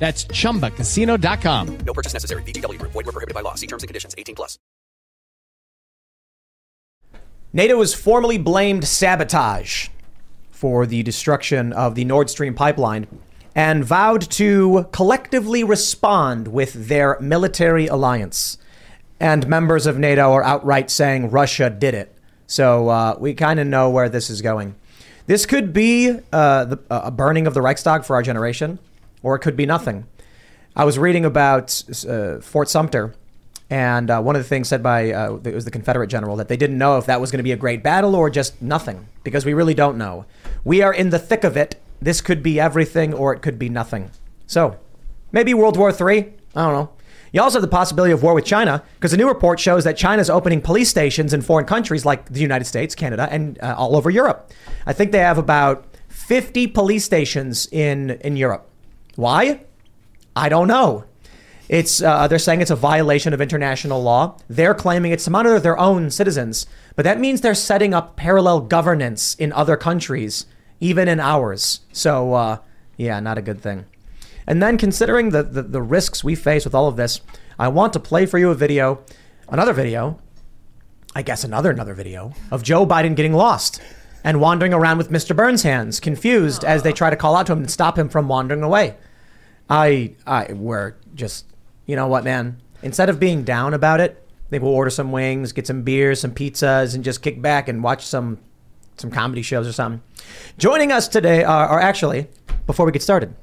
That's chumbacasino.com. No purchase necessary. VGW Group. Void were prohibited by law. See terms and conditions. 18 plus. NATO has formally blamed sabotage for the destruction of the Nord Stream pipeline and vowed to collectively respond with their military alliance. And members of NATO are outright saying Russia did it. So uh, we kind of know where this is going. This could be uh, the, a burning of the Reichstag for our generation, or it could be nothing. I was reading about uh, Fort Sumter, and uh, one of the things said by uh, it was the Confederate general that they didn't know if that was going to be a great battle or just nothing, because we really don't know. We are in the thick of it. This could be everything, or it could be nothing. So, maybe World War III. I don't know. You also have the possibility of war with China, because a new report shows that China is opening police stations in foreign countries like the United States, Canada, and uh, all over Europe. I think they have about 50 police stations in in Europe. Why? I don't know. It's uh, they're saying it's a violation of international law. They're claiming it's to monitor their own citizens, but that means they're setting up parallel governance in other countries, even in ours. So uh, yeah, not a good thing. And then considering the, the the risks we face with all of this, I want to play for you a video, another video, I guess another another video of Joe Biden getting lost and wandering around with Mr. Burns' hands, confused as they try to call out to him and stop him from wandering away. I, I, we're just, you know what, man? Instead of being down about it, maybe we'll order some wings, get some beers, some pizzas, and just kick back and watch some, some comedy shows or something. Joining us today are, are actually, before we get started,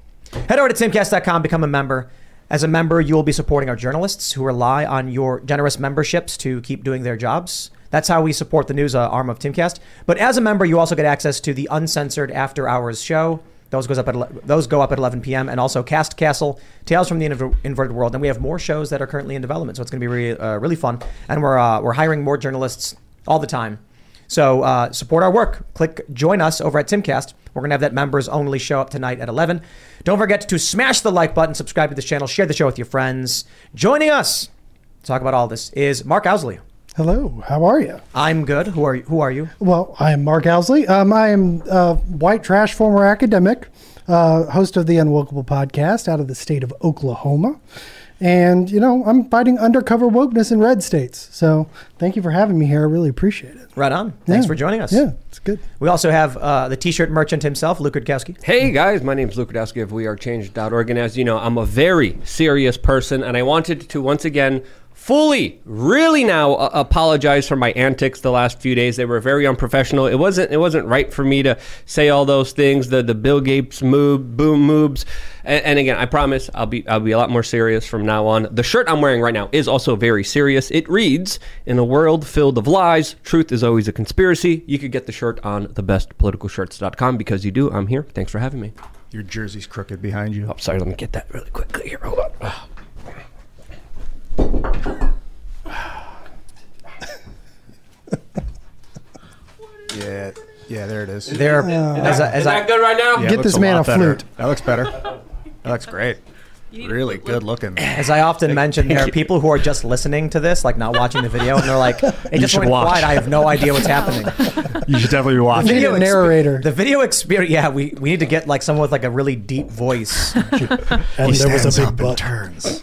head over to timcast.com, become a member. As a member, you will be supporting our journalists who rely on your generous memberships to keep doing their jobs. That's how we support the news uh, arm of Timcast. But as a member, you also get access to the uncensored after hours show. Those goes up at those go up at 11 p.m. and also Cast Castle, Tales from the Inver- Inverted World. And we have more shows that are currently in development, so it's going to be really, uh, really fun. And we're uh, we're hiring more journalists all the time. So uh, support our work. Click join us over at Timcast. We're going to have that members only show up tonight at 11. Don't forget to smash the like button, subscribe to this channel, share the show with your friends. Joining us to talk about all this is Mark Owsley. Hello, how are you? I'm good. Who are you? Who are you? Well, I am Mark Owsley. Um, I am uh, white trash former academic, uh, host of the Unwokable podcast out of the state of Oklahoma. And, you know, I'm fighting undercover wokeness in red states. So thank you for having me here. I really appreciate it. Right on. Thanks Yeah. for joining us. Yeah, it's good. We also have uh, the T-shirt merchant himself, Luke Rudkowski. Hey guys, my name's Luke Rudkowski of WeAreChange.org, and as you know, I'm a very serious person, and I wanted to once again fully, really now uh, apologize for my antics the last few days. They were very unprofessional. It wasn't it wasn't right for me to say all those things, the the Bill Gates move, boom moves. And, and again, I promise I'll be I'll be a lot more serious from now on. The shirt I'm wearing right now is also very serious. It reads, "In a world filled of lies, truth is always a conspiracy." You could get the shirt on thebestpoliticalshirts.com because you do. I'm here. Thanks for having me. Your jersey's crooked behind you. Oh, sorry. Let me get that really quickly here. Hold on. Yeah, yeah, there it is. There, as, I- as Is I, that good right now? Yeah, Get looks this man lot a better. flute. That looks better. That looks great. Really good looking. as I often mention, there are people who are just listening to this, like not watching the video, and they're like, "It just went watch. quiet. I have no idea what's happening." You should definitely be Need watching. a Video expe- narrator. The video experience. Yeah, we, we need to get like someone with like a really deep voice. and He there was a big up and butt. turns.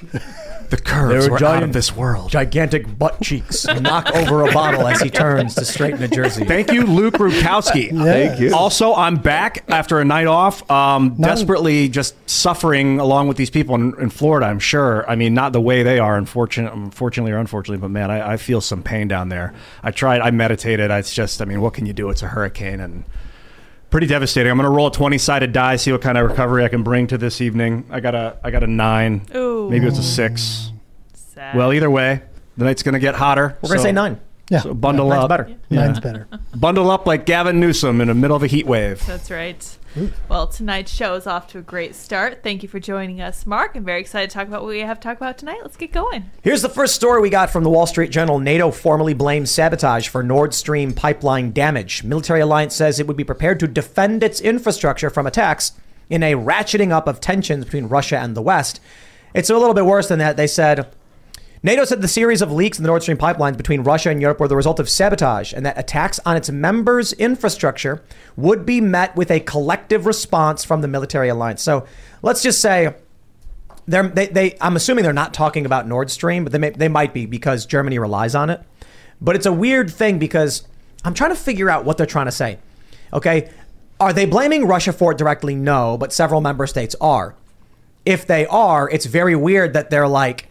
The curves were were out giant- of this world. Gigantic butt cheeks knock over a bottle as he turns to straighten a jersey. Thank you, Luke Rudkowski. Thank you. Also, I'm back after a night off, um, desperately just suffering along with these people in, in Florida. I'm sure. I mean, not the way they are, unfortunate, unfortunately or unfortunately, but man, I, I feel some pain down there. I tried. I meditated. It's just, I mean, what can you do? It's a hurricane and pretty devastating. I'm going to roll a 20 sided die, see what kind of recovery I can bring to this evening. I got a, I got a nine. Ooh. Maybe it's a six. Sad. Well, either way, the night's going to get hotter. We're gonna so- say nine. Yeah, So bundle Nine's up. better. Mine's better. Bundle up like Gavin Newsom in the middle of a heat wave. That's right. Well, tonight's show is off to a great start. Thank you for joining us, Mark. I'm very excited to talk about what we have to talk about tonight. Let's get going. Here's the first story we got from the Wall Street Journal. NATO formally blames sabotage for Nord Stream pipeline damage. Military alliance says it would be prepared to defend its infrastructure from attacks in a ratcheting up of tensions between Russia and the West. It's a little bit worse than that. They said NATO said the series of leaks in the Nord Stream pipelines between Russia and Europe were the result of sabotage and that attacks on its members' infrastructure would be met with a collective response from the military alliance. So let's just say they're, they, they, I'm assuming they're not talking about Nord Stream, but they, may, they might be because Germany relies on it. But it's a weird thing because I'm trying to figure out what they're trying to say. Okay. Are they blaming Russia for it directly? No, but several member states are. If they are, it's very weird that they're like,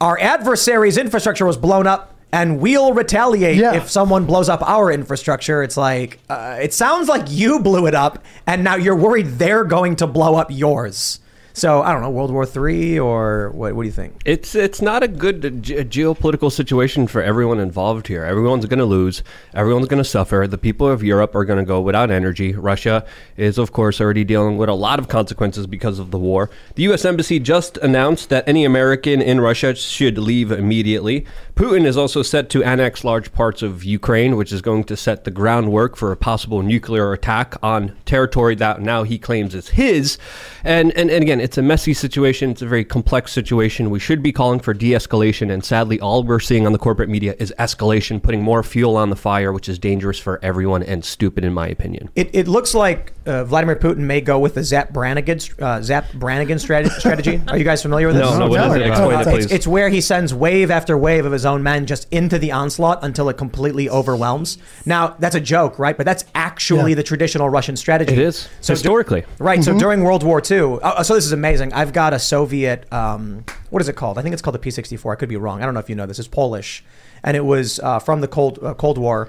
our adversary's infrastructure was blown up and we'll retaliate Yeah. if someone blows up our infrastructure. It's like, uh, it sounds like you blew it up and now you're worried they're going to blow up yours. So I don't know, World War Three or what? What do you think? It's it's not a good ge- geopolitical situation for everyone involved here. Everyone's going to lose. Everyone's going to suffer. The people of Europe are going to go without energy. Russia is, of course, already dealing with a lot of consequences because of the war. The U.S. Embassy just announced that any American in Russia should leave immediately. Putin is also set to annex large parts of Ukraine, which is going to set the groundwork for a possible nuclear attack on territory that now he claims is his. And and, and again, it's a messy situation. It's a very complex situation. We should be calling for de-escalation, and sadly, all we're seeing on the corporate media is escalation, putting more fuel on the fire, which is dangerous for everyone and stupid, in my opinion. It, it looks like uh, Vladimir Putin may go with the Zapp Brannigan uh, Zapp Brannigan strategy. strategy. Are you guys familiar with this? No, no, what tell is me it? Explain it. it, Uh, It's, it's where he sends wave after wave of his own men just into the onslaught until it completely overwhelms. Now that's a joke, right? But that's actually Yeah. the traditional Russian strategy. It is So historically. Right. So during World War II, oh, so this is amazing. I've got a Soviet, um, what is it called? I think it's called the P 64. I could be wrong. I don't know if you know this. It's Polish. And it was uh, from the Cold, uh, Cold War.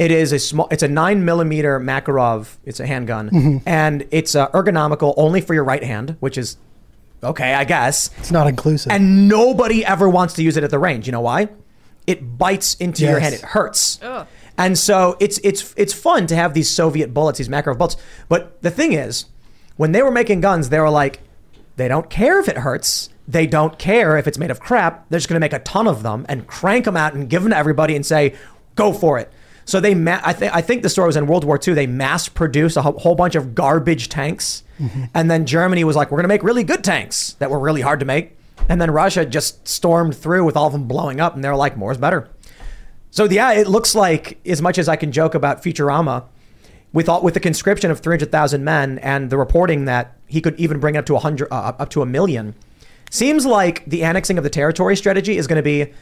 It is a small, it's a nine millimeter Makarov. It's a handgun. And it's uh, ergonomical only for your right hand, which is okay, I guess. It's not inclusive. And nobody ever wants to use it at the range. You know why? It bites into your Yes. hand. It hurts. And so it's it's it's fun to have these Soviet bullets, these Makarov bullets. But the thing is, when they were making guns, they were like, they don't care if it hurts. They don't care if it's made of crap. They're just going to make a ton of them and crank them out and give them to everybody and say, go for it. So they, ma- I, th- I think the story was in World War II. They mass produced a whole- whole bunch of garbage tanks, and then Germany was like, "We're going to make really good tanks that were really hard to make." And then Russia just stormed through with all of them blowing up, and they're like, "More is better." So yeah, it looks like as much as I can joke about Futurama, with all, with the conscription of three hundred thousand men and the reporting that he could even bring it up to a hundred, uh, up to a million, seems like the annexing of the territory strategy is going to be,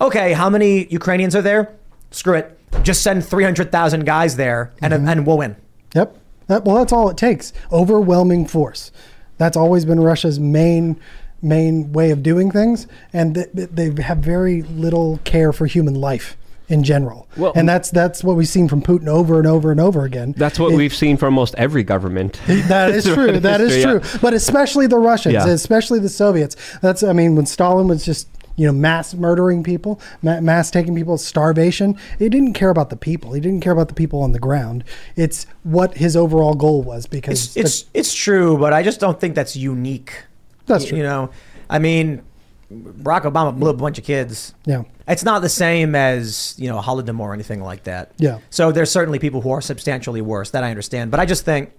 okay, how many Ukrainians are there? Screw it, just send three hundred thousand guys there, and mm-hmm. and we'll win. Yep. That, well, that's all it takes. Overwhelming force. That's always been Russia's main main way of doing things, and th- th- they have very little care for human life in general. Well- and that's that's what we've seen from Putin over and over and over again. That's what It- we've seen from almost every government. That is true. That is history, true. yeah. But especially the Russians, Yeah. especially the Soviets. That's I mean, when Stalin was just you know mass murdering people, ma- mass taking people, starvation. He didn't care about the people. He didn't care about the people on the ground. It's what his overall goal was because It's it's it's true, but I just don't think that's unique. That's true. You know, I mean, Barack Obama blew up a bunch of kids. Yeah. It's not the same as you know Holodomor or anything like that. Yeah. So there's certainly people who are substantially worse. That I understand, but I just think,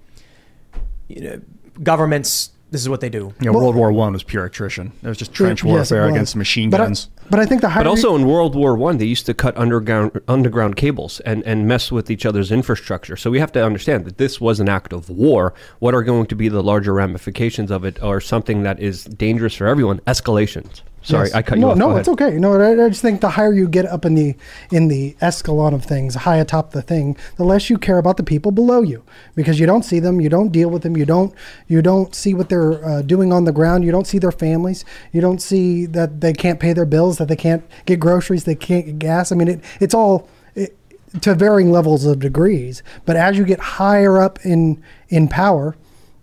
you know, governments. This is what they do. You know, World War One was pure attrition. It was just trench Yes, warfare was. against machine But I- guns. but I think the higher But also in World War One, they used to cut underground underground cables and, and mess with each other's infrastructure. So we have to understand that this was an act of war. What are going to be the larger ramifications of it, or something that is dangerous for everyone? Escalations. Sorry, Yes. I cut no, you off. No, it's okay. No, I, I just think the higher you get up in the in the escalon of things, high atop the thing, the less you care about the people below you because you don't see them, you don't deal with them, you don't you don't see what they're uh, doing on the ground, you don't see their families, you don't see that they can't pay their bills, that they can't get groceries, they can't get gas. I mean, it, it's all. It, to varying levels of degrees, but as you get higher up in in power,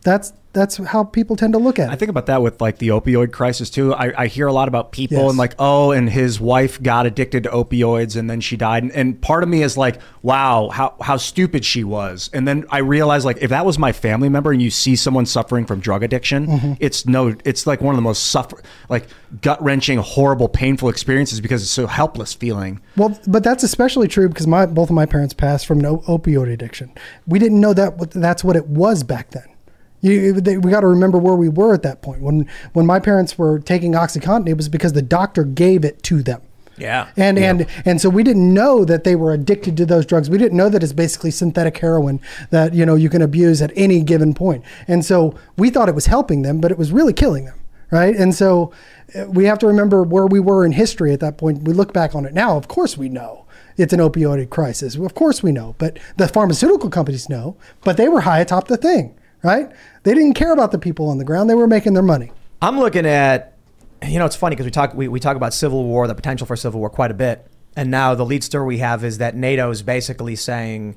that's that's how people tend to look at it. I think about that with like the opioid crisis too. I, I hear a lot about people Yes. and like, oh, and his wife got addicted to opioids and then she died. And, and part of me is like, wow, how, how stupid she was. And then I realize like, if that was my family member and you see someone suffering from drug addiction, Mm-hmm. it's no, it's like one of the most suffer, like gut wrenching, horrible, painful experiences because it's so helpless feeling. Well, but that's especially true because my both of my parents passed from an opioid addiction. We didn't know that that's what it was back then. You, they, we got to remember where we were at that point. When when my parents were taking OxyContin, it was because the doctor gave it to them. Yeah. And and and so we didn't know that they were addicted to those drugs. We didn't know that it's basically synthetic heroin that you know you can abuse at any given point. And so we thought it was helping them, but it was really killing them, right? And so uh, we have to remember where we were in history at that point. We look back on it now. Of course, we know it's an opioid crisis. Of course, we know. But the pharmaceutical companies know. But they were high atop the thing, right? They didn't care about the people on the ground. They were making their money. I'm looking at, you know, it's funny because we talk we, we talk about civil war, the potential for civil war quite a bit, and now the lead story we have is that NATO is basically saying,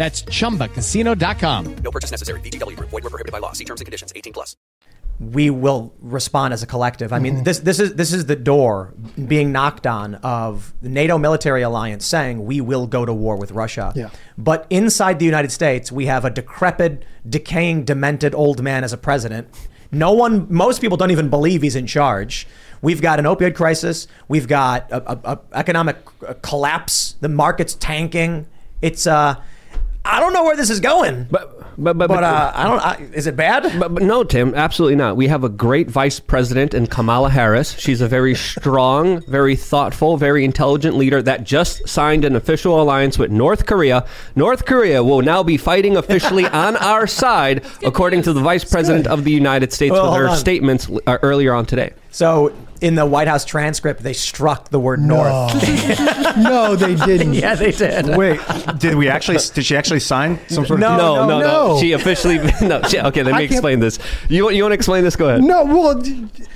That's chumbacasino.com. No purchase necessary. VGW Group. Void were prohibited by law. See terms and conditions. 18 plus. we will respond as a collective. I mean, this this is this is the door being knocked on of the NATO military alliance saying we will go to war with Russia. Yeah. But inside the United States, we have a decrepit, decaying, demented old man as a president. No one, most people don't even believe he's in charge. We've got an opioid crisis. We've got a, a, a economic collapse. The market's tanking. It's uh, I don't know where this is going. But but but, But uh, I don't. I, is it bad? But, but no, Tim, absolutely not. We have a great vice president in Kamala Harris. She's a very strong, very thoughtful, very intelligent leader that just signed an official alliance with North Korea. North Korea will now be fighting officially on our side, according to the vice president of the United States Well, with her on. statements uh, earlier on today. So in the White House transcript, they struck the word North. no, they didn't. yeah, they did. Wait, did we actually, did she actually sign some sort of No, No, no, no. no. She officially no. She, okay, let me can't- explain this. You want- you want to explain this? Go ahead. No, well,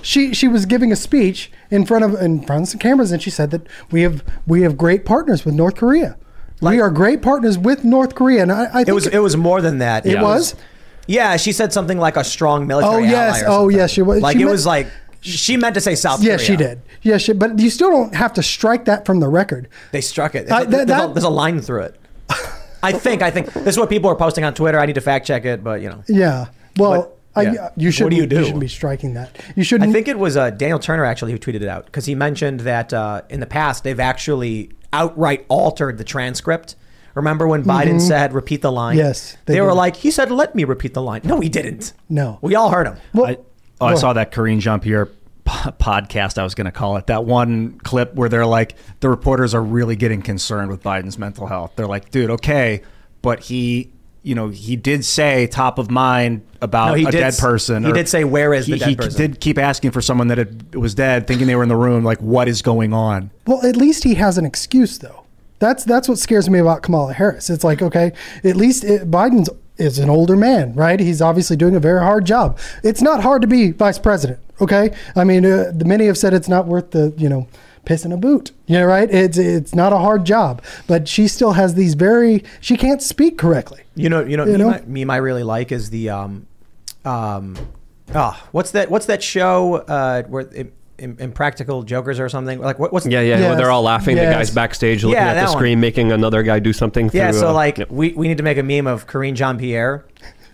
she she was giving a speech in front of in front of some cameras, and she said that we have we have great partners with North Korea. we are great partners with North Korea, and I, I think It was it was more than that. It was? Yeah, she said something like a strong military. Oh, yes. ally or Oh, yes, she was- Like she it meant- was like she meant to say South yeah, Korea. she did. Yeah, she, but you still don't have to strike that from the record. They struck it. Uh, There's, a, that- there's a- that- there's a line through it. I think. I think this is what people are posting on Twitter. I need to fact check it, but you know. Yeah. Well, What- I, yeah. you should. What do you do? You shouldn't be striking that. You shouldn't. I think it was uh, Daniel Turner actually who tweeted it out because he mentioned that uh, in the past they've actually outright altered the transcript. Remember when Biden said repeat the line? Mm-hmm. Yes, They, they were did. like, he said, let me repeat the line. No, he didn't. No. We all heard him. Well, I, oh, I saw that Karine Jean Pierre podcast. I was going to call it that one clip where they're like, the reporters are really getting concerned with Biden's mental health. They're like, dude, okay, but he, you know, he did say top of mind about No, he a did dead person. he or- did say, "Where is the he, dead he person?" did keep asking for someone that had, was dead, thinking they were in the room. Like, what is going on? Well, at least he has an excuse, though. That's that's what scares me about Kamala Harris. It's like, okay, at least it, Biden's is an older man, right? He's obviously doing a very hard job. It's not hard to be vice president, okay? I mean, uh, many have said it's not worth the, you know, pissing a boot. You know, right? It's it's not a hard job, but she still has these very. She can't speak correctly. You know, you know, You meme, know? I, meme I really like is the um, um, oh, what's that? What's that show? Uh, where im, impractical jokers or something? Like what, what's Yeah, yeah. Yes. where they're all laughing. The guys backstage looking Yeah, at the that one. screen, making another guy do something. Yeah, through, so uh, like yep. we, we need to make a meme of Karine Jean Pierre.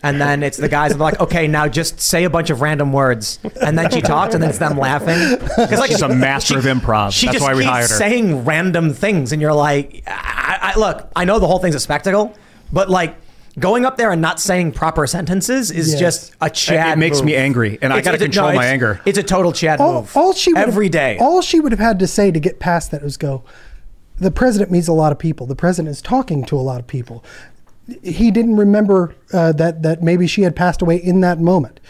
And then it's the guys that are like, okay, now just say a bunch of random words, and then she talks, and then it's them laughing. Because like She's a master of improv. She That's just why we keeps hired her. saying random things, and you're like, I, I, look, I know the whole thing's a spectacle, but like going up there and not saying proper sentences is Yes. just a Chad. It makes move. me angry, and I gotta control no, my anger. It's a total Chad all, move. all she would every have, day. All she would have had to say to get past that was go. The president meets a lot of people. The president is talking to a lot of people. He didn't remember uh, that that maybe she had passed away in that moment.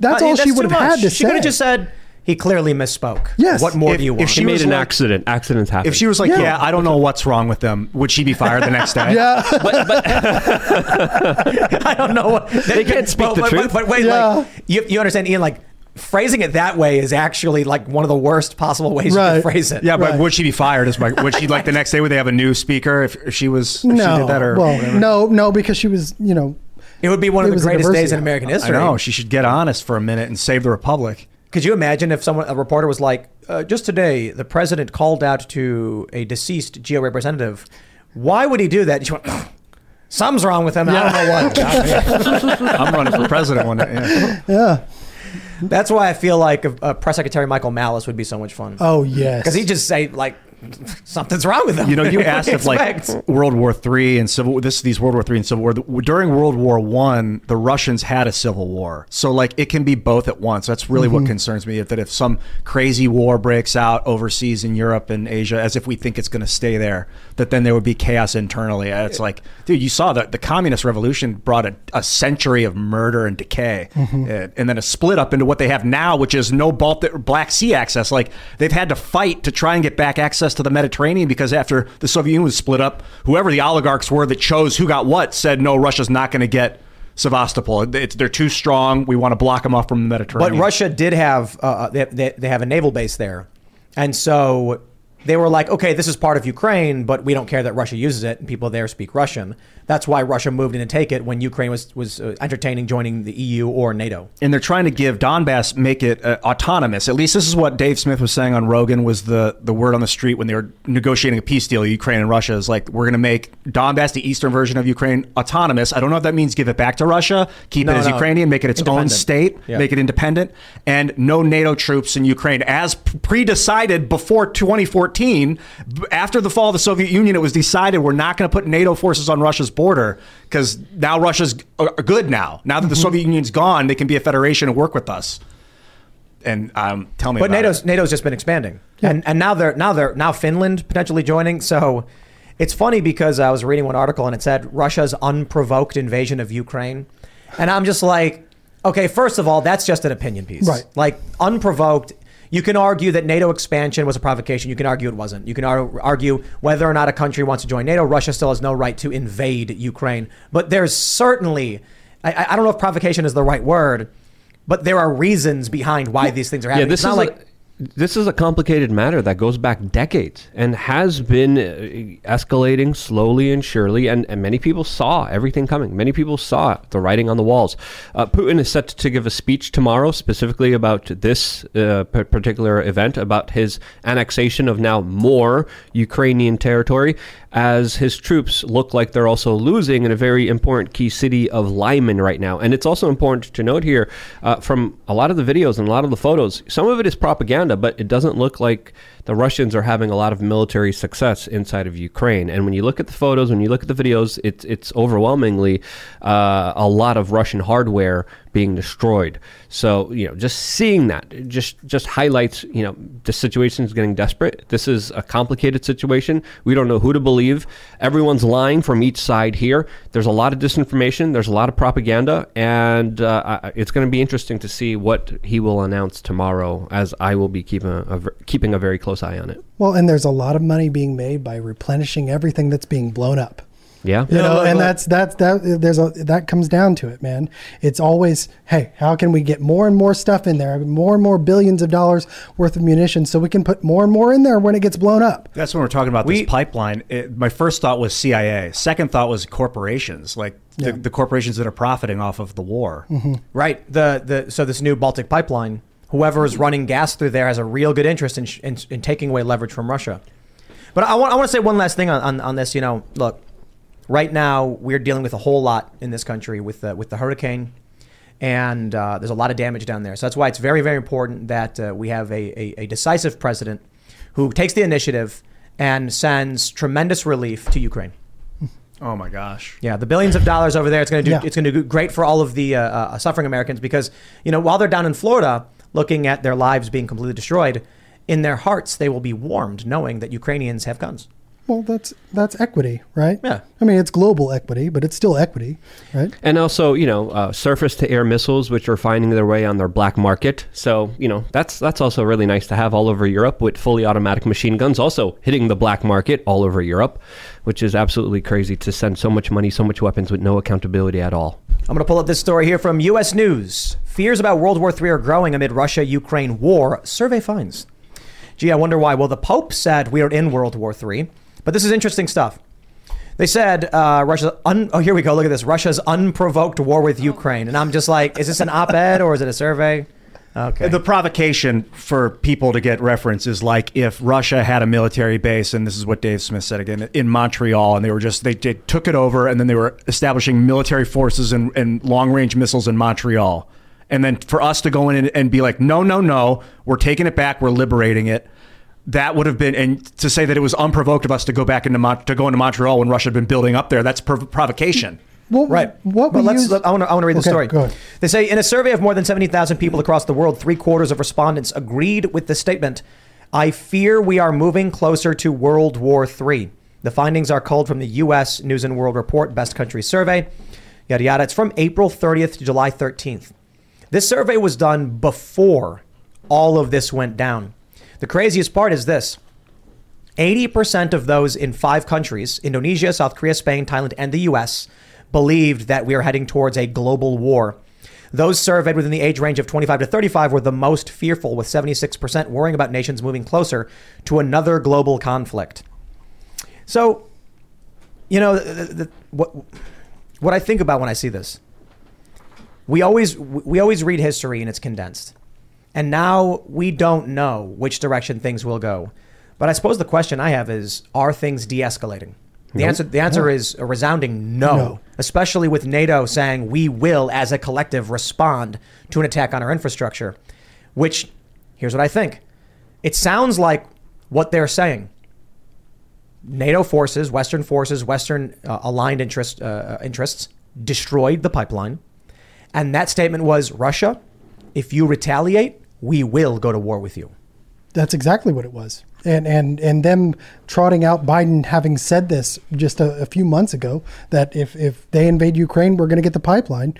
That's Uh, all she would too have had to She say. She could have just said, he clearly misspoke. Yes. What more If- do you if want? she She made an like- accident. Accidents happen. If she was like, Yeah. yeah. I don't know what's wrong with them, would she be fired the next day? Yeah. yeah, I don't know what's wrong with them. Would she be fired the next day? Yeah. I don't know. What, They can't speak but, the but, truth. But, wait, Yeah. like you, you understand, Ian? Like phrasing it that way is actually like one of the worst possible ways you Right. can phrase it. Yeah, but Right. would she be fired? Is my would she like the next day? Would they have a new speaker if, if she was if no. she did that or well, whatever? no, no, because she was, you know, It would be one of the greatest days in American history. I history. know she should get honest for a minute and save the republic. Could you imagine if someone, a reporter, was like, uh, "Just today, the president called out to a deceased GEO representative. Why would he do that?" And she went, "Something's wrong with him. I don't know what." I'm running for president one day. Yeah. yeah. That's why I feel like a, a press secretary Michael Malice would be so much fun. Oh, yes. because he just say like, "Something's wrong with them. You know, you asked if like? World War Three and Civil this these World War Three and Civil War during World War One, the Russians had a civil war, so like it can be both at once. That's really what mm-hmm. concerns me. If that if some crazy war breaks out overseas in Europe and Asia, as if we think it's going to stay there, that then there would be chaos internally. Uh, it's like, dude, you saw that the communist revolution brought a, a century of murder and decay, mm-hmm. uh, and then a split up into what they have now, which is no Baltic Black Sea access. Like they've had to fight to try and get back access to the Mediterranean because after the Soviet Union was split up, whoever the oligarchs were that chose who got what said no, Russia's not going to get Sevastopol. It's, they're too strong. We want to block them off from the Mediterranean. But Russia did have uh, they, they, they have a naval base there, and so they were like, okay, this is part of Ukraine, but we don't care that Russia uses it, and people there speak Russian. That's why Russia moved in to take it when Ukraine was was uh, entertaining joining the EU or NATO. and they're trying to give Donbass make it uh, autonomous. At least this is what Dave Smith was saying on Rogan was the the word on the street when they were negotiating a peace deal. Ukraine and Russia is like we're going to make Donbass, the eastern version of Ukraine, autonomous. I don't know if that means give it back to Russia, keep No, it as no. Ukrainian, make it its own state, Yeah. make it independent, and no NATO troops in Ukraine as pre-decided before 2014. After the fall of the Soviet Union, it was decided we're not going to put NATO forces on Russia's border because now Russia's uh, good now. Now that the Mm-hmm. Soviet Union's gone, they can be a federation and work with us. And um, tell me But about NATO's it. NATO's just been expanding, and and now they're now they're now Finland potentially joining. So it's funny because I was reading one article and it said Russia's unprovoked invasion of Ukraine, and I'm just like, okay, first of all, that's just an opinion piece, Right. Like unprovoked. You can argue that NATO expansion was a provocation. You can argue it wasn't. You can ar- argue whether or not a country wants to join NATO. Russia still has no right to invade Ukraine. But there's certainly, I- I, don't know if provocation is the right word, but there are reasons behind why these things are happening. yeah, this it's not is like this is a complicated matter that goes back decades and has been uh, escalating slowly and surely. And, and many people saw everything coming. Many people saw the writing on the walls. Uh, Putin is set to give a speech tomorrow, specifically about this uh, particular event, about his annexation of now more Ukrainian territory, as his troops look like they're also losing in a very important key city of Lyman right now. And it's also important to note here uh, from a lot of the videos and a lot of the photos, some of it is propaganda, but it doesn't look like the Russians are having a lot of military success inside of Ukraine. And when you look at the photos, when you look at the videos, it's it's overwhelmingly uh, a lot of Russian hardware being destroyed. So you know, just seeing that just just highlights you know the situation is getting desperate. This is a complicated situation. We don't know who to believe. Everyone's lying from each side here. There's a lot of disinformation. There's a lot of propaganda, and uh, it's going to be interesting to see what he will announce tomorrow. As I will be keeping a, a keeping a very close eye on it. Well, and there's a lot of money being made by replenishing everything that's being blown up. Yeah. You know, look, and look. that's that's that there's a that comes down to it, man. It's always, hey, how can we get more and more stuff in there, more and more billions of dollars worth of munitions so we can put more and more in there when it gets blown up. That's when we're talking about We- this pipeline. It, my first thought was CIA. Second thought was corporations, like the, Yeah. the corporations that are profiting off of the war. Mm-hmm. Right. The the so this new Baltic pipeline, whoever is running gas through there has a real good interest in, in, in taking away leverage from Russia. But I want I want to say one last thing on, on, on this. You know, look, right now we're dealing with a whole lot in this country with the, with the hurricane, and uh, there's a lot of damage down there. So that's why it's very very important that uh, we have a, a, a decisive president who takes the initiative and sends tremendous relief to Ukraine. Oh my gosh. Yeah, the billions of dollars over there. It's going to do. Yeah. It's going to do great for all of the uh, uh, suffering Americans because you know while they're down in Florida, looking at their lives being completely destroyed, in their hearts they will be warmed knowing that Ukrainians have guns. Well, that's that's equity, right? Yeah. I mean, it's global equity, but it's still equity, right? And also, you know, uh, surface to air missiles, which are finding their way on their black market. So, you know, that's that's also really nice to have all over Europe with fully automatic machine guns, also hitting the black market all over Europe, which is absolutely crazy to send so much money, so much weapons with no accountability at all. I'm going to pull up this story here from U.S. News. Fears about World War III are growing amid Russia Ukraine war, survey finds. Gee, I wonder why. Well, the Pope said we are in World War III, but this is interesting stuff. They said uh, Russia. Un- oh, here we go. Look at this. Russia's unprovoked war with Ukraine, and I'm just like, is this an op-ed or is it a survey? Okay. The provocation for people to get reference is like if Russia had a military base, and this is what Dave Smith said again in Montreal, and they were just they, they took it over, and then they were establishing military forces and, and long range missiles in Montreal, and then for us to go in and, and be like, no, no, no, we're taking it back, we're liberating it. That would have been, and to say that it was unprovoked of us to go back into Mon- to go into Montreal when Russia had been building up there, that's prov- provocation. Well, Right. What but let's. use- let- I want to. I want to read the Okay, story. go ahead. They say in a survey of more than seventy thousand people across the world, three quarters of respondents agreed with the statement. I fear we are moving closer to World War III. The findings are culled from the U.S. News and World Report Best Country Survey. Yada yada. It's from April 30th to July 13th. This survey was done before all of this went down. The craziest part is this. 80% of those in five countries Indonesia, South Korea, Spain, Thailand, and the US believed that we are heading towards a global war. Those surveyed within the age range of 25 to 35 were the most fearful, with 76% worrying about nations moving closer to another global conflict. So, you know, the, the, what, what I think about when I see this, we always we always read history and it's condensed. And now we don't know which direction things will go. But I suppose the question I have is are things de-escalating? The answer the answer is a resounding no, No. especially with NATO saying we will as a collective respond to an attack on our infrastructure, which here's what I think. It sounds like what they're saying. NATO forces, Western forces, Western uh, aligned interest, uh, interests destroyed the pipeline. And that statement was Russia, if you retaliate, we will go to war with you. That's exactly what it was. And and and them trotting out Biden having said this just a, a few months ago that if if they invade Ukraine, we're going to get the pipeline.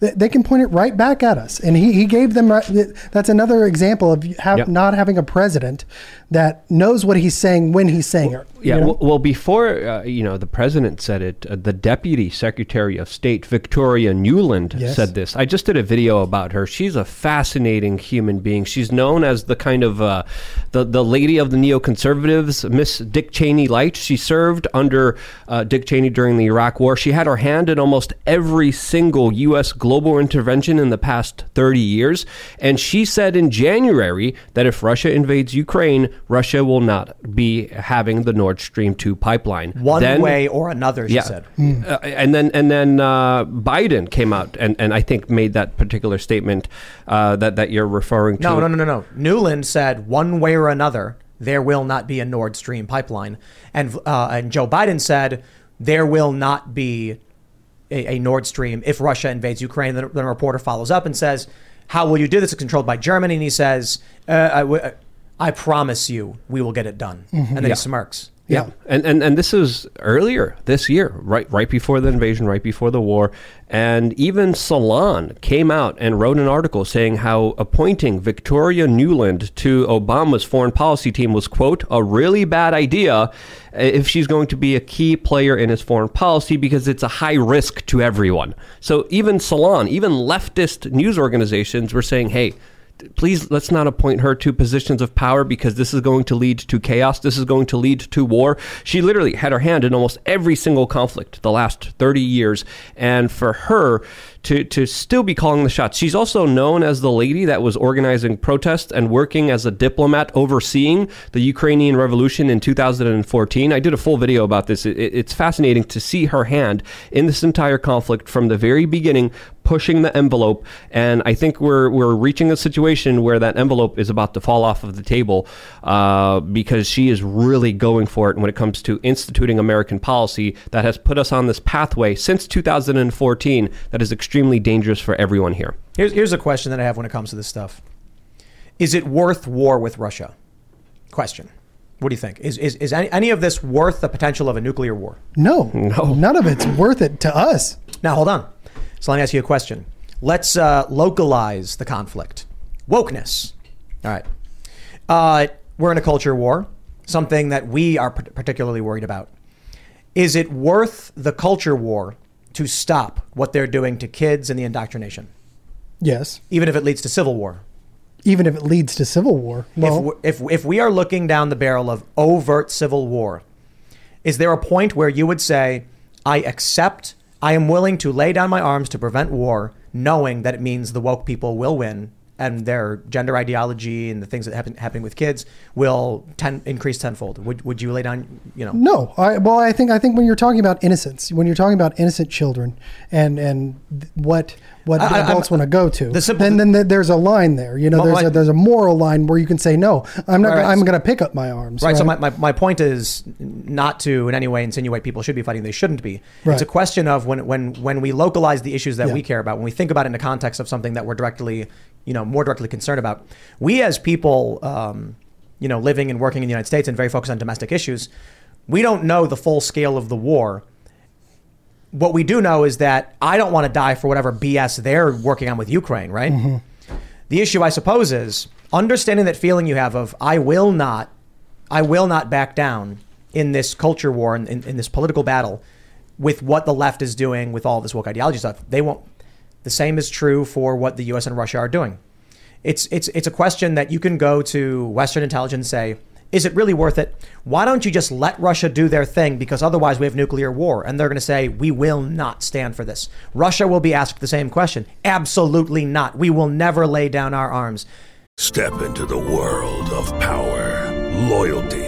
They, they can point it right back at us. And he, he gave them. right- That's another example of have, Yep. not having a president that knows what he's saying when he's saying it. Yeah, you know? well, well, before uh, you know the president said it, uh, the deputy secretary of state Victoria Nuland Yes. said this. I just did a video about her. She's a fascinating human being. She's known as the kind of uh, the the lady of the neoconservatives, Miss Dick Cheney light. She served under uh, Dick Cheney during the Iraq War. She had her hand in almost every single U.S. global intervention in the past 30 years, and she said in January that if Russia invades Ukraine, Russia will not be having the Nord Stream 2 pipeline. One Then- way or another, she yeah. said. Uh, and then and then uh, Biden came out and, and I think made that particular statement uh, that that you're referring to. No, no, no, no, no. Nuland said one way or another, there will not be a Nord Stream pipeline. And, uh, and Joe Biden said there will not be a, a Nord Stream if Russia invades Ukraine. Then, then a reporter follows up and says, How will you do this? It's controlled by Germany. And he says, uh, I, w- I promise you we will get it done. And then he smirks. Yeah, and, and and this is earlier this year, right right before the invasion, right before the war, and even Salon came out and wrote an article saying how appointing Victoria Nuland to Obama's foreign policy team was quote a really bad idea if she's going to be a key player in his foreign policy because it's a high risk to everyone. So even Salon, even leftist news organizations were saying, hey please let's not appoint her to positions of power because this is going to lead to chaos. This is going to lead to war. She literally had her hand in almost every single conflict the last 30 years. And for her to, to still be calling the shots, she's also known as the lady that was organizing protests and working as a diplomat overseeing the Ukrainian revolution in 2014. I did a full video about this. It, it's fascinating to see her hand in this entire conflict from the very beginning, pushing the envelope. And I think we're we're reaching a situation where that envelope is about to fall off of the table uh, because she is really going for it when it comes to instituting American policy that has put us on this pathway since 2014 that is extremely dangerous for everyone here. Here's, here's a question that I have when it comes to this stuff Is it worth war with Russia? Question. What do you think? Is is, is any, any of this worth the potential of a nuclear war? No, no, none of it's worth it to us. Now, hold on. So let me ask you a question. Let's uh, localize the conflict. Wokeness. All right. Uh, we're in a culture war, something that we are particularly worried about. Is it worth the culture war to stop what they're doing to kids and the indoctrination, Yes, even if it leads to civil war? even if it leads to civil war. Well, if, if, if we are looking down the barrel of overt civil war, is there a point where you would say, I accept, I am willing to lay down my arms to prevent war, knowing that it means the woke people will win and their gender ideology and the things that happen happening with kids will ten, increase tenfold? Would, would you lay down, you know? No, I, well, I think I think when you're talking about innocence, when you're talking about innocent children, and and what what I- adults want to go to, the simple- then then th- there's a line there. You know, there's my- a, there's a moral line where you can say no. I'm not. Right. I'm going to pick up my arms. Right. So my, my, my point is not to in any way insinuate people should be fighting. They shouldn't be. It's a question of when when when we localize the issues that Yeah. we care about, when we think about it in the context of something that we're directly, you know, more directly concerned about. We as people, um, you know, living and working in the United States and very focused on domestic issues, we don't know the full scale of the war. What we do know is that I don't want to die for whatever BS they're working on with Ukraine, right? The issue, I suppose, is understanding that feeling you have of I will not, I will not back down in this culture war and in, in this political battle with what the left is doing with all this woke ideology stuff. They won't. The same is true for what the U.S. and Russia are doing. It's it's it's a question that you can go to Western intelligence and say, is it really worth it? Why don't you just let Russia do their thing? Because otherwise we have nuclear war. And they're going to say, we will not stand for this. Russia will be asked the same question. Absolutely not. We will never lay down our arms. Step into the world of power, loyalty,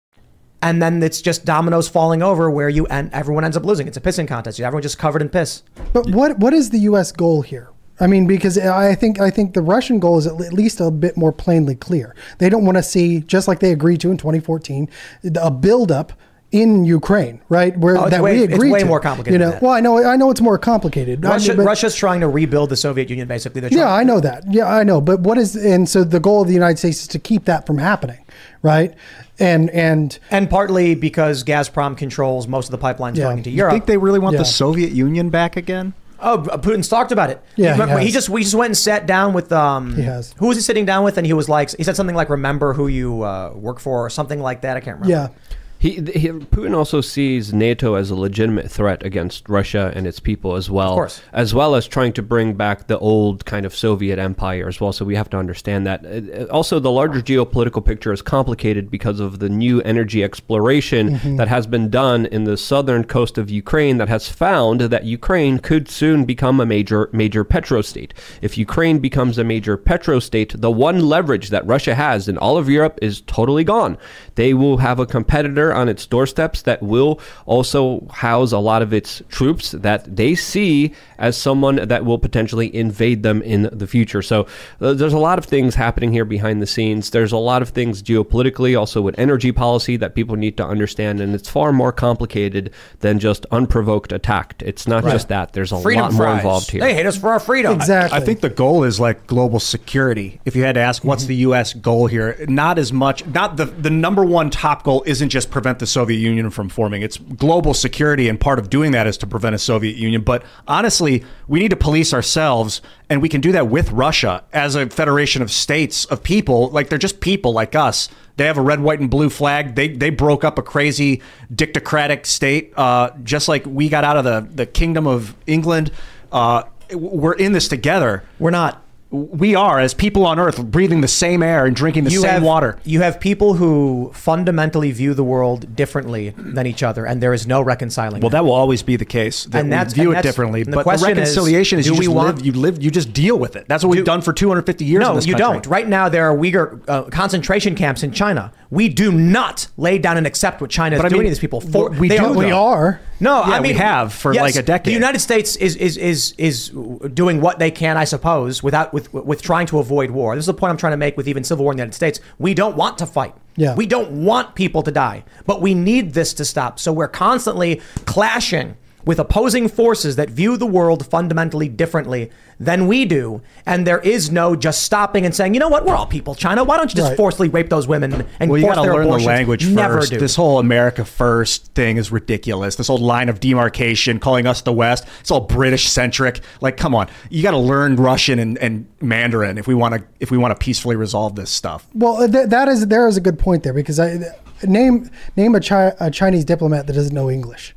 And then it's just dominoes falling over where you and everyone ends up losing. It's a pissing contest. Everyone just covered in piss. But what what is the U.S. goal here? I mean, because I think I think the Russian goal is at least a bit more plainly clear. They don't want to see, just like they agreed to in 2014, a buildup in Ukraine, right? Where Oh, that way- we it's agreed way to. more complicated You know, than that. well, I know, I know it's more complicated. I mean, but- Russia's trying to rebuild the Soviet Union, basically. Yeah, I know that. Yeah, I know. But what is and so the goal of the United States is to keep that from happening, right? And and And partly because Gazprom controls most of the pipelines Yeah. going into You Europe. I think they really want Yeah. the Soviet Union back again. Oh, Putin's talked about it. Yeah, You he remember, he, has. just we just went and sat down with um. He has. Who was he sitting down with? And he was like, he said something like, "Remember who you uh, work for," or something like that. I can't remember. yeah, He, he, Putin also sees NATO as a legitimate threat against Russia and its people as well, Of course. as well as trying to bring back the old kind of Soviet empire as well. So we have to understand that. Uh, Also, the larger geopolitical picture is complicated because of the new energy exploration that has been done in the southern coast of Ukraine that has found that Ukraine could soon become a major major petrostate. If Ukraine becomes a major petrostate, the one leverage that Russia has in all of Europe is totally gone. They will have a competitor on its doorsteps that will also house a lot of its troops that they see as someone that will potentially invade them in the future. So uh, there's a lot of things happening here behind the scenes. There's a lot of things geopolitically, also with energy policy that people need to understand, and it's far more complicated than just unprovoked attack. It's not just that. There's a Freedom lot more involved here. They hate us for our freedom. exactly. I think the goal is like global security. If you had to ask what's the U.S. goal here, not as much, not the, the number one top goal isn't just prevent the Soviet Union from forming. It's global security, and part of doing that is to prevent a Soviet Union. But honestly, we need to police ourselves, and we can do that with Russia as a federation of states, of people. Like they're just people like us. They have a red, white, and blue flag. They they broke up a crazy dictocratic state, uh, just like we got out of the, the kingdom of England. Uh, we're in this together. We're not. We are as people on Earth, breathing the same air and drinking the you same have water. You have people who fundamentally view the world differently than each other, and there is no reconciling. Well, that. that will always be the case. That And we that's- view and it differently. the But the, question is, reconciliation is, do you we just want- live. You live. You just deal with it. That's what we've done for 250 years. in No, this you country. don't. Right now, there are Uyghur uh, concentration camps in China We do not lay down and accept what China is But I doing mean, to these people. For, we they do, are. We are. No, Yeah, I we mean have for like a decade. The United States is is is is doing what they can, I suppose, without with with trying to avoid war. This is the point I'm trying to make with even civil war in the United States. We don't want to fight. Yeah. We don't want people to die, but we need this to stop. So we're constantly clashing with opposing forces that view the world fundamentally differently than we do. And there is no just stopping and saying, you know what, we're all people, China. Why don't you just Right. forcibly rape those women and Well, you force got to their learn the abortions? language Never first. do. This whole America first thing is ridiculous. This whole line of demarcation, calling us the West, it's all British centric. Like, come on, you got to learn Russian and, and Mandarin if we want to if we want to peacefully resolve this stuff. Well, uh, th- that is there is a good point there because I name name a, Chi- a Chinese diplomat that doesn't know English.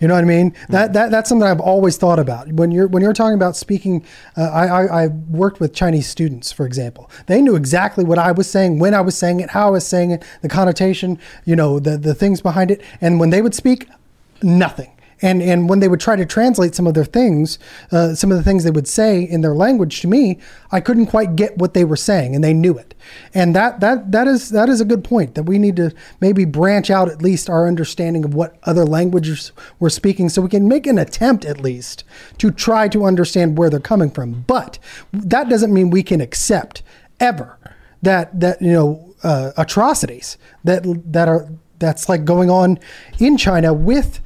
You know what I mean? That, that that's something I've always thought about. When you're when you're talking about speaking, uh, I, I I worked with Chinese students, for example. They knew exactly what I was saying, when I was saying it, how I was saying it, the connotation, you know, the the things behind it. And when they would speak, nothing. And and when they would try to translate some of their things, uh, some of the things they would say in their language to me, I couldn't quite get what they were saying, and they knew it. And that that that is that is a good point that we need to maybe branch out at least our understanding of what other languages we're speaking, so we can make an attempt at least to try to understand where they're coming from. But that doesn't mean we can accept ever that that you know uh, atrocities that that are that's like going on in China with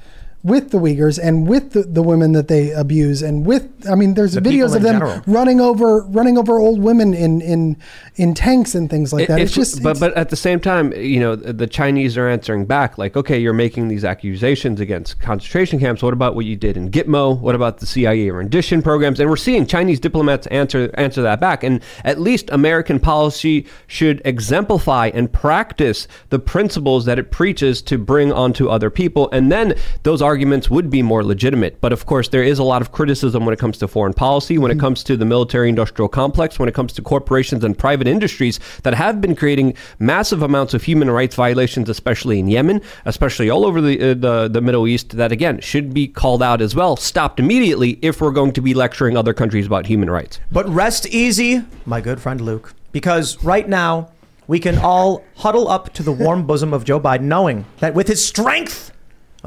with the Uyghurs and with the, the women that they abuse and with I mean there's The videos of them general. running over running over old women in in in tanks and things like that. If- It's just but it's- but at the same time, you know, the Chinese are answering back like, okay, you're making these accusations against concentration camps. What about what you did in Gitmo? What about the CIA rendition programs? And we're seeing Chinese diplomats answer answer that back. And at least American policy should exemplify and practice the principles that it preaches to bring onto other people. And then those arguments would be more legitimate. But of course, there is a lot of criticism when it comes to foreign policy, when it comes to the military industrial complex, when it comes to corporations and private industries that have been creating massive amounts of human rights violations, especially in Yemen, especially all over the, uh, the, the Middle East, that again should be called out as well, stopped immediately if we're going to be lecturing other countries about human rights. But rest easy, my good friend Luke, because right now we can all huddle up to the warm bosom of Joe Biden, knowing that with his strength,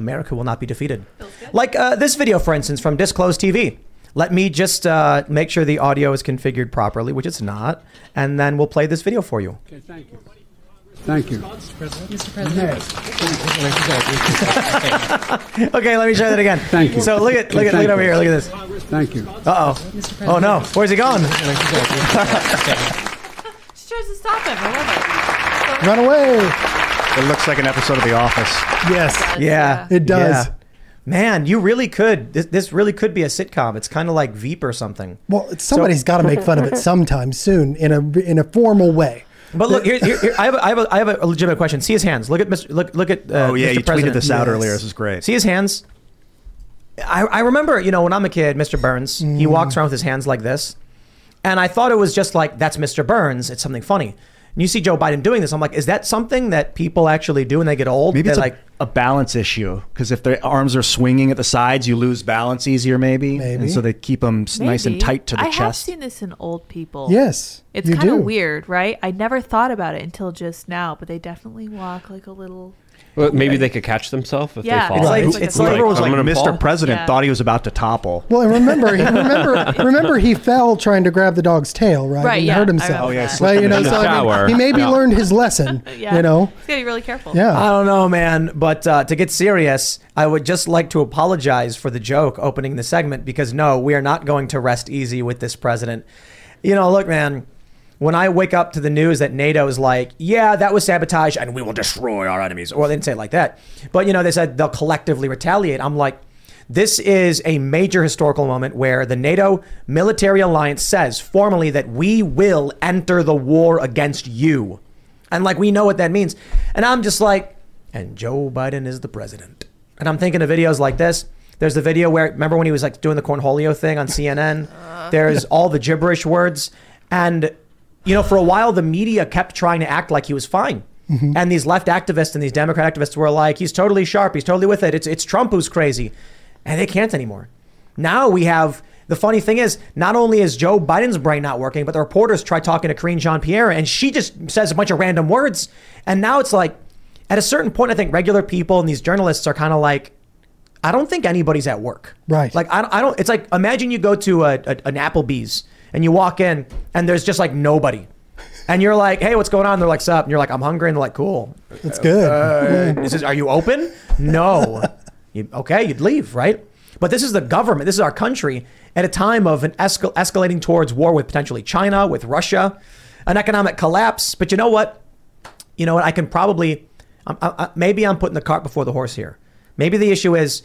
America will not be defeated. Like uh, this video, for instance, from Disclose.tv. Let me just uh, make sure the audio is configured properly, which it's not, and then we'll play this video for you. Okay, thank you. Thank you. Mr. President. okay, let me try that again. Thank you. So look at look at look at over here. Look at this. Thank you. Uh oh. Oh no. Where's he going? She tries to stop him. I love it. run away. It looks like an episode of The Office. Yes, Yeah, It does. Yeah. Man, you really could. This, this really could be a sitcom. It's kind of like Veep or something. Well, somebody's got to make fun of it sometime soon in a in a formal way. But look, here, here, here I, have a, I, have a, I have a legitimate question. See his hands. Look at Mr. Look, look at. Uh, Oh, yeah, Mr. you tweeted this out earlier. This is great. See his hands. I, I remember, you know, when I'm a kid, Mr. Burns, he Mm. walks around with his hands like this, and I thought it was just like that's Mr. Burns. It's something funny. And you see Joe Biden doing this. I'm like, is that something that people actually do when they get old? Maybe They're it's a, like, a balance issue because if their arms are swinging at the sides, you lose balance easier, maybe. Maybe. And so they keep them nice and tight to the chest. I have seen this in old people. Yes, It's kind of weird, right? I never thought about it until just now, but they definitely walk like a little. Well, maybe they could catch themselves if Yeah, they fall. it's like, It's it's a like, Whoever was like I'm Mr. fall. President Yeah. thought he was about to topple. Well, and remember, he, remember, remember, he fell trying to grab the dog's tail, right? Right, and yeah, hurt himself. Oh, yeah, that. Well, you know, the so I mean, he maybe Yeah. learned his lesson. Yeah. You know, It's got to be really careful. yeah. I don't know, man. But uh, to get serious, I would just like to apologize for the joke opening the segment because no, we are not going to rest easy with this president. You know, look, man. When I wake up to the news that NATO is like, yeah, that was sabotage and we will destroy our enemies. Well, they didn't say it like that. But, you know, they said they'll collectively retaliate. I'm like, this is a major historical moment where the NATO military alliance says formally that we will enter the war against you. And like we know what that means. And I'm just like, and Joe Biden is the president. And I'm thinking of videos like this. There's the video where remember when he was like doing the cornholio thing on CNN? Uh. There's all the gibberish words. And you know, for a while the media kept trying to act like he was fine. Mm-hmm. And these left activists and these Democrat activists were like, he's totally sharp, he's totally with it. It's it's Trump who's crazy. And they can't anymore. Now we have the funny thing is, not only is Joe Biden's brain not working, but the reporters try talking to Karine Jean Pierre, and she just says a bunch of random words. And now it's like, at a certain point, I think regular people and these journalists are kind of like, I don't think anybody's at work. Right. Like I don't, I don't. It's like imagine you go to a, a, an Applebee's and you walk in and there's just like nobody, and you're like, hey, what's going on? They're like, sup? And you're like, I'm hungry, and they're like, cool. That's good. Uh, is this, are you open? No. You, okay, you'd leave, right? But this is the government. This is our country at a time of an escal- escalating towards war with potentially China, with Russia, an economic collapse. But you know what? You know what? I can probably, I, I, maybe I'm putting the cart before the horse here. Maybe the issue is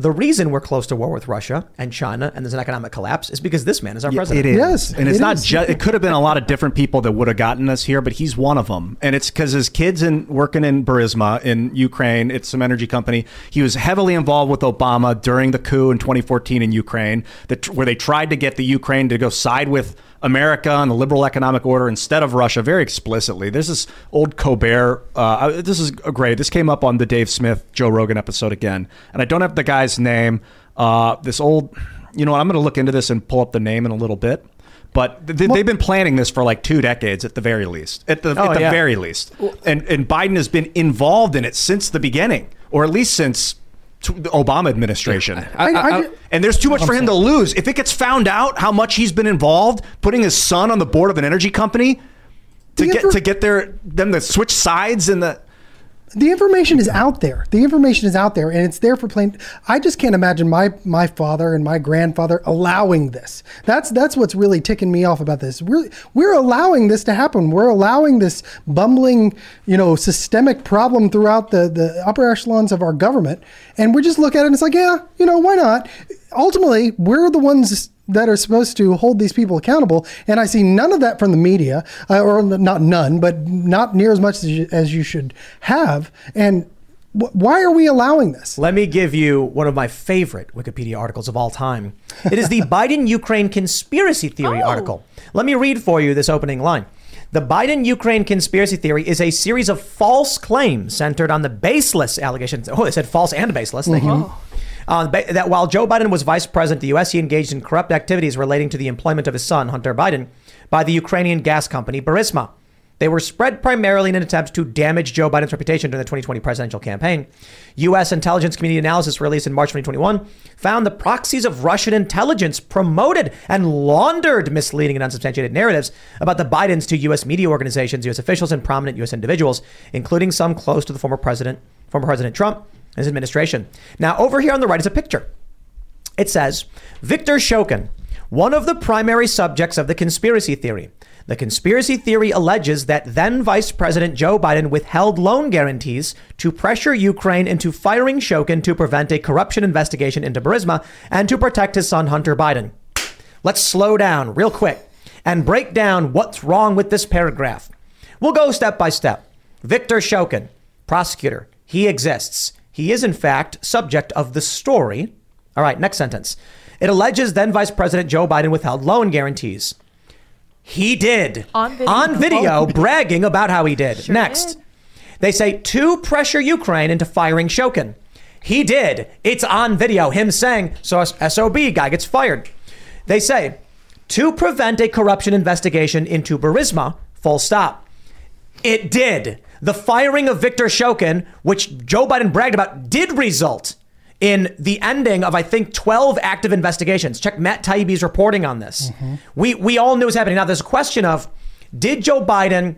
the reason we're close to war with Russia and China and there's an economic collapse is because this man is our president. It is. Yes, and it's it not just. It could have been a lot of different people that would have gotten us here, but he's one of them. And it's because his kids in working in Burisma in Ukraine. It's some energy company. He was heavily involved with Obama during the coup in 2014 in Ukraine, that where they tried to get the Ukraine to go side with America and the liberal economic order instead of Russia very explicitly. This is old Colbert. Uh, this is great. This came up on the Dave Smith Joe Rogan episode again, and I don't have the guy's name. Uh, this old, you know what? I'm going to look into this and pull up the name in a little bit. But th- they've been planning this for like two decades at the very least. At the, Oh, at the yeah. very least. And, and Biden has been involved in it since the beginning, or at least since the Obama administration. I- I- I- and there's too much for him to lose. If it gets found out how much he's been involved, putting his son on the board of an energy company to get infor- to get their them to switch sides in the the information is out there. The information is out there, and it's there for plain. I just can't imagine my my father and my grandfather allowing this. That's that's what's really ticking me off about this. We're we're allowing this to happen. We're allowing this bumbling, you know, systemic problem throughout the the upper echelons of our government, and we just look at it and it's like, yeah, you know, why not? Ultimately, we're the ones that are supposed to hold these people accountable. And I see none of that from the media, uh, or not none, but not near as much as you, as you should have. And wh- why are we allowing this? Let me give you one of my favorite Wikipedia articles of all time. It is the Biden Ukraine conspiracy theory Oh. article. Let me read for you this opening line. The Biden Ukraine conspiracy theory is a series of false claims centered on the baseless allegations. Oh, they said false and baseless. Thank you. Uh, that while Joe Biden was vice president of the U.S., he engaged in corrupt activities relating to the employment of his son, Hunter Biden, by the Ukrainian gas company Burisma. They were spread primarily in an attempt to damage Joe Biden's reputation during the 2020 presidential campaign. U.S. intelligence community analysis released in March 2021 found the proxies of Russian intelligence promoted and laundered misleading and unsubstantiated narratives about the Bidens to U.S. media organizations, U.S. officials, and prominent U.S. individuals, including some close to the former president, former President Trump, his administration. Now, over here on the right is a picture. It says Victor Shokin, one of the primary subjects of the conspiracy theory. The conspiracy theory alleges that then Vice President Joe Biden withheld loan guarantees to pressure Ukraine into firing Shokin to prevent a corruption investigation into Burisma and to protect his son Hunter Biden. Let's slow down real quick and break down what's wrong with this paragraph. We'll go step by step. Victor Shokin, prosecutor, he exists. He is, in fact, subject of the story. All right, next sentence. It alleges then Vice President Joe Biden withheld loan guarantees. He did. On video. On video, oh. bragging about how he did. Sure next. did. They say to pressure Ukraine into firing Shokin. He did. It's on video. Him saying, so SOB guy gets fired. They say to prevent a corruption investigation into Burisma, full stop. It did. The firing of Victor Shokin, which Joe Biden bragged about, did result in the ending of, I think, 12 active investigations. Check Matt Taibbi's reporting on this. Mm-hmm. We, we all knew it was happening. Now, there's a question of did Joe Biden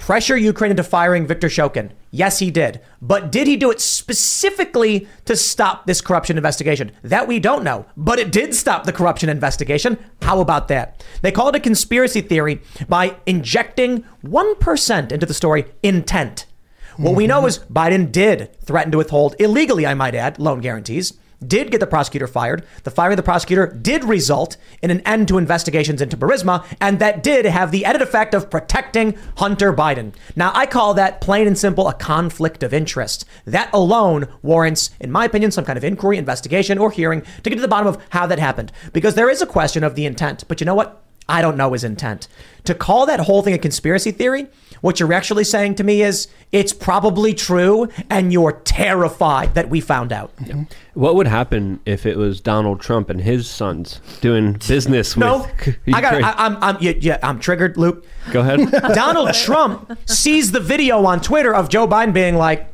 pressure Ukraine into firing Viktor Shokin? Yes, he did. But did he do it specifically to stop this corruption investigation? That we don't know. But it did stop the corruption investigation. How about that? They call it a conspiracy theory by injecting 1% into the story intent. What we know is Biden did threaten to withhold illegally, I might add, loan guarantees. Did get the prosecutor fired. The firing of the prosecutor did result in an end to investigations into Burisma, and that did have the added effect of protecting Hunter Biden. Now, I call that plain and simple a conflict of interest. That alone warrants, in my opinion, some kind of inquiry, investigation, or hearing to get to the bottom of how that happened. Because there is a question of the intent. But you know what? I don't know his intent. To call that whole thing a conspiracy theory, what you're actually saying to me is it's probably true, and you're terrified that we found out. What would happen if it was Donald Trump and his sons doing business No, with I got. I, I'm. I'm. Yeah, yeah, I'm triggered, Luke. Go ahead. Donald Trump sees the video on Twitter of Joe Biden being like,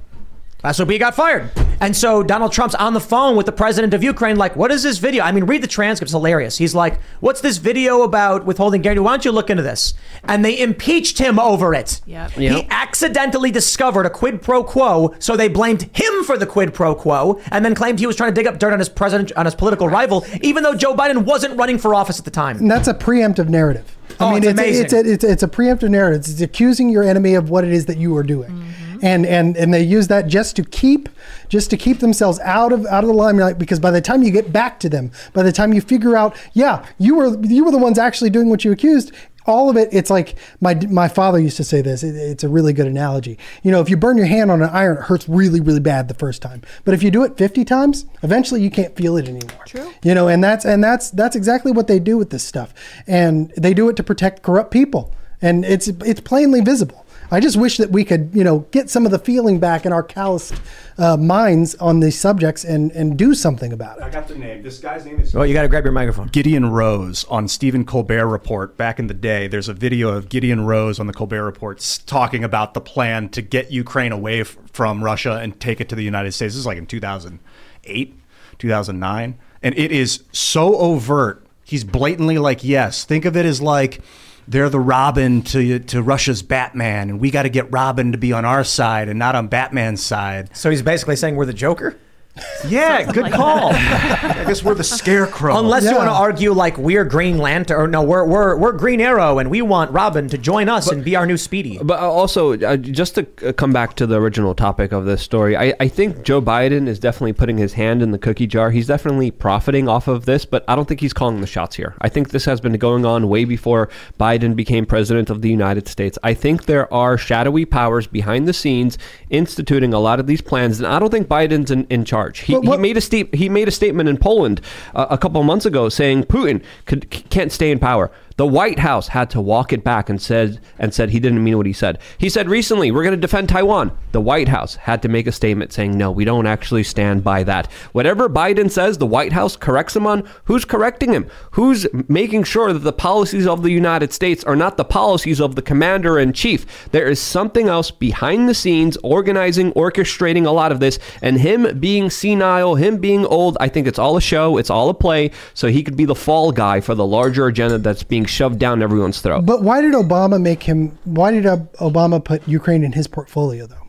SOB got fired. And so Donald Trump's on the phone with the president of Ukraine, like, what is this video? I mean, read the transcript, it's hilarious. He's like, what's this video about withholding guarantee? Why don't you look into this? And they impeached him over it. Yep. He accidentally discovered a quid pro quo, so they blamed him for the quid pro quo, and then claimed he was trying to dig up dirt on his president, on his political rival, even though Joe Biden wasn't running for office at the time. And that's a preemptive narrative. Oh, it's amazing. It's, a, it's, a, it's a preemptive narrative. It's accusing your enemy of what it is that you are doing. Mm-hmm. Mm-hmm. And, and and they use that just to keep just to keep themselves out of out of the limelight because by the time you get back to them, by the time you figure out, yeah, you were you were the ones actually doing what you accused, all of it it's like my my father used to say this it, it's a really good analogy. You know if you burn your hand on an iron it hurts really really bad the first time. But if you do it 50 times eventually you can't feel it anymore. True. you know and that's and that's that's exactly what they do with this stuff. And they do it to protect corrupt people. And it's it's plainly visible I just wish that we could, you know, get some of the feeling back in our calloused uh, minds on these subjects and, and do something about it. I got the name. This guy's name is Oh, you got to grab your microphone. Gideon Rose on Stephen Colbert Report back in the day. There's a video of Gideon Rose on the Colbert Report talking about the plan to get Ukraine away f- from Russia and take it to the United States. This is like in 2008, 2009. And it is so overt. He's blatantly like, yes, think of it as like they're the Robin to, to Russia's Batman, and we got to get Robin to be on our side and not on Batman's side. So he's basically saying we're the Joker? Yeah, good call. I guess we're the scarecrow. Unless you want to argue like we're Green Lantern, or no, we're we're we're Green Arrow, and we want Robin to join us and be our new Speedy. But also, uh, just to uh, come back to the original topic of this story, I, I think Joe Biden is definitely putting his hand in the cookie jar. He's definitely profiting off of this, but I don't think he's calling the shots here. I think this has been going on way before Biden became president of the United States. I think there are shadowy powers behind the scenes instituting a lot of these plans, and I don't think Biden's in, in charge. He, what- he made a sta- he made a statement in Poland uh, a couple of months ago saying Putin could, can't stay in power. The White House had to walk it back and said and said he didn't mean what he said. He said recently we're going to defend Taiwan. The White House had to make a statement saying no, we don't actually stand by that. Whatever Biden says, the White House corrects him on. Who's correcting him? Who's making sure that the policies of the United States are not the policies of the commander in chief? There is something else behind the scenes organizing, orchestrating a lot of this, and him being senile, him being old. I think it's all a show. It's all a play, so he could be the fall guy for the larger agenda that's being shoved down everyone's throat. But why did Obama make him? Why did Obama put Ukraine in his portfolio, though?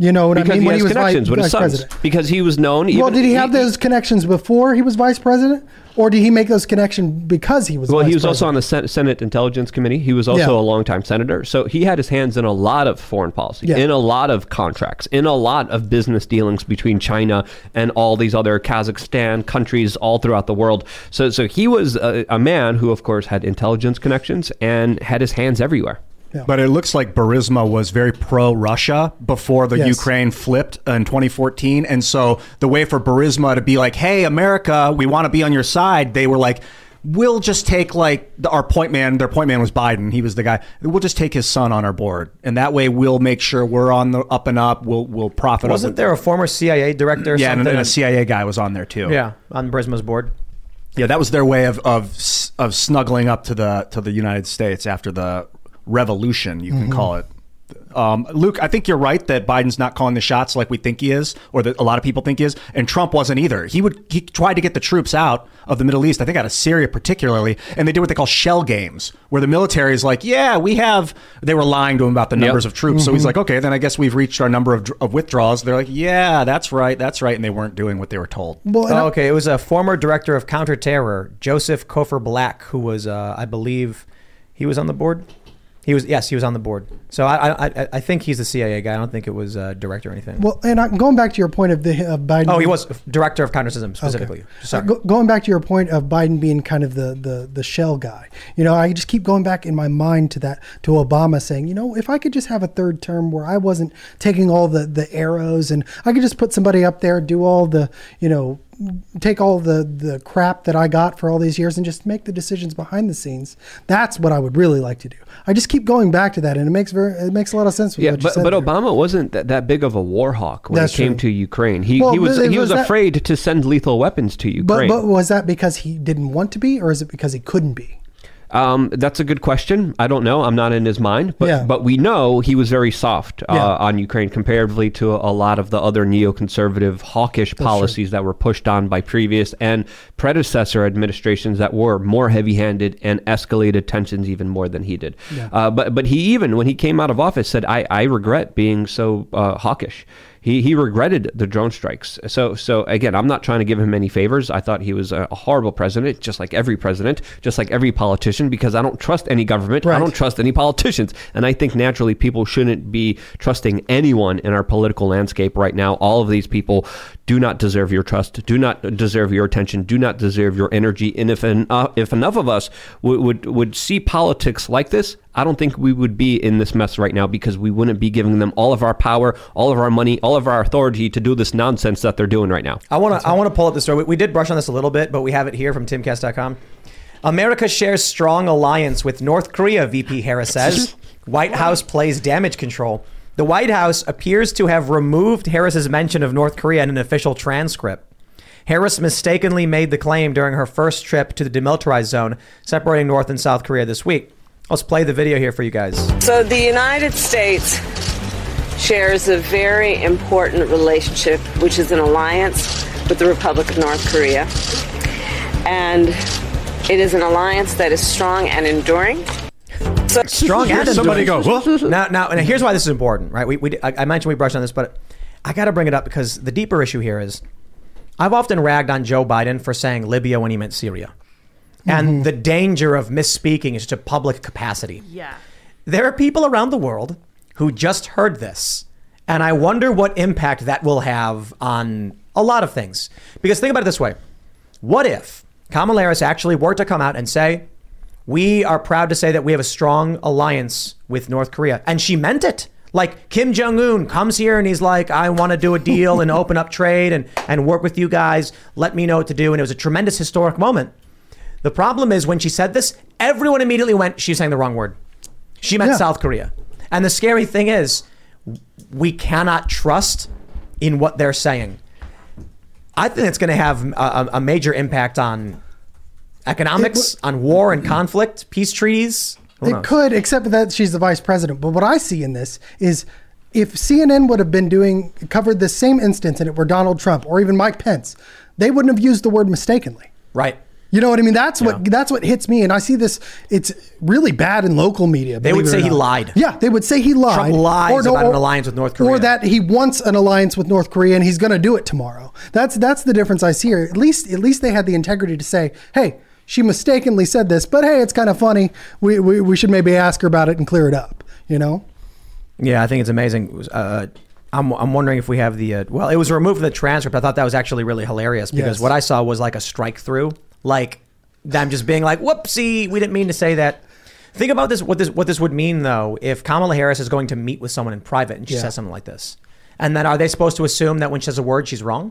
You know what because I mean? he when has he was connections vice, with his sons. president. Because he was known. well, did he have those connections before he was vice president, or did he make those connections because he was? Well, he was also on the Sen- Senate Intelligence Committee. He was also Yeah. a longtime senator. So he had his hands in a lot of foreign policy, Yeah. in a lot of contracts, in a lot of business dealings between China and all these other Kazakhstan countries all throughout the world. So, so he was a, a man who, of course, had intelligence connections and had his hands everywhere. But it looks like Burisma was very pro Russia before the Yes. Ukraine flipped in 2014. And so the way for Burisma to be like, hey, America, we want to be on your side, they were like, we'll just take like the, our point man, their point man was Biden. He was the guy. We'll just take his son on our board. And that way we'll make sure we're on the up and up. We'll, we'll profit. Wasn't there a former CIA director? Or Yeah, and, and a CIA guy was on there too. yeah, on Burisma's board. Yeah, that was their way of of of snuggling up to the to the United States after the revolution, you can Mm-hmm. call it. Um, Luke, I think you're right that Biden's not calling the shots like we think he is, or that a lot of people think he is, and Trump wasn't either. He would he tried to get the troops out of the Middle East. I think out of Syria particularly, and they did what they call shell games, where the military is like, "Yeah, we have." They were lying to him about the numbers of troops, so he's like, "Okay, then I guess we've reached our number of, of withdrawals." They're like, "Yeah, that's right, that's right," and they weren't doing what they were told. Well, Oh, okay, it was a former director of counterterror, Joseph Cofer Black, who was, uh, I believe, he was on the board. He was, yes, he was on the board. So I, I, I- I think he's the CIA guy. I don't think it was uh, director or anything. well, and I'm going back to your point of the of Biden. oh, he was director of counterterrorism specifically. Sorry. Uh, go- going back to your point of Biden being kind of the, the the shell guy, you know, I just keep going back in my mind to that to Obama saying, you know, if I could just have a third term where I wasn't taking all the the arrows and I could just put somebody up there, do all the, you know, take all the the crap that I got for all these years and just make the decisions behind the scenes. That's what I would really like to do. I just keep going back to that, and it makes very it makes a lot of sense. Yeah, what you but, but there. Obama wasn't that, that big of a war hawk when That's it came true. to Ukraine. He, Well, he was but he was was that- afraid to send lethal weapons to But Ukraine. but was that because he didn't want to be, or is it because he couldn't be? Um, that's a good question. I don't know. I'm not in his mind, but Yeah. but we know he was very soft uh, Yeah. on Ukraine comparatively to a lot of the other neoconservative, hawkish policies that were pushed on by previous and predecessor administrations that were more heavy-handed and escalated tensions even more than he did. Uh, but but he even when he came out of office said, "I I regret being so uh, hawkish." He, he regretted the drone strikes. So so again, I'm not trying to give him any favors. I thought he was a, a horrible president, just like every president, just like every politician, because I don't trust any government. I don't trust any politicians, and I think naturally people shouldn't be trusting anyone in our political landscape right now. All of these people do not deserve your trust, do not deserve your attention, do not deserve your energy. And if en- uh, if enough of us would, would would see politics like this, I don't think we would be in this mess right now because we wouldn't be giving them all of our power, all of our money, all of our authority to do this nonsense that they're doing right now. I want to I want to pull up the story. We, we did brush on this a little bit, but we have it here from timcast.com. America shares strong alliance with North Korea, VP Harris says. White House plays damage control. The White House appears to have removed Harris's mention of North Korea in an official transcript. Harris mistakenly made the claim during her first trip to the demilitarized zone separating North and South Korea this week. Let's play the video here for you guys. So the United States shares a very important relationship, which is an alliance with the Republic of North Korea. And it is an alliance that is strong and enduring. So strong and Somebody enduring. go, "What?" now, now, and here's why this is important, right? We, we I, I mentioned we brushed on this, but I got to bring it up because the deeper issue here is I've often ragged on Joe Biden for saying Libya when he meant Syria, and mm-hmm. the danger of misspeaking is to public capacity. Yeah. There are people around the world who just heard this, and I wonder what impact that will have on a lot of things. Because think about it this way: What if Kamala Harris actually were to come out and say, "We are proud to say that we have a strong alliance with North Korea," and she meant it? Like Kim Jong Un comes here and he's like, "I want to do a deal and open up trade and and work with you guys. Let me know what to do." And it was a tremendous historic moment. The problem is when she said this, everyone immediately went, "She's saying the wrong word." She meant Yeah. South Korea. And the scary thing is, we cannot trust in what they're saying. I think it's going to have a, a- a major impact on economics, on war and conflict, peace treaties. Who It knows? could, except that she's the vice president. But what I see in this is if CNN would have been doing covered the same instance and it were Donald Trump or even Mike Pence, they wouldn't have used the word mistakenly. Right. You know what I mean? That's what that's what hits me, and I see this. It's really bad in local media. They would or say he lied. Yeah, they would say he lied. Trump lies about an alliance with North Korea. or that he wants an alliance with North Korea, and he's going to do it tomorrow. That's that's the difference I see here. At least at least they had the integrity to say, "Hey, she mistakenly said this, but hey, it's kind of funny. We, we we should maybe ask her about it and clear it up." You know? Yeah, I think it's amazing. Uh, I'm, I'm wondering if we have the. Uh, well, it was removed from the transcript. I thought that was actually really hilarious because Yes. what I saw was like a strike through. Like, them just being like, whoopsie, we didn't mean to say that. Think about this. What this what this would mean though, if Kamala Harris is going to meet with someone in private and she Yeah. says something like this, and then are they supposed to assume that when she says a word, she's wrong?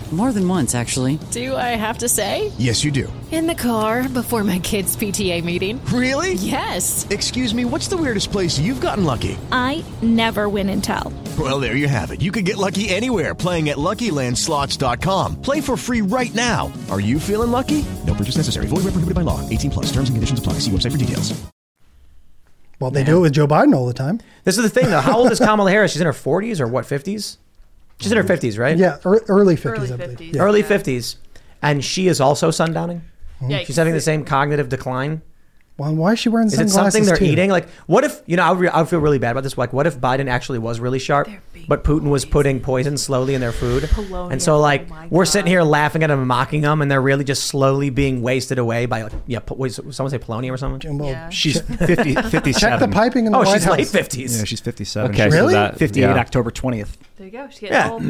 More than once, actually. Do I have to say? Yes, you do. In the car before my kids' PTA meeting. Really? Yes. Excuse me, what's the weirdest place you've gotten lucky? I never win and tell. Well, there you have it. You can get lucky anywhere playing at LuckyLandSlots.com. Play for free right now. Are you feeling lucky? No purchase necessary. Void where prohibited by law. 18 plus. Terms and conditions apply. See website for details. Well, they do it with Joe Biden all the time. This is the thing though. How old is Kamala Harris? She's in her 40s or what? 50s? She's in her 50s, right? Yeah, ear- early fifties, Early I believe. 50s. Yeah. Early 50s, and she is also sundowning. Mm-hmm. Yikes. She's having the same cognitive decline. Well, why is she wearing Is it something they're too? eating? Like, what if you know? I would, re- I would feel really bad about this. Like, what if Biden actually was really sharp, but Putin was putting poison slowly in their food, Polonium. and so like Oh we're God. sitting here laughing at them, and mocking them, and they're really just slowly being wasted away by like yeah, po- what is- someone say polonium or something? Well, Yeah. She's 50, 57. Check the piping in the Oh, White she's House. late 50s. Yeah, she's 57. Okay, She's so Really? that 58 yeah. October 20th. There you go. She gets Yeah. old.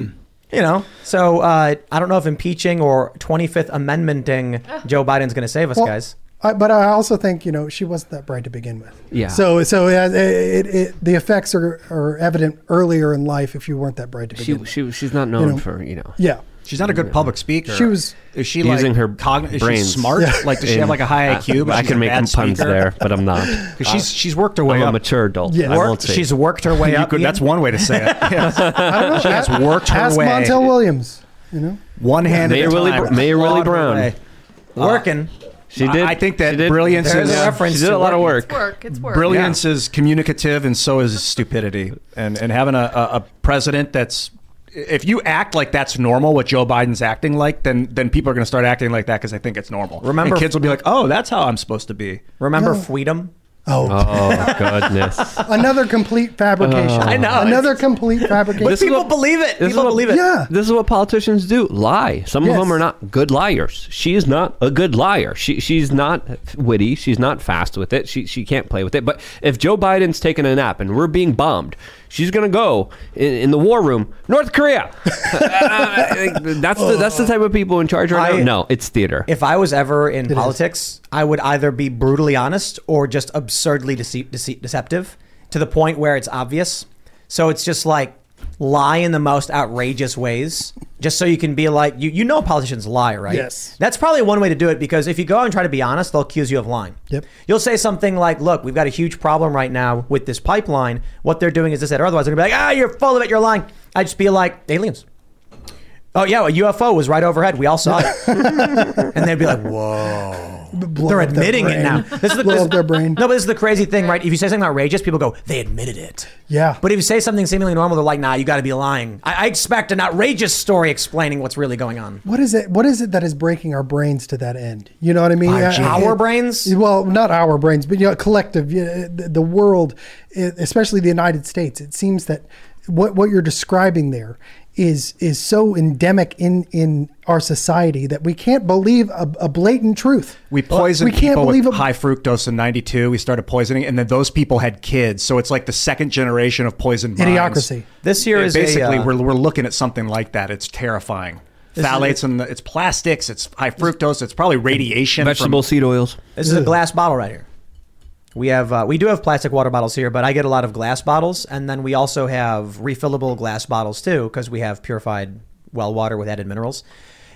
You know, so uh, I don't know if impeaching or 25th Amendmenting Joe Biden's going to save us, Well, guys. I, but I also think you know she wasn't that bright to begin with. Yeah. So so uh, it, it, the effects are, are evident earlier in life if you weren't that bright to begin She, with. she she's not known know, for you know. Yeah. She's not a good public speaker. She was- Is she Using like her cogn- is she smart? Yeah. Like does she have like a high IQ? But I can make some puns speaker? there, but I'm not. 'Cause she's she's worked her way I'm a mature adult. Yeah. I Worked- won't say. she's worked her way You up. could- that's one way to say it. Yes. I don't know. She has worked her Ask way. Montel Williams. You know. One hand Mayor Willie Mayor Willie Brown. way. Working. She did. I think that brilliance is a reference She did a lot of work. It's work. It's work. Brilliance is communicative, and so is stupidity. And and having a, a, a president that's if you act like that's normal, what Joe Biden's acting like, then then people are going to start acting like that because they think it's normal. Remember- and kids will be like, "Oh, that's how I'm supposed to be." Remember Yeah. freedom? Oh, Oh goodness. another complete fabrication. I know, Another complete fabrication. But People what- believe it. People what- believe it. yeah. This is what politicians do: lie. Some Yes. of them are not good liars. She is not a good liar. She she's not witty. She's not fast with it. She she can't play with it. But if Joe Biden's taking a nap and we're being bombed, she's gonna go in, in the war room, North Korea. Uh, that's the that's the type of people in charge right I- now. No, it's theater. If I was ever in is. politics, I would either be brutally honest or just absurdly deceit, deceit, deceptive to the point where it's obvious. So it's just like lie in the most outrageous ways, just so you can be like, you, you know, politicians lie, right? Yes. That's probably one way to do it because if you go out and try to be honest, they'll accuse you of lying. Yep. You'll say something like, look, we've got a huge problem right now with this pipeline. What they're doing is this, that, or otherwise. They're going to be like, ah, you're full of it, you're lying. I'd just be like, aliens. Oh yeah, a UFO was right overhead. We all saw it, and they'd be like, "Whoa!" Blow They're admitting it now. This is the, Blow this- up their brain. No, but this is the crazy thing, right? If you say something outrageous, people go, "They admitted it." Yeah. But if you say something seemingly normal, they're like, "Nah, you got to be lying." I, I expect an outrageous story explaining what's really going on. What is it? What is it that is breaking our brains to that end? You know what I mean? Our- Uh, our it- brains? Well, not our brains, but you know, collective. you know, The, the world, especially the United States. It seems that what what you're describing there is is so endemic in in our society that we can't believe a, a blatant truth. We poisoned We can't people believe with a- high fructose in '92. We started poisoning, and then those people had kids. So it's like the second generation of poisoned minds. Idiocracy. This here Yeah, is a, basically uh, we're we're looking at something like that. It's terrifying. Phthalates and it's plastics. It's high fructose. It's probably radiation. Vegetable from, seed oils. This is a glass bottle right here. We have uh, we do have plastic water bottles here, but I get a lot of glass bottles, and then we also have refillable glass bottles too, because we have purified well water with added minerals.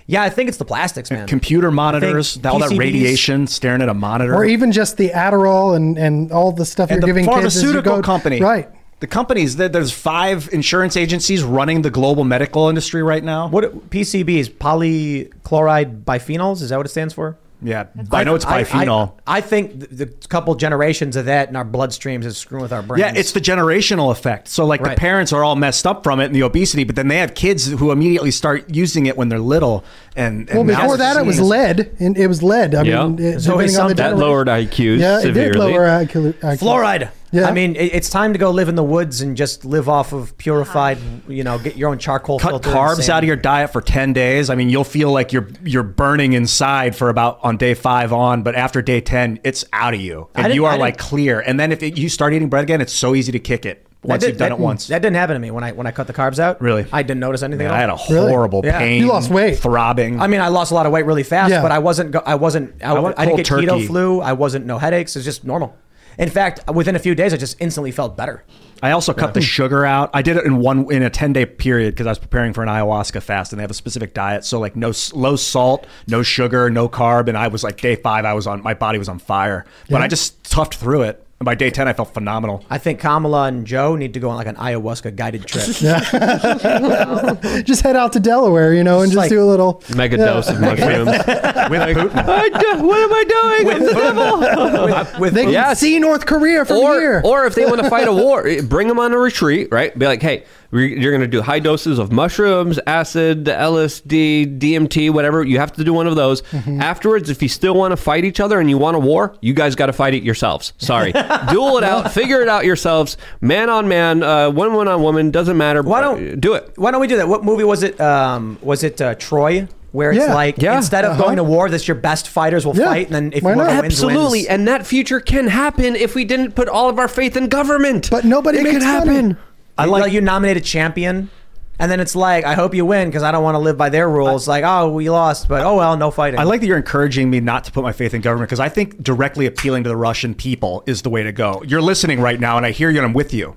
Yeah, I think it's the plastics, man. computer monitors, think all that radiation, staring at a monitor. or even just the Adderall and and all the stuff and you're the giving kids as you pharmaceutical go- company, right? The companies that there's five insurance agencies running the global medical industry right now. What PCBs? Polychloride biphenyls? Is that what it stands for? Yeah, I know it's biphenol. I, I think the, the couple generations of that in our bloodstreams is screwing with our brains. Yeah, it's the generational effect. So like Right. the parents are all messed up from it and the obesity, but then they have kids who immediately start using it when they're little. And, Well, and now before it's that, it was as- lead, and it was lead. I Yeah. mean, it, There's always depending on the something. That generation- lowered IQs Yeah, it did severely. lower IQ. IQ. Fluoride. Yeah. I mean, it, it's time to go live in the woods and just live off of purified, you know, get your own charcoal Cut carbs out of your diet for ten days. I mean, you'll feel like you're you're burning inside for about on day five on, but after day ten, it's out of you, and you are like clear. And then if it, you start eating bread again, it's so easy to kick it once That you've did- done that- it once. That didn't happen to me when I when I cut the carbs out. Really? I didn't notice anything. Man, at I had a horrible Yeah. pain. You lost weight. throbbing. I mean, I lost a lot of weight really fast, Yeah. but I wasn't. I wasn't. I, I I didn't get cold keto flu. I wasn't no headaches. It's just normal. In fact, within a few days, I just instantly felt better. I also cut the sugar out. I did it in one in a ten day period because I was preparing for an ayahuasca fast, and they have a specific diet. So like no low salt, no sugar, no carb, and I was like day five, I was on my body was on fire, but Yeah. I just toughed through it. And by day ten, I felt phenomenal. I think Kamala and Joe need to go on like an ayahuasca guided trip. just head out to Delaware, you know, and It's just like- do a little Mega Yeah. dose of mushrooms. With Putin. I do- what am I doing? I'm the devil. with, with They can Yes. see North Korea from or, here. or if they want to fight a war, eh, bring them on a retreat, right? Be like, hey, we- you're going to do high doses of mushrooms, acid, LSD, DMT, whatever. You have to do one of those. Mm-hmm. Afterwards, if you still want to fight each other and you want a war, you guys got to fight it yourselves. Sorry. Duel it out, figure it out yourselves, man on man, uh, woman on woman, doesn't matter. Why don't- Uh, do it? Why don't we do that? What movie was it? Um, was it uh, Troy? Where it's Yeah. like Yeah. instead of Uh-huh. going to war, that's your best fighters will Yeah. fight, and then if Why whoever not? wins, Absolutely, wins. and that future can happen if we didn't put all of our faith in government. But nobody it makes could money. Happen. I like, you nominate a champion, And then it's like, I hope you win because I don't want to live by their rules. like, oh, we lost, but oh well, no fighting. I like that you're encouraging me not to put my faith in government because I think directly appealing to the Russian people is the way to go. You're listening right now, and I hear you, and I'm with you.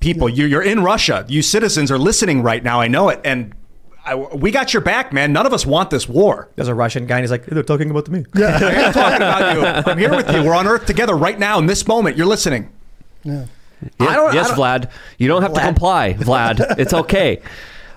People, you, you're in Russia. You citizens are listening right now. I know it, and I, we got your back, man. None of us want this war. There's a Russian guy, and he's like, they're talking about me. I am talking about you. I'm here with you. We're on Earth together right now in this moment. You're listening. Yeah. I don't- yes, I don't- Vlad. You don't have to comply, Vlad. It's okay.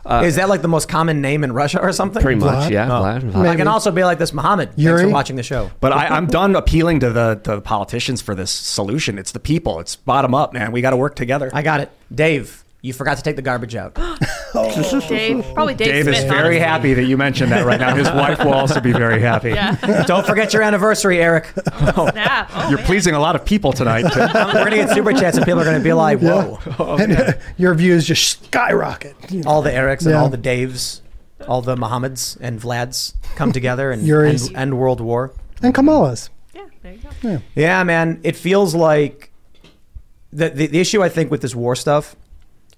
Uh, is that like the most common name in Russia or something? Pretty much, Vlad? yeah, Vlad, Vlad. I can also be like this Muhammad. Thanks Yuri? for watching the show. But I, I'm done appealing to the, to the politicians for this solution. It's the people. It's bottom up, man. We got to work together. I got it. Dave, you forgot to take the garbage out. Oh. Dave, probably Dave, Dave is very honestly. happy that you mentioned that right now. His wife will also be very happy. Yeah. Don't forget your anniversary, Eric. Snap. Oh, You're pleasing a lot of people tonight. We're gonna get super chats, and people are gonna be like, "Whoa!" Oh, and your views just skyrocket. You know. All the Erics and Yeah. all the Daves, all the Muhammads and Vlads come together and Yuris. end, end world war. And Kamala's. Yeah, there you go. Yeah. Yeah, man. It feels like the, the the issue I think with this war stuff.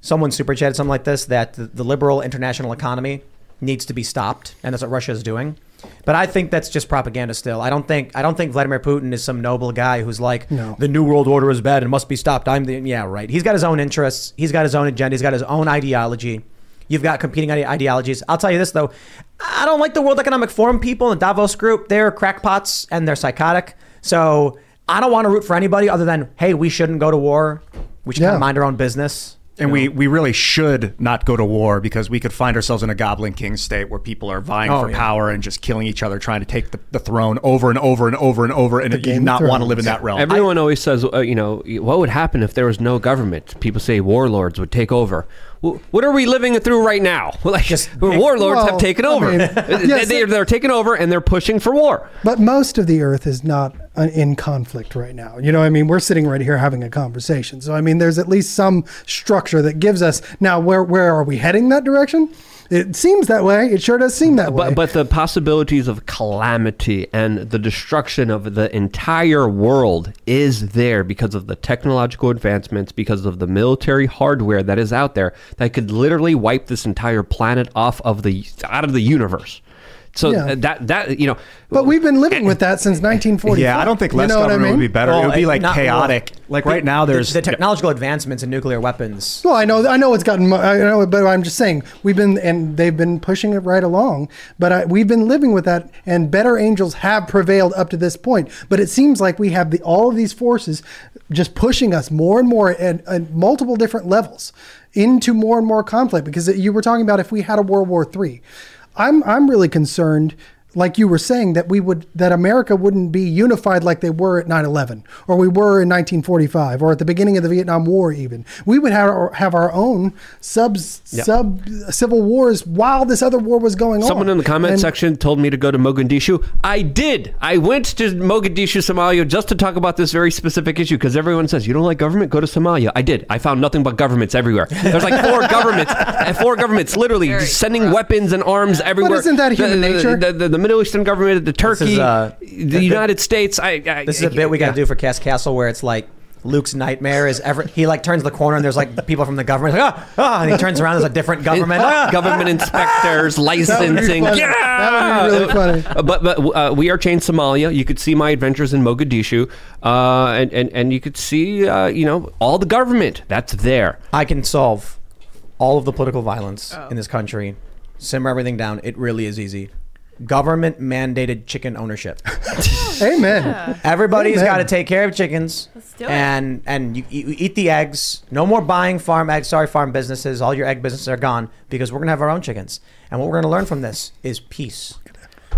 Someone super chatted something like this that the, the liberal international economy needs to be stopped, and that's what Russia is doing. But I think that's just propaganda. Still, I don't think I don't think Vladimir Putin is some noble guy who's like No. the new world order is bad and must be stopped. I'm the yeah right. He's got his own interests. He's got his own agenda. He's got his own ideology. You've got competing ideologies. I'll tell you this though, I don't like the World Economic Forum people and Davos group. They're crackpots and they're psychotic. So I don't want to root for anybody other than hey, we shouldn't go to war. We should kind of mind our own business. And we, we really should not go to war because we could find ourselves in a Goblin King state where people are vying Oh, for yeah. power and just killing each other, trying to take the, the throne over and over and over and over. And you do Game of not want to live in that realm. Everyone always says, uh, you know, what would happen if there was no government? People say warlords would take over. What are we living through right now? Like, warlords Well, have taken I over. mean, They- yes, they're, they're taking over and they're pushing for war. But most of the earth is not uh, in conflict right now. You know, I mean, we're sitting right here having a conversation. So, I mean, there's at least some structure that gives us now where where are we heading that direction? It seems that way. It sure does seem that way. But but the possibilities of calamity and the destruction of the entire world is there because of the technological advancements, because of the military hardware that is out there that could literally wipe this entire planet off of the out of the universe. So Yeah. that that you know, But we've been living eh, with that since 1940. Yeah, I don't think you less know what I government would be better. it would be eh, like not- chaotic. like right now, there's the, technological advancements in nuclear weapons. Well, I know, I know it's gotten, I know, but I'm just saying we've been, and they've been pushing it right along. But I, we've been living with that, and better angels have prevailed up to this point. But it seems like we have the all of these forces just pushing us more and more at, at multiple different levels into more and more conflict. Because you were talking about if we had a World War III, I'm I'm really concerned. Like you were saying that we would that America wouldn't be unified like they were at 9/11 or we were in 1945 or at the beginning of the Vietnam War even. We would have our, have our own subs Yep. sub civil wars while this other war was going on. Someone in the comment And- section told me to go to Mogadishu. I did. I went to Mogadishu, Somalia, just to talk about this very specific issue because everyone says you don't like government. Go to Somalia. I did. I found nothing but governments everywhere. There's like four governments, four governments, literally just sending weapons and arms everywhere. isn't that human the, the- nature? The, the, the Middle Eastern government, the Turkey, is, uh, the, United States. I, I, This is a bit we got to do for Cast Castle where it's like Luke's nightmare is ever he like turns the corner and there's like people from the government like ah, ah and he turns around there's a different government ah. government inspectors, licensing. funny. Yeah, That would be really funny. Uh, But but uh, we are chained Somalia. You could see my adventures in Mogadishu, uh, and, and and you could see uh, you know all the government that's there. I can solve all of the political violence in this country. Simmer everything down. It really is easy. Government mandated chicken ownership. Amen. Everybody's Amen. got to take care of chickens. do it. and and you, you eat the eggs. No more buying farm eggs. Sorry, farm businesses. All your egg businesses are gone because we're gonna have our own chickens. And what we're gonna learn from this is peace.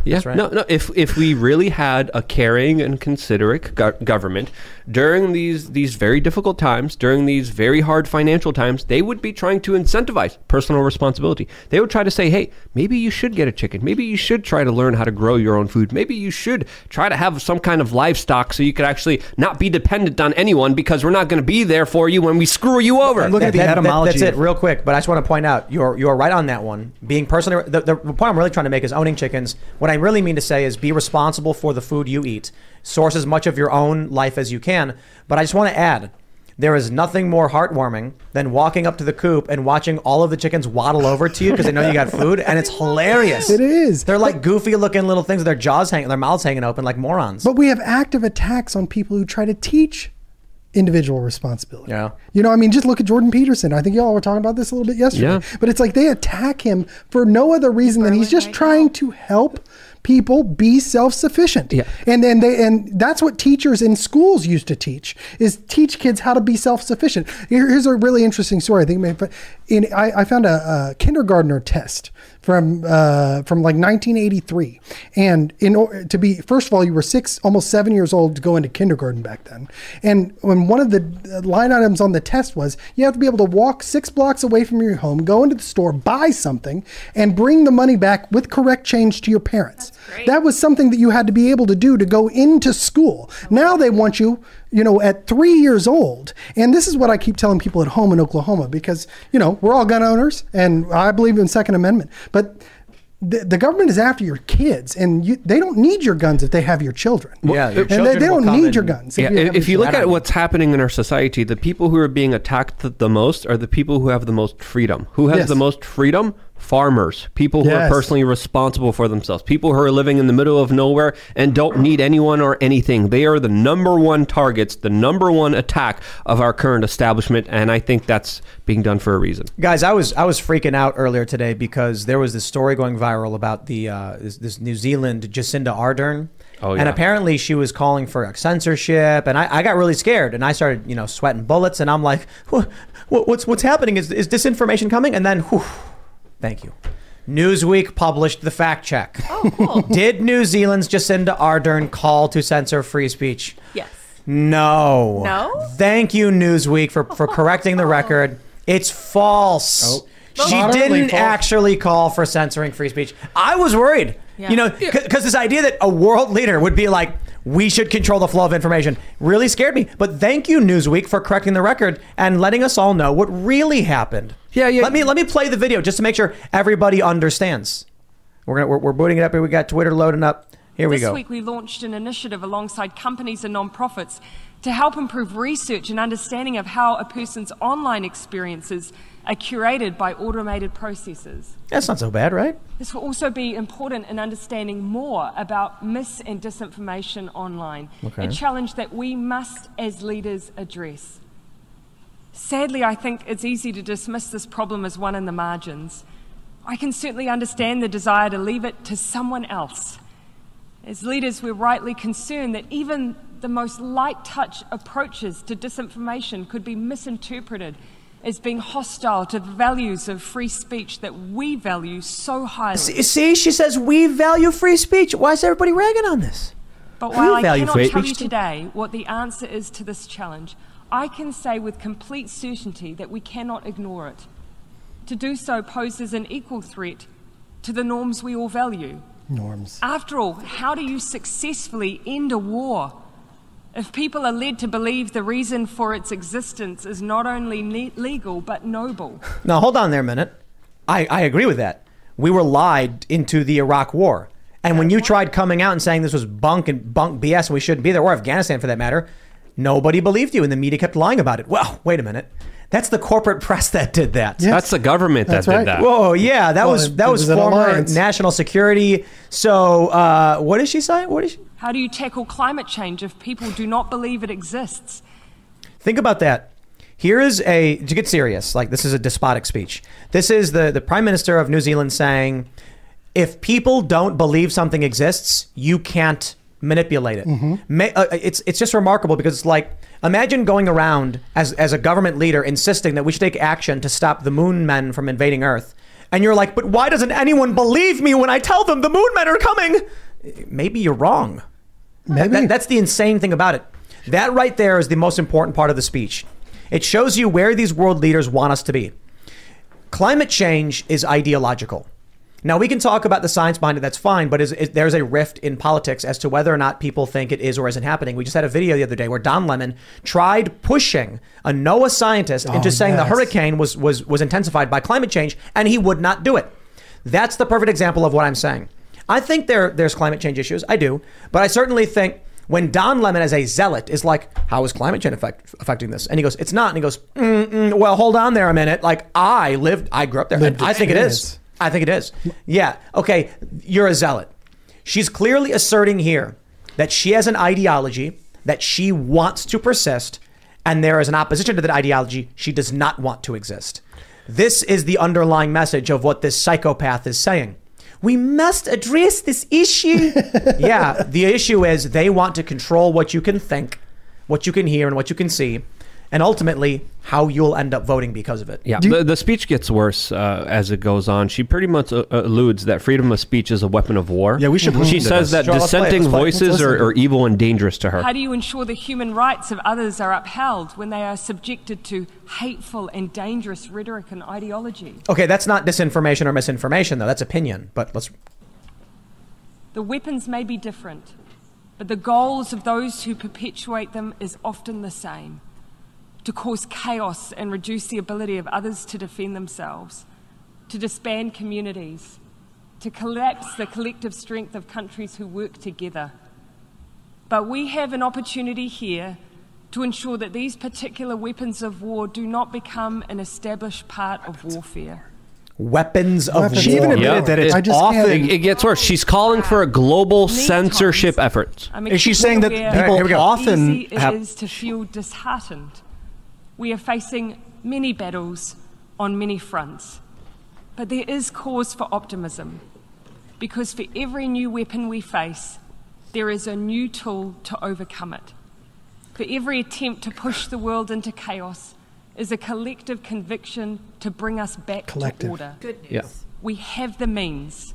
Yeah, That's right. no, no. If if we really had a caring and considerate go- government during these these very difficult times, during these very hard financial times, they would be trying to incentivize personal responsibility. They would try to say, "Hey, maybe you should get a chicken. Maybe you should try to learn how to grow your own food. Maybe you should try to have some kind of livestock so you could actually not be dependent on anyone because we're not going to be there for you when we screw you over." look at the That- that- that's it, real quick. But I just want to point out you're you're right on that one. Being personally, the, the point I'm really trying to make is owning chickens. What I really mean to say is be responsible for the food you eat. Source as much of your own life as you can. But I just want to add, There is nothing more heartwarming than walking up to the coop and watching all of the chickens waddle over to you because they know you got food, and it's hilarious. It is. They're like goofy looking little things with their jaws hanging, their mouths hanging open like morons. But we have active attacks on people who try to teach individual responsibility. Yeah. You know, I mean, just look at Jordan Peterson. I think y'all were talking about this a little bit yesterday. Yeah. But it's like they attack him for no other reason than he's just trying to help people be self-sufficient. Yeah. And then they and that's what teachers in schools used to teach is teach kids how to be self-sufficient. Here- here's a really interesting story. I think in I, I found a, a kindergartner test from uh, from like 1983, and in or- to be first of all, you were six, almost seven years old to go into kindergarten back then. And when one of the uh, line items on the test was you have to be able to walk six blocks away from your home, go into the store, buy something, and bring the money back with correct change to your parents. That was something that you had to be able to do to go into school. Now they want you, you know, at three years old. And this is what I keep telling people at home in Oklahoma because, you know, we're all gun owners and I believe in Second Amendment. But the, the government is after your kids and you, they don't need your guns if they have your children. Yeah, your and they, children they will don't need and- your guns. Yeah, have if, if you look at what's happening in our society, the people who are being attacked the most are the people who have the most freedom. Who has Yes. the most freedom? Farmers, people who are personally responsible for themselves, people who are living in the middle of nowhere and don't need anyone or anything. They are the number one targets, the number one attack of our current establishment, and I think that's being done for a reason. Guys, I was I was freaking out earlier today because there was this story going viral about the uh, this, this New Zealand Jacinda Ardern. Oh, And apparently she was calling for like, censorship, and I, I got really scared, and I started you know sweating bullets, and I'm like, what, what's what's happening? Is is disinformation coming? And then, whew, thank you. Newsweek published the fact check. Oh, cool. Did New Zealand's Jacinda Ardern call to censor free speech? yes. No. No? Thank you, Newsweek, for, for correcting the record. It's false. Oh. She didn't false. actually call for censoring free speech. I was worried. Yeah. You know, because this idea that a world leader would be like, we should control the flow of information really scared me. But thank you, Newsweek, for correcting the record and letting us all know what really happened. Yeah, yeah. Let me let me play the video just to make sure everybody understands. We're gonna we're, we're booting it up here. We got Twitter loading up. Here we this go. This week, we launched an initiative alongside companies and nonprofits to help improve research and understanding of how a person's online experiences are curated by automated processes. That's not so bad, right? This will also be important in understanding more about mis and disinformation online, Okay. a challenge that we must, as leaders, address. Sadly, I think it's easy to dismiss this problem as one in the margins. I can certainly understand the desire to leave it to someone else. As leaders, we're rightly concerned that even the most light touch approaches to disinformation could be misinterpreted as being hostile to the values of free speech that we value so highly. See, see, she says we value free speech. Why is everybody ragging on this? But while I cannot tell you today what the answer is to this challenge, I can say with complete certainty that we cannot ignore it. To do so poses an equal threat to the norms we all value. norms. After all, how do you successfully end a war? If people are led to believe the reason for its existence is not only ne- legal but noble, Now, hold on there a minute. I, I agree with that. We were lied into the Iraq War. And when you tried coming out and saying this was bunk and bunk BS and we shouldn't be there, or Afghanistan for that matter, nobody believed you and the media kept lying about it. Well, wait a minute. That's the corporate press that did that. That's the government that That's did right. that. Whoa, yeah, that Well, was that was was former national security. So, uh, what is she saying? What is she? How do you tackle climate change if people do not believe it exists? Think about that. Here is a to get serious. Like this is a despotic speech. This is the the prime minister of New Zealand saying, if people don't believe something exists, you can't manipulate it. Ma- uh, it's it's just remarkable because it's like imagine going around as as a government leader insisting that we should take action to stop the moon men from invading Earth, and you're like, but why doesn't anyone believe me when I tell them the moon men are coming? Maybe you're wrong. Maybe. That- that's the insane thing about it. That right there is the most important part of the speech. It shows you where these world leaders want us to be. Climate change is ideological. Now we can talk about the science behind it. That's fine, but is, is, there's a rift in politics as to whether or not people think it is or isn't happening. We just had a video the other day where Don Lemon tried pushing a NOAA scientist into Oh, saying the hurricane was was was intensified by climate change, and he would not do it. That's the perfect example of what I'm saying. I think there there's climate change issues. I do, but I certainly think When Don Lemon, as a zealot, is like, "How is climate change affect, affecting this?" and he goes, "It's not," and he goes, Mm-mm, "Well, hold on there a minute. Like I lived, I grew up there. Lived I think it is. I think it is. Yeah. Okay. You're a zealot. She's clearly asserting here that she has an ideology that she wants to persist, and there is an opposition to that ideology she does not want to exist. This is the underlying message of what this psychopath is saying. We must address this issue. yeah, the issue is they want to control what you can think, what you can hear, and what you can see, and ultimately how you'll end up voting because of it. Yeah, the, the speech gets worse uh, as it goes on. She pretty much uh, alludes that freedom of speech is a weapon of war. Yeah, we should She listen to says this. that Sure, let's play dissenting let's play voices are, are evil and dangerous to her. How do you ensure the human rights of others are upheld when they are subjected to hateful and dangerous rhetoric and ideology? Okay, that's not disinformation or misinformation, though. That's opinion. But let's The weapons may be different, but the goals of those who perpetuate them is often the same to cause chaos and reduce the ability of others to defend themselves, to disband communities, to collapse the collective strength of countries who work together. But we have an opportunity here to ensure that these particular weapons of war do not become an established part of warfare. weapons of Weapons She even admitted Yeah. that it's I just often. can't- It, it gets worse. She's calling for a global Many censorship times, effort. I'm Is she saying that people here we go. often easy it have- is to feel disheartened. We are facing many battles on many fronts, but there is cause for optimism because for every new weapon we face, there is a new tool to overcome it. For every attempt to push the world into chaos is a collective conviction to bring us back Collective. to order. Good news. Yeah. We have the means.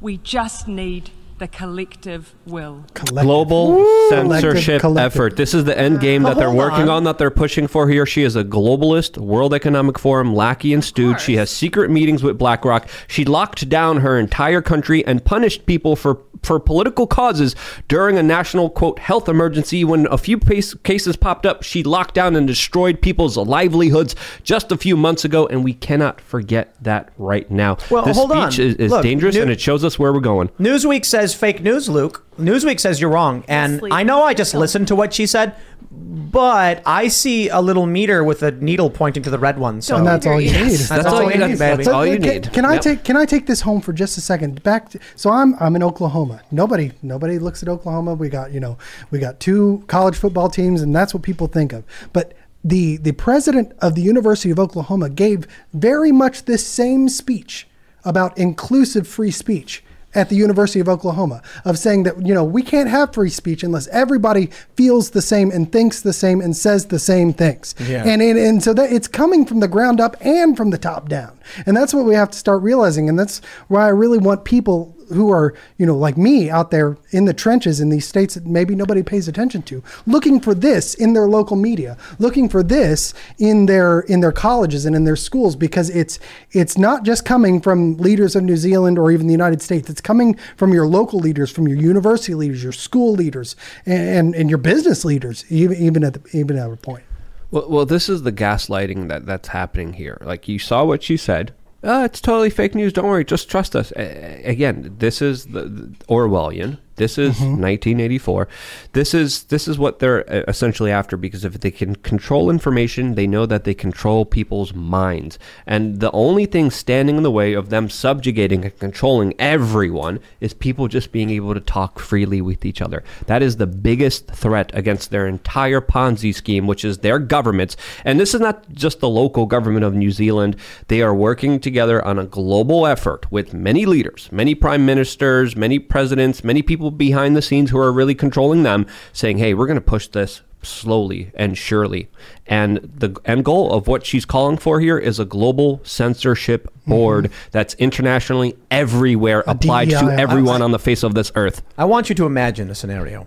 We just need the collective will. Collective. Global censorship collective. effort. This is the end game that they're working on. on, that they're pushing for here. She is a globalist, World Economic Forum lackey and stooge. She has secret meetings with BlackRock. She locked down her entire country and punished people for for political causes during a national quote health emergency when a few cases popped up she locked down and destroyed people's livelihoods just a few months ago and we cannot forget that right now Well, this hold on. speech is, is Look, dangerous new- and it shows us where we're going Newsweek says fake news, Luke. Newsweek says you're wrong. And I know I just listened to what she said, but I see a little meter with a needle pointing to the red one. So and that's all you need. That's all you need, baby. That's all you Can- Can, I Yep. take Can I take this home for just a second? Back. To, so I'm I'm in Oklahoma. Nobody nobody looks at Oklahoma. We got you know we got two college football teams, and that's what people think of. But the the president of the University of Oklahoma gave very much this same speech about inclusive free speech at the University of Oklahoma of saying that you know we can't have free speech unless everybody feels the same and thinks the same and says the same things. Yeah. And and, and so that it's coming from the ground up and from the top down. And that's what we have to start realizing and that's why I really want people who are, you know, like me out there in the trenches in these states that maybe nobody pays attention to, looking for this in their local media, looking for this in their in their colleges and in their schools because it's it's not just coming from leaders of New Zealand or even the United States. It's coming from your local leaders, from your university leaders, your school leaders, and and your business leaders, even even at the, even at a point. Well, well, this is the gaslighting that that's happening here. Like you saw what she said. Oh, it's totally fake news. Don't worry. Just trust us. A- again, this is the, the Orwellian. This is 1984. This is this is what they're uh, essentially after because if they can control information, they know that they control people's minds. And the only thing standing in the way of them subjugating and controlling everyone is people just being able to talk freely with each other. That is the biggest threat against their entire Ponzi scheme, which is their governments. And this is not just the local government of New Zealand. They are working together on a global effort with many leaders, many prime ministers, many presidents, many people behind the scenes who are really controlling them, saying, hey, we're going to push this slowly and surely. And the end goal of what she's calling for here is a global censorship board that's internationally everywhere applied to DEI. everyone on the face of this earth. I want you to imagine a scenario.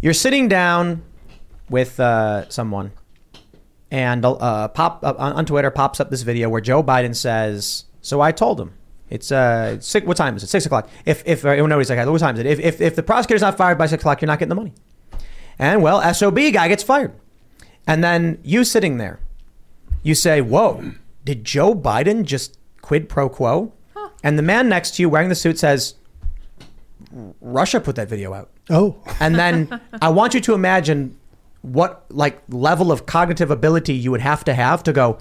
You're sitting down with uh, someone, and uh, pop uh, on Twitter pops up this video where Joe Biden says, "So I told him it's uh six, what time is it? Six o'clock. If if uh, no, he's like, what time is it? If, if if the prosecutor's not fired by six o'clock, you're not getting the money." And well, sob guy gets fired, and then you sitting there, you say, "Whoa, did Joe Biden just quid pro quo?" And the man next to you wearing the suit says, Russia put that video out. Oh. And then I want you to imagine what like level of cognitive ability you would have to have to go,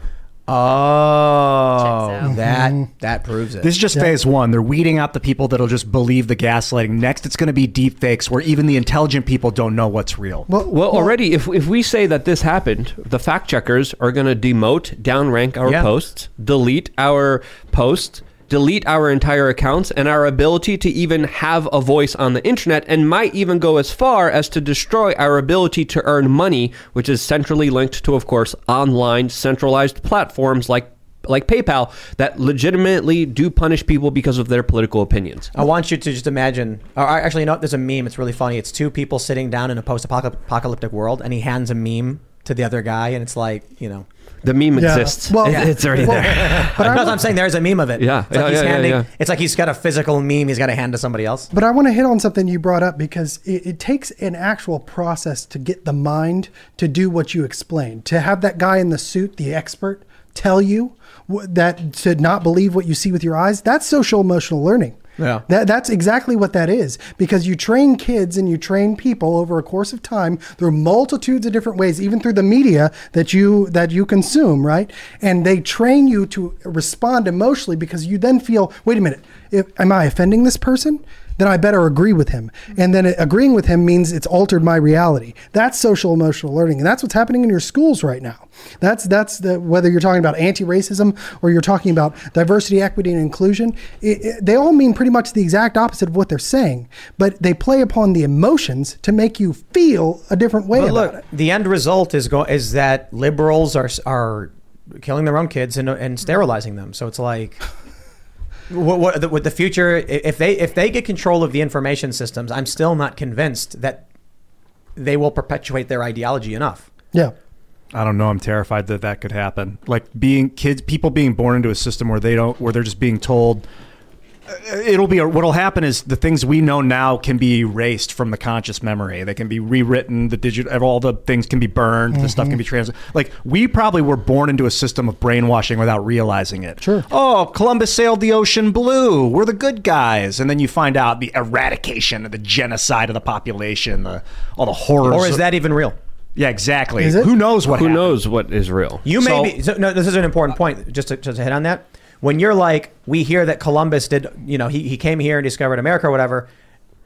oh, that mm-hmm. that proves it. This is just phase one. They're weeding out the people that'll just believe the gaslighting. Next, it's going to be deep fakes where even the intelligent people don't know what's real. Well, Well, already, if, if we say that this happened, the fact checkers are going to demote, downrank our Yeah. posts, delete our posts, delete our entire accounts, and our ability to even have a voice on the internet, and might even go as far as to destroy our ability to earn money, which is centrally linked to, of course, online centralized platforms like like PayPal that legitimately do punish people because of their political opinions. I want you to just imagine. Or actually, you know, there's a meme. It's really funny. It's two people sitting down in a post-apocalyptic world, and he hands a meme to the other guy, and it's like, you know, The meme Yeah. exists. Well- It- it's already well, there. But I That's what wa- I'm saying. There's a meme of it. Yeah. It's like Yeah, he's yeah, yeah, handing. yeah. It's like he's got a physical meme. He's got to hand to somebody else. But I want to hit on something you brought up because it, it takes an actual process to get the mind to do what you explained. To have that guy in the suit, the expert, tell you that to not believe what you see with your eyes, that's social emotional learning. Yeah. That, that's exactly what that is because you train kids and you train people over a course of time through multitudes of different ways, even through the media that you that you consume, right? And they train you to respond emotionally because you then feel, wait a minute, if, am I offending this person? Then I better agree with him. And then agreeing with him means it's altered my reality. That's social emotional learning, and that's what's happening in your schools right now. That's that's the whether you're talking about anti-racism or you're talking about diversity, equity, and inclusion. It, it- they all mean pretty much the exact opposite of what they're saying, but they play upon the emotions to make you feel a different way But about look, it. the end result is go is that liberals are are killing their own kids and, and sterilizing them. So it's like. What, what the, with the future? If they if they get control of the information systems, I'm still not convinced that they will perpetuate their ideology enough. Yeah. I don't know. I'm terrified that that could happen. Like being kids, people being born into a system where they don't, where they're just being told. Uh, It'll be what'll happen is the things we know now can be erased from the conscious memory. They can be rewritten. The digital, all the things can be burned. The stuff can be trans. Like we probably were born into a system of brainwashing without realizing it. Sure. Oh, Columbus sailed the ocean blue. We're the good guys, and then you find out the eradication of the genocide of the population, the all the horrors. Or is that even real? Yeah, exactly. Is it? Who knows what? Who happened? knows what is real? You So- may be. So, no, this is an important point. Just to, just to hit on that. When you're like, we hear that Columbus did, you know, he, he came here and discovered America or whatever.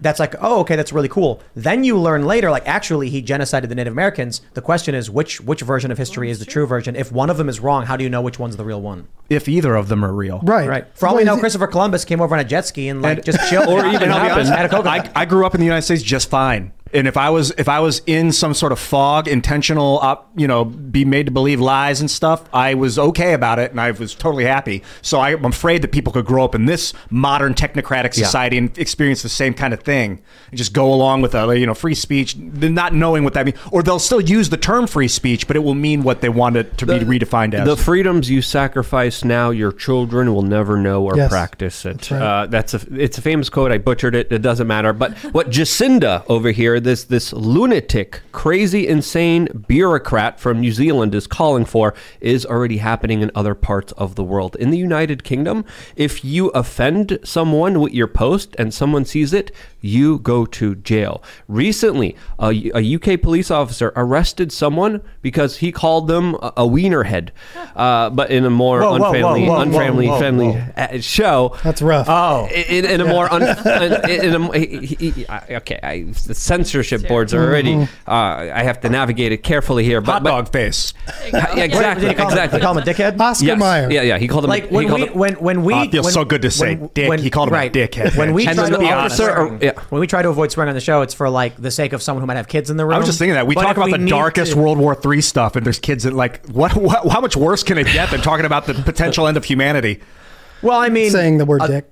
That's like, oh, okay, that's really cool. Then you learn later, like, actually, he genocided the Native Americans. The question is, which which version of history is the true version? If one of them is wrong, how do you know which one's the real one? If either of them are real, Right. Right. For all we know, Christopher Columbus came over on a jet ski and like just chilled, or even I'll be honest, happened. had a coconut. I, I grew up in the United States just fine. And if I was if I was in some sort of fog, intentional, up, you know, be made to believe lies and stuff, I was okay about it, and I was totally happy. So I, I'm afraid that people could grow up in this modern technocratic Yeah. society and experience the same kind of thing, and just go along with a you know free speech, not knowing what that means, or they'll still use the term free speech, but it will mean what they want it to be redefined as. The freedoms you sacrifice now, your children will never know or Yes. practice it. That's right. uh, that's a it's a famous quote. I butchered it. It doesn't matter. But what Jacinda over here, this this lunatic, crazy, insane bureaucrat from New Zealand is calling for, is already happening in other parts of the world. In the United Kingdom, if you offend someone with your post and someone sees it, you go to jail. Recently, a, a UK police officer arrested someone because he called them a, a wiener head, uh, but in a more Whoa, whoa, unfriendly, whoa, whoa, unfriendly, whoa, friendly whoa. uh, show. That's rough. Oh, In, in a more un, in a, he- he- he- okay, I, the censorship boards are already. Mhm. Uh, I have to navigate it carefully here. But, Hot but- dog face. Yeah, exactly. Did he him- exactly. did he call him a dickhead? Oscar yes. Mayer. Yeah, yeah. He called him. like he when called we him- when when we Oh, feels when- so good to say when- dick. when- He called him a dickhead. When we And try the to officer- avoid swearing, yeah. When we try to avoid swearing on the show, it's for like the sake of someone who might have kids in the room. I was just thinking that we But talk if about we the need darkest to- World War III stuff, and there's kids that like what, what? How much worse can it get than talking about the potential end of humanity? Well, I mean, saying the word uh, dick.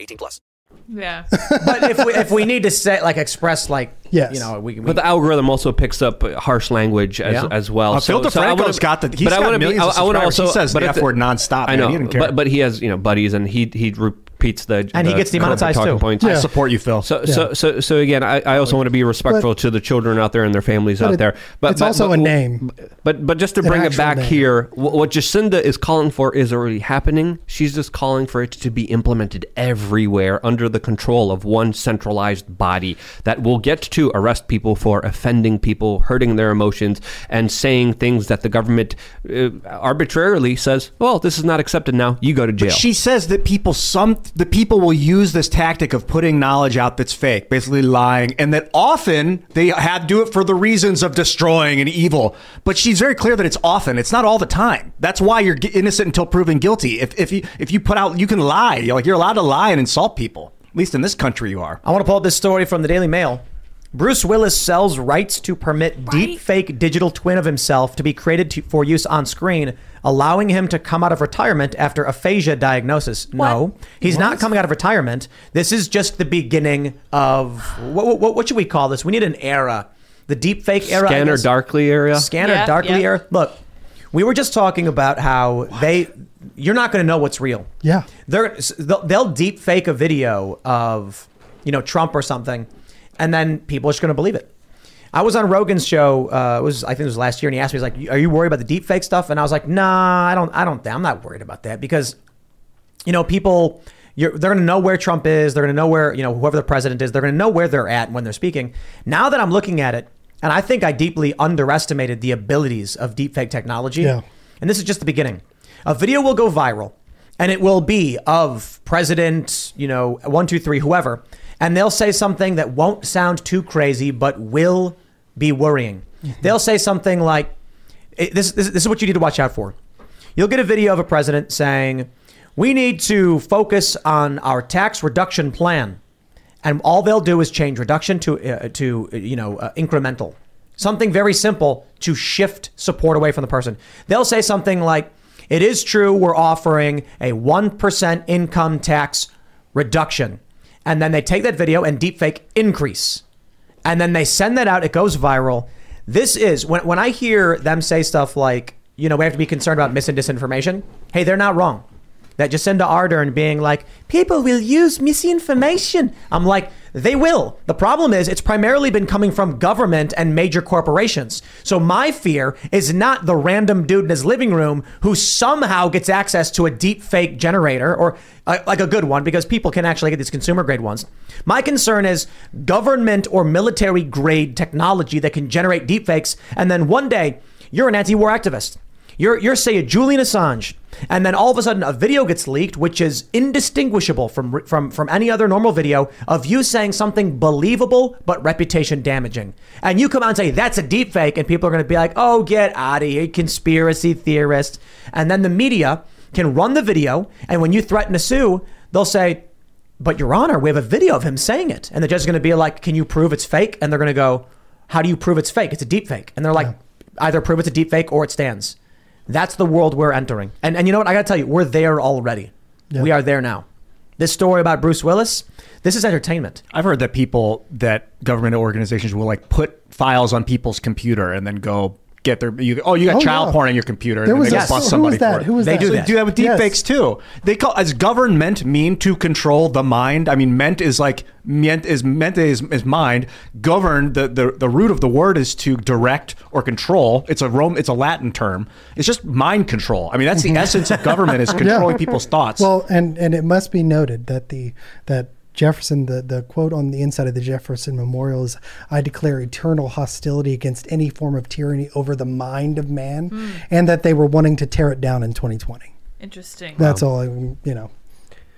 18 plus. Yeah. but if we, if we need to say like express like Yes. you know we, we But the algorithm also picks up harsh language as, Yeah. as well. Uh, Phil I DeFranco's wanna- got the- he's but got wanna be- millions of I- I subscribers. He says but the at F word nonstop, I man. know, He didn't care. but but he has you know buddies, and he he repeats the And he the gets demonetized talking too. Points. I support you, Phil. So, so, so, so again, I, I also want to be respectful to the children out there and their families out it- there. But it's but- also but- a name. But but just to bring it actual back name. here, wh- what Jacinda is calling for is already happening. She's just calling for it to be implemented everywhere under the control of one centralized body that will get to arrest people for offending people, hurting their emotions, and saying things that the government uh, arbitrarily says, "Well, this is not accepted now. You go to jail." But she says that people some the people will use this tactic of putting knowledge out that's fake, basically lying, and that often they have do it for the reasons of destroying and evil. But she's very clear that it's often. It's not all the time. That's why you're innocent until proven guilty. If if you if you put out you can lie. You're like you're allowed to lie and insult people. At least in this country you are. I want to pull up this story from the Daily Mail. Bruce Willis sells rights to permit deep fake digital twin of himself to be created to, for use on screen, allowing him to come out of retirement after aphasia diagnosis. No, he's not coming out of retirement. This is just the beginning of what, what, what should we call this? We need an era. The deep fake era. Scanner darkly era. Scanner Yeah, darkly yeah. era. Look, we were just talking about how they. You're not going to know what's real. Yeah. They're they'll, they'll deep fake a video of you know Trump or something, and then people are just going to believe it. I was on Rogan's show. Uh, it was I think it was last year, and he asked me, he's like, "Are you worried about the deep fake stuff?" And I was like, "Nah, I don't. I don't. I'm not worried about that because, you know, people." You're, they're going to know where Trump is. They're going to know where you know whoever the president is. They're going to know where they're at when they're speaking. Now that I'm looking at it, and I think I deeply underestimated the abilities of deepfake technology. Yeah. And this is just the beginning. A video will go viral, and it will be of President, you know, one, two, three, whoever, and they'll say something that won't sound too crazy, but will be worrying. They'll say something like, this, this, this is what you need to watch out for. You'll get a video of a president saying, We need to focus on our tax reduction plan. And all they'll do is change reduction to, uh, to uh, you know, uh, incremental. Something very simple to shift support away from the person. They'll say something like, It is true we're offering a 1% income tax reduction. And then they take that video and deepfake increase and then they send that out. It goes viral. This is when when I hear them say stuff like, you know, we have to be concerned about mis and disinformation. Hey, they're not wrong. That Jacinda Ardern being like, people will use misinformation. I'm like, they will. The problem is, it's primarily been coming from government and major corporations. So my fear is not the random dude in his living room who somehow gets access to a deep fake generator or uh, like a good one because people can actually get these consumer grade ones. My concern is government or military grade technology that can generate deepfakes. And then one day you're an anti-war activist. You're, you're say a Julian Assange, and then all of a sudden a video gets leaked, which is indistinguishable from from from any other normal video of you saying something believable but reputation damaging. And you come out and say that's a deep fake, and people are going to be like, "Oh, get out of here, conspiracy theorist!" And then the media can run the video, and when you threaten to sue, they'll say, "But Your Honor, we have a video of him saying it," and the judge is going to be like, "Can you prove it's fake?" And they're going to go, "How do you prove it's fake? It's a deep fake." And they're like, "Either prove it's a deep fake or it stands." That's the world we're entering. And and you know what? I got to tell you, we're there already. We are there now. This story about Bruce Willis, this is entertainment. I've heard that people that government organizations will like put files on people's computer and then go get their you, oh you got Oh, child yeah. porn on your computer There and then was they a- go bust who somebody was that? for it. Who was they that? do So- do that with Yes. deepfakes too. They call as government mean to control the mind. I mean meant is like meant is meant is, is mind. Govern the, the the root of the word is to direct or control. It's a Rome it's a Latin term. It's just mind control. I mean that's the mm-hmm. essence of government is controlling people's thoughts. Well, and and it must be noted that the that Jefferson, the, the quote on the inside of the Jefferson Memorial is, "I declare eternal hostility against any form of tyranny over the mind of man," Hmm. and that they were wanting to tear it down in 2020. Interesting. That's all I, you know.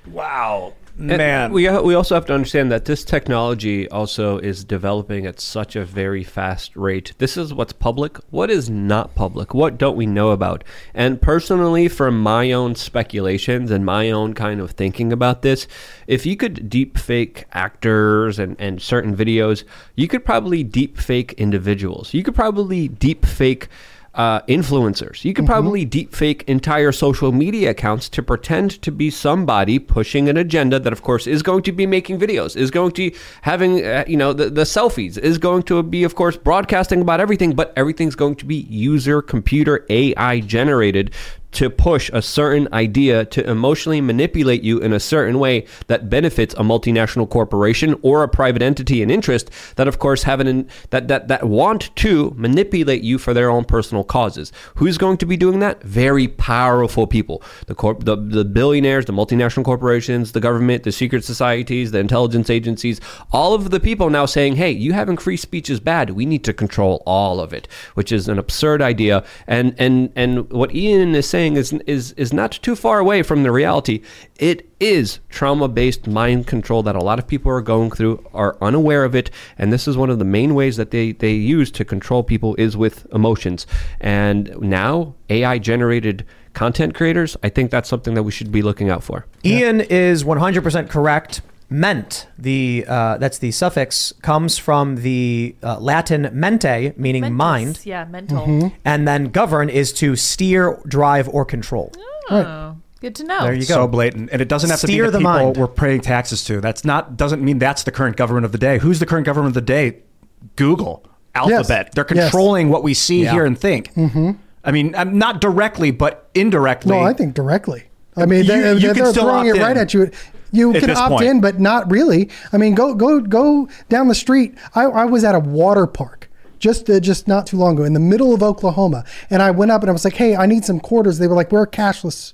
Wow. And we we also have to understand that this technology also is developing at such a very fast rate. This is what's public. What is not public? What don't we know about? And personally, from my own speculations and my own kind of thinking about this, if you could deep fake actors and, and certain videos, you could probably deep fake individuals. You could probably deep fake uh, influencers. You could probably deep fake entire social media accounts to pretend to be somebody pushing an agenda that, of course, is going to be making videos, is going to having uh, you know the, the selfies, is going to be, of course, broadcasting about everything, but everything's going to be user computer AI generated to push a certain idea to emotionally manipulate you in a certain way that benefits a multinational corporation or a private entity in interest that of course have an that that that want to manipulate you for their own personal causes. Who's going to be doing that? Very powerful people. The corp the, the billionaires the multinational corporations the government the secret societies the intelligence agencies all of the people now saying hey you having free speech is bad. We need to control all of it which is an absurd idea. And and and what ian is saying is is is not too far away from the reality. It is trauma-based mind control that a lot of people are going through, are unaware of it, and this is one of the main ways that they they use to control people is with emotions. And now AI generated content creators, I think that's something that we should be looking out for. Ian is 100% correct. Ment, the uh, that's the suffix, comes from the uh, Latin mente, meaning Mentis, mind, Yeah, mental. Mm-hmm. and then govern is to steer, drive, or control. Oh, good to know. There you go. So blatant, and it doesn't have to be the, the people mind. we're paying taxes to. That's not doesn't mean that's the current government of the day. Who's the current government of the day? Google, Alphabet. They're Yes. controlling what we see, Yeah. hear, and think. Mm-hmm. I mean, um, not directly, but indirectly. No, I think directly. I mean, You- they, you they're can still throwing it opt right at you. You can opt point. in, but not really. I mean, go go go down the street. I, I was at a water park just uh, just not too long ago in the middle of Oklahoma, and I went up and I was like, "Hey, I need some quarters." They were like, "We're cashless.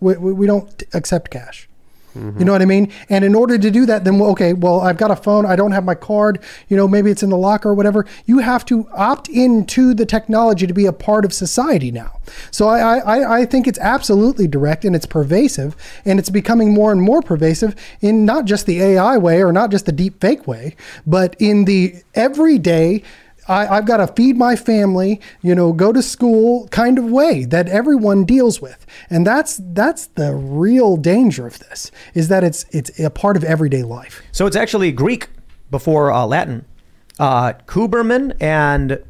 We, we, we don't accept cash." You know what I mean? And in order to do that, then well, okay, well, I've got a phone. I don't have my card. You know, maybe it's in the locker or whatever. You have to opt into the technology to be a part of society now. So I, I, I think it's absolutely direct and it's pervasive, and it's becoming more and more pervasive in not just the AI way or not just the deep fake way, but in the everyday. I, I've got to feed my family, you know, go to school kind of way that everyone deals with, and that's that's the real danger of this is that it's it's a part of everyday life. So it's actually Greek before uh, Latin. Uh, Kuberman and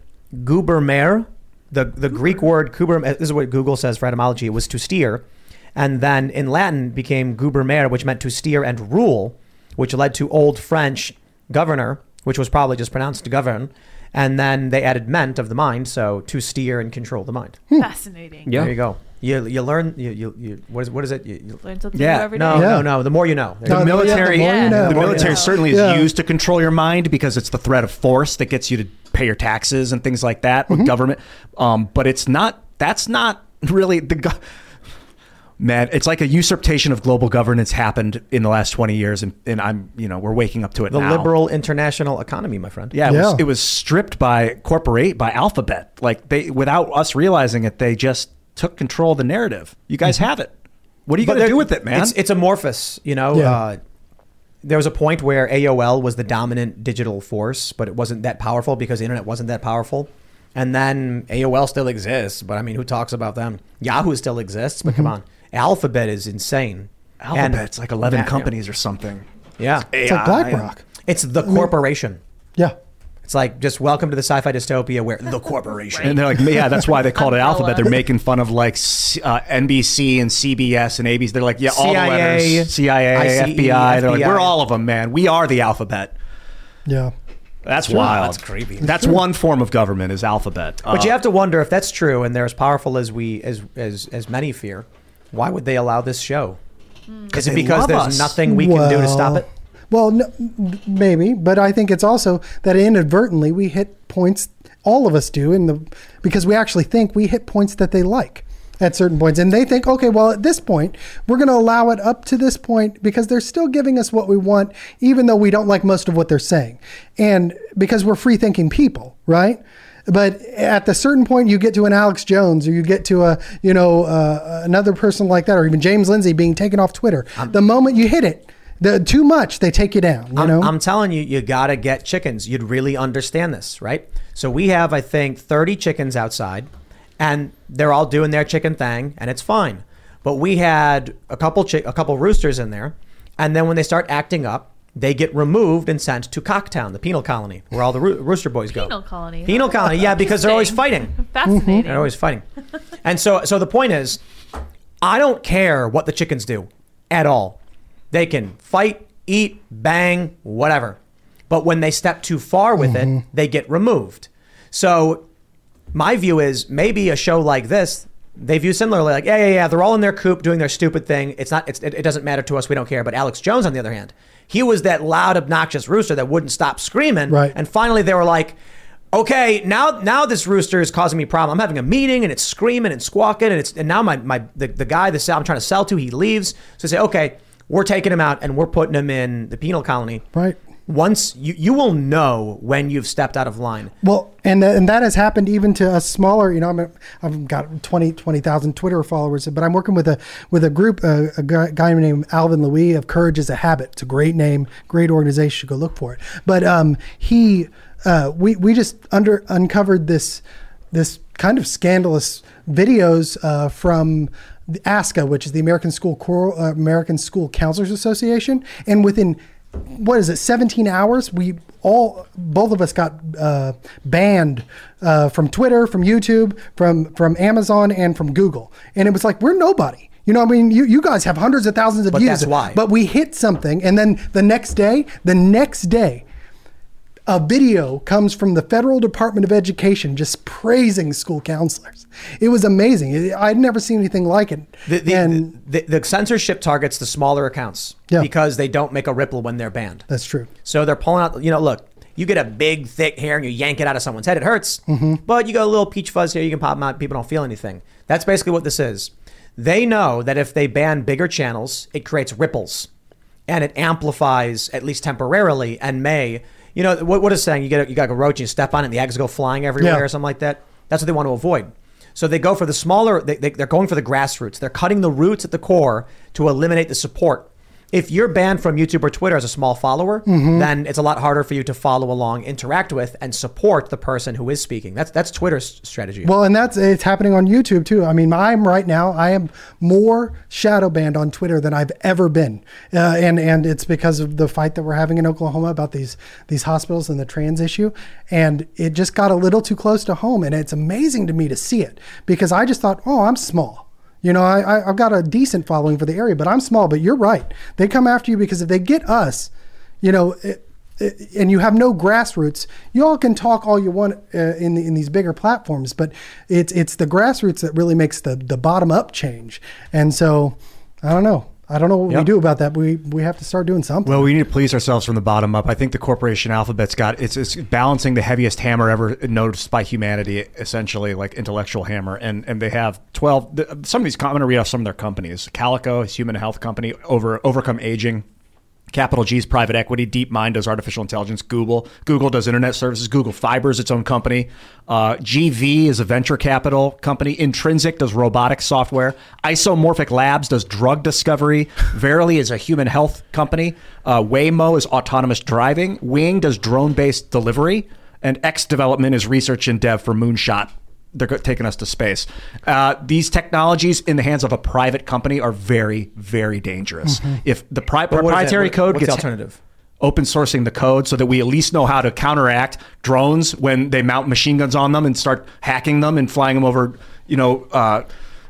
Gubermer, the, the Greek word Kuber, this is what Google says for etymology, was to steer. And then in Latin became Gubermer, which meant to steer and rule, which led to Old French governor, which was probably just pronounced to govern. And then they added ment of the mind, so to steer and control the mind. Fascinating. Yeah. There you go. You, you learn you, you, you what is what is it? You, you Learn something Yeah. new every no day. no no. The more you know. The military, more you know. the The more you military certainly is Yeah. used to control your mind because it's the threat of force that gets you to pay your taxes and things like that with government. Um, but it's not. That's not really the. Go- Man, it's like a usurpation of global governance happened in the last twenty years, and, and I'm, you know, we're waking up to it The now. liberal international economy, my friend. Yeah, it, Yeah. Was, it was stripped by corporate by Alphabet. Like they, without us realizing it, they just took control of the narrative. You guys have it. What are you going to do with it, man? It's, it's amorphous, you know. Yeah. Uh, there was a point where AOL was the dominant digital force, but it wasn't that powerful because the internet wasn't that powerful. And then AOL still exists, but I mean, who talks about them? Yahoo still exists, but come on, Alphabet is insane. Alphabet's like eleven that- companies or something. Yeah, It's like BlackRock. It's the corporation. Yeah. It's like just welcome to the sci-fi dystopia where the corporation. And they're like, yeah, that's why they called it Alphabet. They're making fun of like uh, NBC and CBS and ABC. They're like, yeah, all the CIA, letters. CIA, ICE, FBI. They're like, we're all of them, man. We are the alphabet. Yeah. That's Sure. wild. That's creepy. That's one form of government is alphabet. But you Uh, have to wonder if that's true and they're as powerful as we as as as many fear. Why would they allow this show? Hmm. Is it because there's us. nothing we can do to stop it? Well, no, maybe, but I think it's also that inadvertently we hit points. All of us do, in the because we actually think we hit points that they like at certain points, and they think, okay, well, at this point, we're going to allow it up to this point because they're still giving us what we want, even though we don't like most of what they're saying, and because we're free thinking people, right? But at the certain point, you get to an Alex Jones, or you get to a you know uh, another person like that, or even James Lindsay being taken off Twitter. the moment you hit it, the too much, they take you down. You I'm, know, I'm telling you, you gotta get chickens. You'd really understand this, right? So we have, I think, 30 chickens outside, and they're all doing their chicken thing, and it's fine. But we had a couple chi- a couple roosters in there, and then when they start acting up, they get removed and sent to Cocktown, the penal colony, where all the roo- rooster boys go. Penal colony. Penal colony, yeah, because they're always fighting. Fascinating. They're always fighting. And so, so the point is, I don't care what the chickens do at all. They can fight, eat, bang, whatever. But when they step too far with it, mm-hmm. they get removed. So my view is maybe a show like this, they view similarly like, yeah, yeah, yeah, they're all in their coop doing their stupid thing. It's not, it's, it, it doesn't matter to us. We don't care. But Alex Jones, on the other hand, he was that loud, obnoxious rooster that wouldn't stop screaming. Right. And finally they were like, okay, now now this rooster is causing me problem. I'm having a meeting and it's screaming and squawking and it's and now my my the, the guy the I'm trying to sell to he leaves. So I say, okay, we're taking him out and we're putting him in the penal colony. Right. Once you you will know when you've stepped out of line. Well, and and that has happened even to us smaller. You know, I'm a, I've got 20 20,000 Twitter followers, but I'm working with a with a group, uh, a guy, guy named Alvin Lui of Courage is a Habit. It's a great name, great organization. Go look for it. But um, he, uh, we we just under uncovered this this kind of scandalous videos uh, from the ASCA, which is the American School Cor- uh, American School Counselors Association, and within what is it 17 hours we all both of us got uh, banned uh, from twitter from youtube from from amazon and from google and it was like we're nobody you know, I mean, you, you guys have hundreds of thousands of But views. that's why. But we hit something, and then the next day, the next day, a video comes from the Federal Department of Education just praising school counselors. It was amazing. I'd never seen anything like it. The, the, and the, the censorship targets the smaller accounts Yeah. because they don't make a ripple when they're banned. that's true. So they're pulling out, you know, look, you get a big, thick hair and you yank it out of someone's head, it hurts. Mm-hmm. But you got a little peach fuzz here, you can pop them out, people don't feel anything. That's basically what this is. They know that if they ban bigger channels, it creates ripples and it amplifies, at least temporarily, and may, you know, what, what is saying? You get a, you got a roach and you step on it and the eggs go flying everywhere Yeah. or something like that. That's what they want to avoid. So they go for the smaller, they, they, they're going for the grassroots. They're cutting the roots at the core to eliminate the support. If you're banned from YouTube or Twitter as a small follower, Mhm. then it's a lot harder for you to follow along, interact with, and support the person who is speaking. That's that's Twitter's strategy. Well, and that's it's happening on YouTube too. I mean, I'm right now. I am more shadow banned on Twitter than I've ever been, uh, and and it's because of the fight that we're having in Oklahoma about these these hospitals and the trans issue, and it just got a little too close to home, and it's amazing to me to see it because I just thought, oh, I'm small. You know, I, I've got a decent following for the area, but I'm small. But you're right; they come after you because if they get us, you know. It, and you have no grassroots. You all can talk all you want uh, in the, in these bigger platforms, but it's it's the grassroots that really makes the the bottom up change. And so, I don't know. I don't know what we do about that. We we have to start doing something. Well, we need to police ourselves from the bottom up. I think the corporation Alphabet's got it's, it's balancing the heaviest hammer ever noticed by humanity, essentially like intellectual hammer, and and they have twelve. Some of these, I'm going to read off some of their companies. Calico, is human health company, over overcome aging. Capital G's private equity. DeepMind does artificial intelligence. Google. Google does internet services. Google Fiber is its own company. Uh, GV is a venture capital company. Intrinsic does robotics software. Isomorphic Labs does drug discovery. Verily is a human health company. Uh, Waymo is autonomous driving. Wing does drone based delivery. And X Development is research and dev for Moonshot they're taking us to space. Uh, these technologies in the hands of a private company are very, very dangerous. Mhm. If the pri- But what is that? proprietary What- code what's the gets alternative? open sourcing the code so that we at least know how to counteract drones when they mount machine guns on them and start hacking them and flying them over, you know, uh,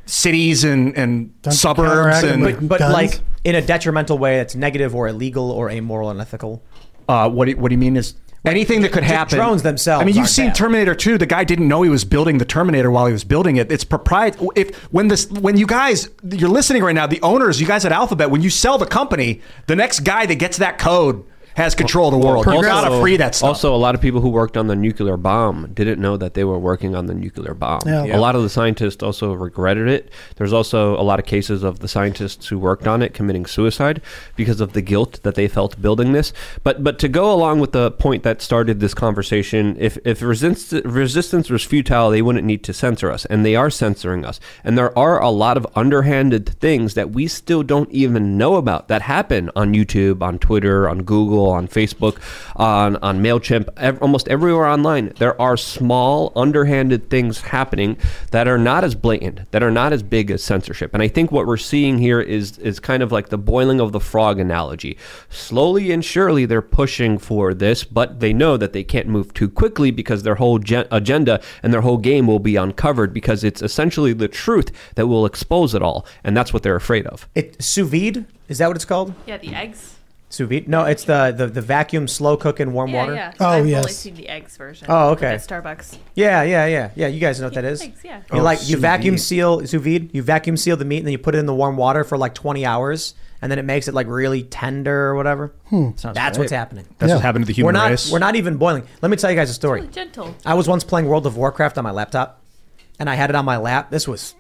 cities and, and suburbs and but, but like in a detrimental way that's negative or illegal or amoral and ethical. Uh, what do what do you mean is anything that could happen? drones themselves I mean, you've seen bad. Terminator 2. The guy didn't know he was building the Terminator while he was building it. It's proprietary. If when this when you guys you're listening right now, the owners, you guys at Alphabet, when you sell the company, the next guy that gets that code has control of the world. You gotta free that stuff. Also, a lot of people who worked on the nuclear bomb didn't know that they were working on the nuclear bomb. Yeah. A lot of the scientists also regretted it. There's also a lot of cases of the scientists who worked on it committing suicide because of the guilt that they felt building this. But but to go along with the point that started this conversation, if if resist, resistance was futile, they wouldn't need to censor us, and they are censoring us. And there are a lot of underhanded things that we still don't even know about that happen on YouTube, on Twitter, on Google Google, on Facebook, on on Mailchimp, ev- almost everywhere online, there are small, underhanded things happening that are not as blatant, that are not as big as censorship. And I think what we're seeing here is is kind of like the boiling of the frog analogy. Slowly and surely, they're pushing for this, but they know that they can't move too quickly because their whole gen- agenda and their whole game will be uncovered because it's essentially the truth that will expose it all, and that's what they're afraid of. It sous vide is that what it's called? Yeah, the eggs. Sous vide? No, it's the the, the vacuum slow cook in warm Yeah, water. yeah. Oh, I've only yes. seen the eggs version. Oh, like okay. At Starbucks. Yeah, yeah, yeah, yeah. You guys know what that is. eggs, yeah. You Oh, like you vacuum vide. seal sous vide. You vacuum seal the meat and then you put it in the warm water for like 20 hours, and then it makes it like really tender or whatever. Hmm. That's great. what's happening. That's Yeah. what happened to the human we're not race. we're not even boiling. Let me tell you guys a story. Really gentle. I was once playing World of Warcraft on my laptop, and I had it on my lap. This was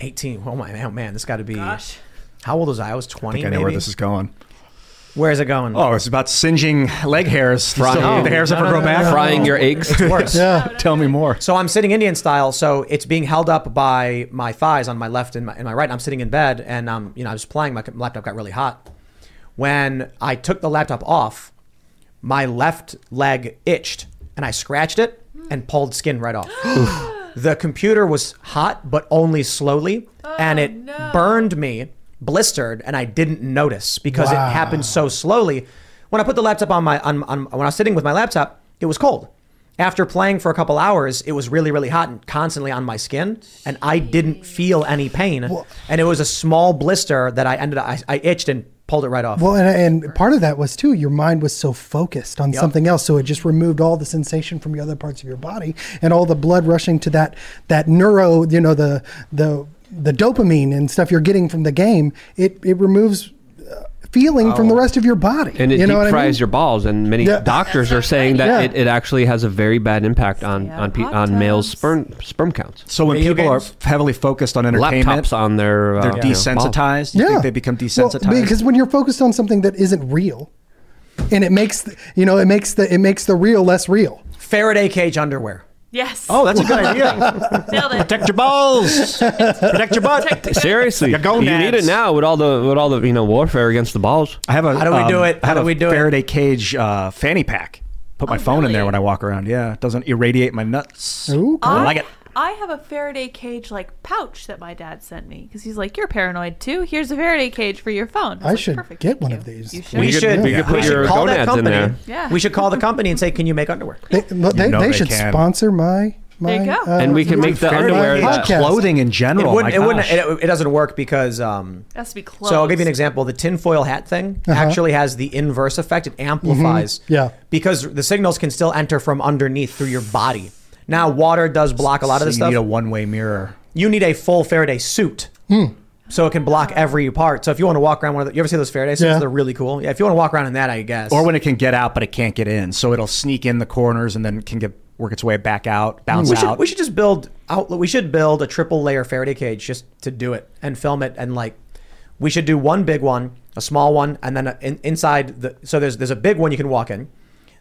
18. Oh my oh man, this got to be. Gosh. How old was I? I was 20. I 20. think I know maybe. where this is going. Where is it going? Oh, it's about singeing leg hairs. Frying- Still- the hairs No, ever no, grow no, back? no, no. Frying your eggs. It's worse. Yeah. Tell me more. So I'm sitting Indian style, so it's being held up by my thighs on my left and my, and my right. And I'm sitting in bed, and um, you know, I was playing. My laptop got really hot. When I took the laptop off, my left leg itched, and I scratched it and pulled skin right off. the computer was hot, but only slowly, and it burned me, blistered, and I didn't notice because Wow. it happened so slowly. When I put the laptop on my on, on when I was sitting with my laptop, it was cold. After playing for a couple hours, it was really, really hot and constantly on my skin, and I didn't feel any pain. And it was a small blister that I ended up, I, I itched and pulled it right off. Well, and, and part of that was too, your mind was so focused on Yep. something else, so it just removed all the sensation from your other parts of your body, and all the blood rushing to that that neuro, you know, the the the dopamine and stuff you're getting from the game. It it removes uh, feeling from the rest of your body. And it you know deep fries I mean? your balls, and many Yeah. doctors are saying that Yeah. it, it actually has a very bad impact on on, pe- on males' sperm sperm counts. So when Video people games? are heavily focused on entertainment, Laptops on their uh, they're you know, balls. desensitized. You yeah, think they become Well, desensitized? because when you're focused on something that isn't real, and it makes the, you know it makes the it makes the real less real. Faraday cage underwear. Yes. oh, that's a good idea. Nailed it. Protect your balls. Protect your butt. Seriously, Your gonads. you need it now with all the with all the you know warfare against the balls. I have a. How do we um, do it? I How have do a we do it? Faraday cage uh, fanny pack. Put my Oh, phone in there really? when I walk around. Yeah, it doesn't irradiate my nuts. Ooh, I like it. I have a Faraday cage like pouch that my dad sent me because he's like, "You're paranoid too. Here's a Faraday cage for your phone." was I like, should Perfect, get one you. of these. You should. We could- should, we could put we should your call that gonads in company. there. Yeah. We should call the company and say, "Can you make underwear?" They, they, know they they should can. sponsor my my. There you go. uh, And we can make the underwear podcast. Clothing in It general. wouldn't. my It wouldn't. gosh. It, it doesn't work because. Um, It has to be closed. so I'll give you an example. The tinfoil hat thing Uh-huh. actually has the inverse effect. It amplifies. Yeah. Because the signals can still enter from underneath through your body. Now, water does block a lot of So this you stuff. need a one-way mirror. you need a full Faraday suit. Hmm. So it can block every part. So if you want to walk around one of the, you ever see those Faraday suits? Yeah. They're really cool. Yeah, if you want to walk around in that, I guess. Or when it can get out, but it can't get in, so it'll sneak in the corners and then can get work its way back out, bounce we should, out. we should just build out. We should build a triple layer Faraday cage just to do it and film it and like. We should do one big one, a small one, and then a, in, inside the. So there's there's a big one you can walk in,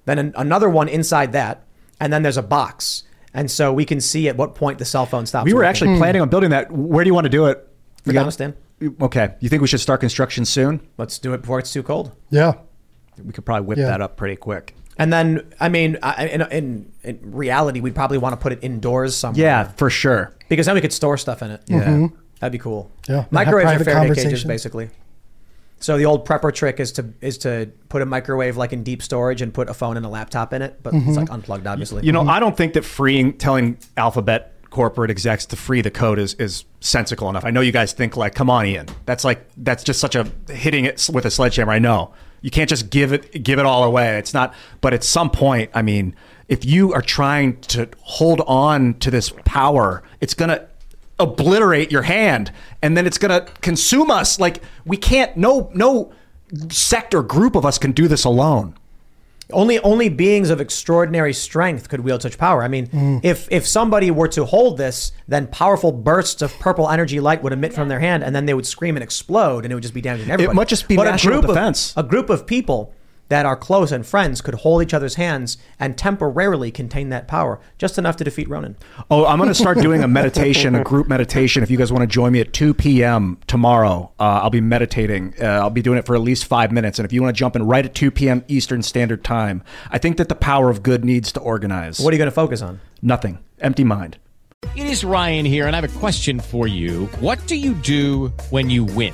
then an, another one inside that, and then there's a box, and so we can see at what point the cell phone stops. we were working. actually planning on building that. Where do you want to do it? You got- Afghanistan. Okay. You think we should start construction soon? Let's do it before it's too cold. Yeah. We could probably whip Yeah. that up pretty quick. And then, I mean, in, in, in reality, we'd probably want to put it indoors somewhere. Yeah, for sure. Because then we could store stuff in it. Yeah. Mhm. That'd be cool. Yeah, have Microwaves are Faraday cages, basically. So the old prepper trick is to is to put a microwave like in deep storage and put a phone and a laptop in it, but Mhm. it's like unplugged, obviously. You know, I don't think that freeing, telling Alphabet corporate execs to free the code is is sensical enough. I know you guys think like, come on, Ian. That's like that's just such a hitting it with a sledgehammer. I know you can't just give it give it all away. It's not. But at some point, I mean, if you are trying to hold on to this power, it's gonna obliterate your hand, and then it's gonna consume us. Like we can't. No, no sect or group of us can do this alone. Only only beings of extraordinary strength could wield such power. I mean, Mm. if if somebody were to hold this, then powerful bursts of purple energy light would emit from their hand, and then they would scream and explode, and it would just be damaging everybody. might just be but national a group defense. Of, a group of people that are close and friends could hold each other's hands and temporarily contain that power, just enough to defeat Ronan. Oh, I'm going to start doing a meditation, a group meditation. If you guys want to join me at 2 p.m. tomorrow, uh, I'll be meditating. Uh, I'll be doing it for at least five minutes. And if you want to jump in right at 2 p.m. Eastern Standard Time, I think that the power of good needs to organize. What are you going to focus on? Nothing. Empty mind. It is Ryan here, and I have a question for you. What do you do when you win?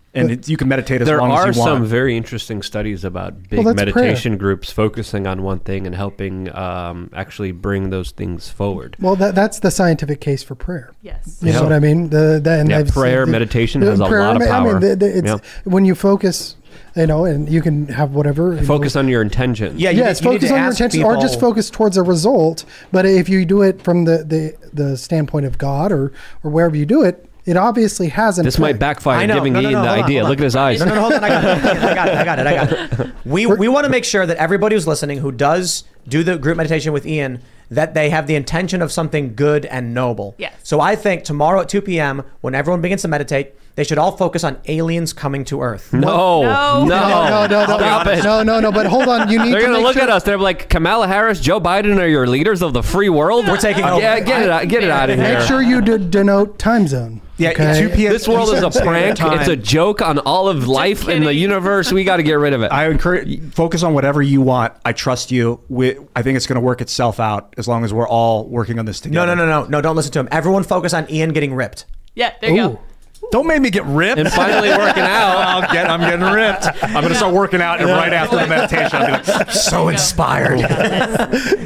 And it, you can meditate as there long are as you want. There are some very interesting studies about big Well, that's meditation groups focusing on one thing and helping um, actually bring those things forward. Well, that, that's the scientific case for prayer. Yes. You know what I mean? The, the, and Yeah, prayer, the- meditation the has a lot of I power. mean, the, the, it's, Yeah. when you focus, you know, and you can have whatever. Focus know, on your intention. Yeah, you yes, need- you need focus to on your ask intention, or just focus towards a result. But if you do it from the, the, the standpoint of God or or wherever you do it, it obviously hasn't. This might backfire, I know. giving No, no, Ian no, the on, idea. Look at his eyes. No, no, no, hold on. I got it. I got it. I got it. I got it. We, we want to make sure that everybody who's listening who does do the group meditation with Ian, that they have the intention of something good and noble. Yes. So I think tomorrow at 2 p.m., when everyone begins to meditate, they should all focus on aliens coming to Earth. No, No. no, No, no, no, no, Stop it. no, no, no. But hold on, you need They're to gonna look sure- at us. They're like Kamala Harris, Joe Biden are your leaders of the free world. We're taking over. Yeah, get it, out, get it out of here. Make sure you de- denote time zone. Yeah, okay? 2 p.m. This world is a prank. Standard It's a joke on all of life in the universe. We got to get rid of it. I encourage focus on whatever you want. I trust you. We, I think it's going to work itself out as long as we're all working on this together. No, no, no, no, no! Don't listen to him. Everyone focus on Ian getting ripped. Yeah, there you Ooh. go. Don't make me get ripped. and finally working out. I'll get, I'm getting ripped. I'm going to start working out, and right after the meditation, I'll be like, So inspired.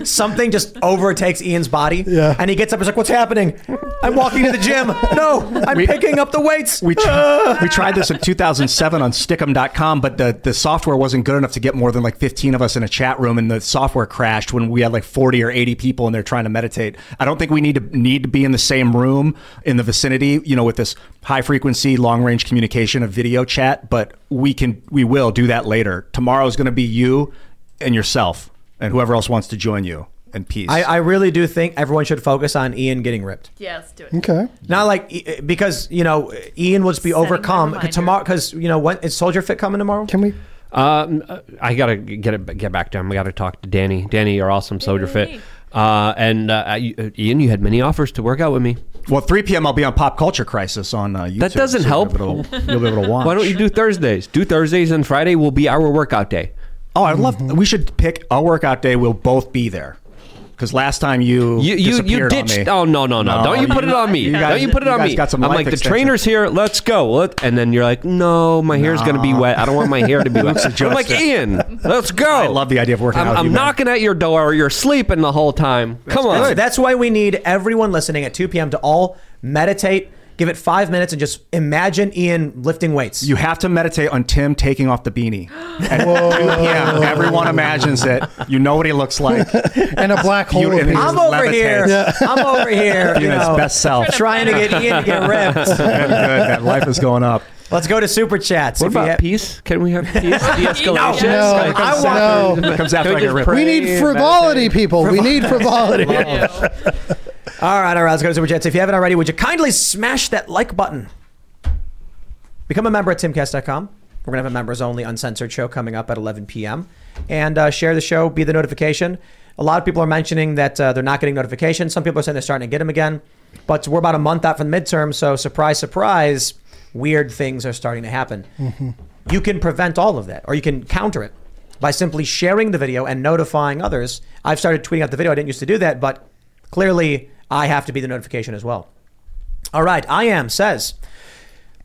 Something just overtakes Ian's body. Yeah. And he gets up and is like, What's happening? I'm walking to the gym. No, I'm picking up the weights. we, tr- we tried this in 2007 on Stickam.com, but the, the software wasn't good enough to get more than like 15 of us in a chat room, and the software crashed when we had like 40 or 80 people in there trying to meditate. I don't think we need to need to be in the same room in the vicinity, you know, with this high frequency, long range communication of video chat, but we can we will do that later. Tomorrow is going to be you and yourself, and whoever else wants to join you. And peace. I, I really do think everyone should focus on Ian getting ripped. Yeah, let's do it. Okay. Not like because you know Ian will just be Setting overcome reminder. tomorrow because you know when is Soldier Fit coming tomorrow? Can we? Um, I gotta get it, get back to him. I gotta talk to Danny. Danny, you're awesome, Soldier Fit. Uh, and uh, you- uh, Ian, you had many offers to work out with me. Well, 3 p.m. I'll be on Pop Culture Crisis on uh, YouTube. That doesn't so help. You'll be, able to, you'll be able to watch. Why don't you do Thursdays? Do Thursdays and Friday will be our workout day. Oh, I'd love. We should pick a workout day. We'll both be there. Because last time you You you, you disappeared on ditched. me. Oh no no no! No, Don't you put it on me! you guys- Don't you put it you on guys me! got some I'm life like the extension. trainer's here. Let's go. Let- And then you're like, no, my hair's gonna be wet. I don't want my hair to be wet. Luke's a I'm like jokester. Ian, let's go. I love the idea of working I'm, out with I'm you, man. knocking at your door. You're sleeping the whole time. Come on. That's, that's why we need everyone listening at 2 p.m. to all meditate. Give it five minutes and just imagine Ian lifting weights. You have to meditate on Tim taking off the beanie. At 2 p.m. Everyone imagines it. You know what he looks like. And a black hole You- and appears. he I'm over here. Yeah. I'm over here. Being you his best self. Trying to get Ian to get ripped. Good, good. That life is going up. Let's go to super chats. What If about ha- peace? Can we have peace? De-escalation? No, Like, I want- no. It comes after I get ripped. We need frivolity, people. We need frivolity. All right, all right. Let's go to super chats. If you haven't already, would you kindly smash that like button? Become a member at timcast.com. We're gonna have a members only uncensored show coming up at 11 p.m. And uh, share the show. Be the notification. A lot of people are mentioning that uh, they're not getting notifications. Some people are saying they're starting to get them again. But we're about a month out from the midterm, so surprise, surprise, weird things are starting to happen. You can prevent all of that, or you can counter it by simply sharing the video and notifying others. I've started tweeting out the video. I didn't used to do that, but clearly I have to be the notification as well. All right, I am says.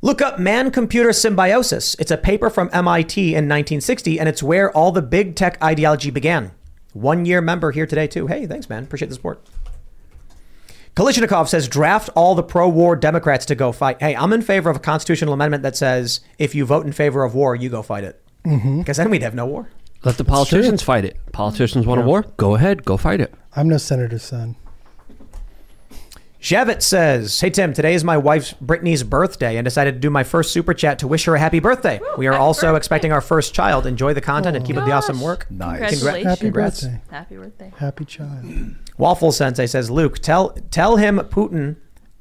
Look up man computer symbiosis. It's a paper from MIT in 1960, and it's where all the big tech ideology began. One year member here today, too. Hey, thanks, man. Appreciate the support. Kalishnikov says draft all the pro war Democrats to go fight. Hey, I'm in favor of a constitutional amendment that says if you vote in favor of war, you go fight it. Mm-hmm. Because then we'd have no war. Let the politicians fight it. Politicians want a war? Go ahead, go fight it. I'm no senator's son. Shavit says, Hey Tim, today is my wife's Brittany's birthday and decided to do my first super chat to wish her a happy birthday. we are also expecting our first child. Enjoy the content and keep up the awesome work. Nice. Congra- Happy congrats. birthday. Happy birthday. Happy child. Waffle Sensei says, Luke, tell tell him Putin,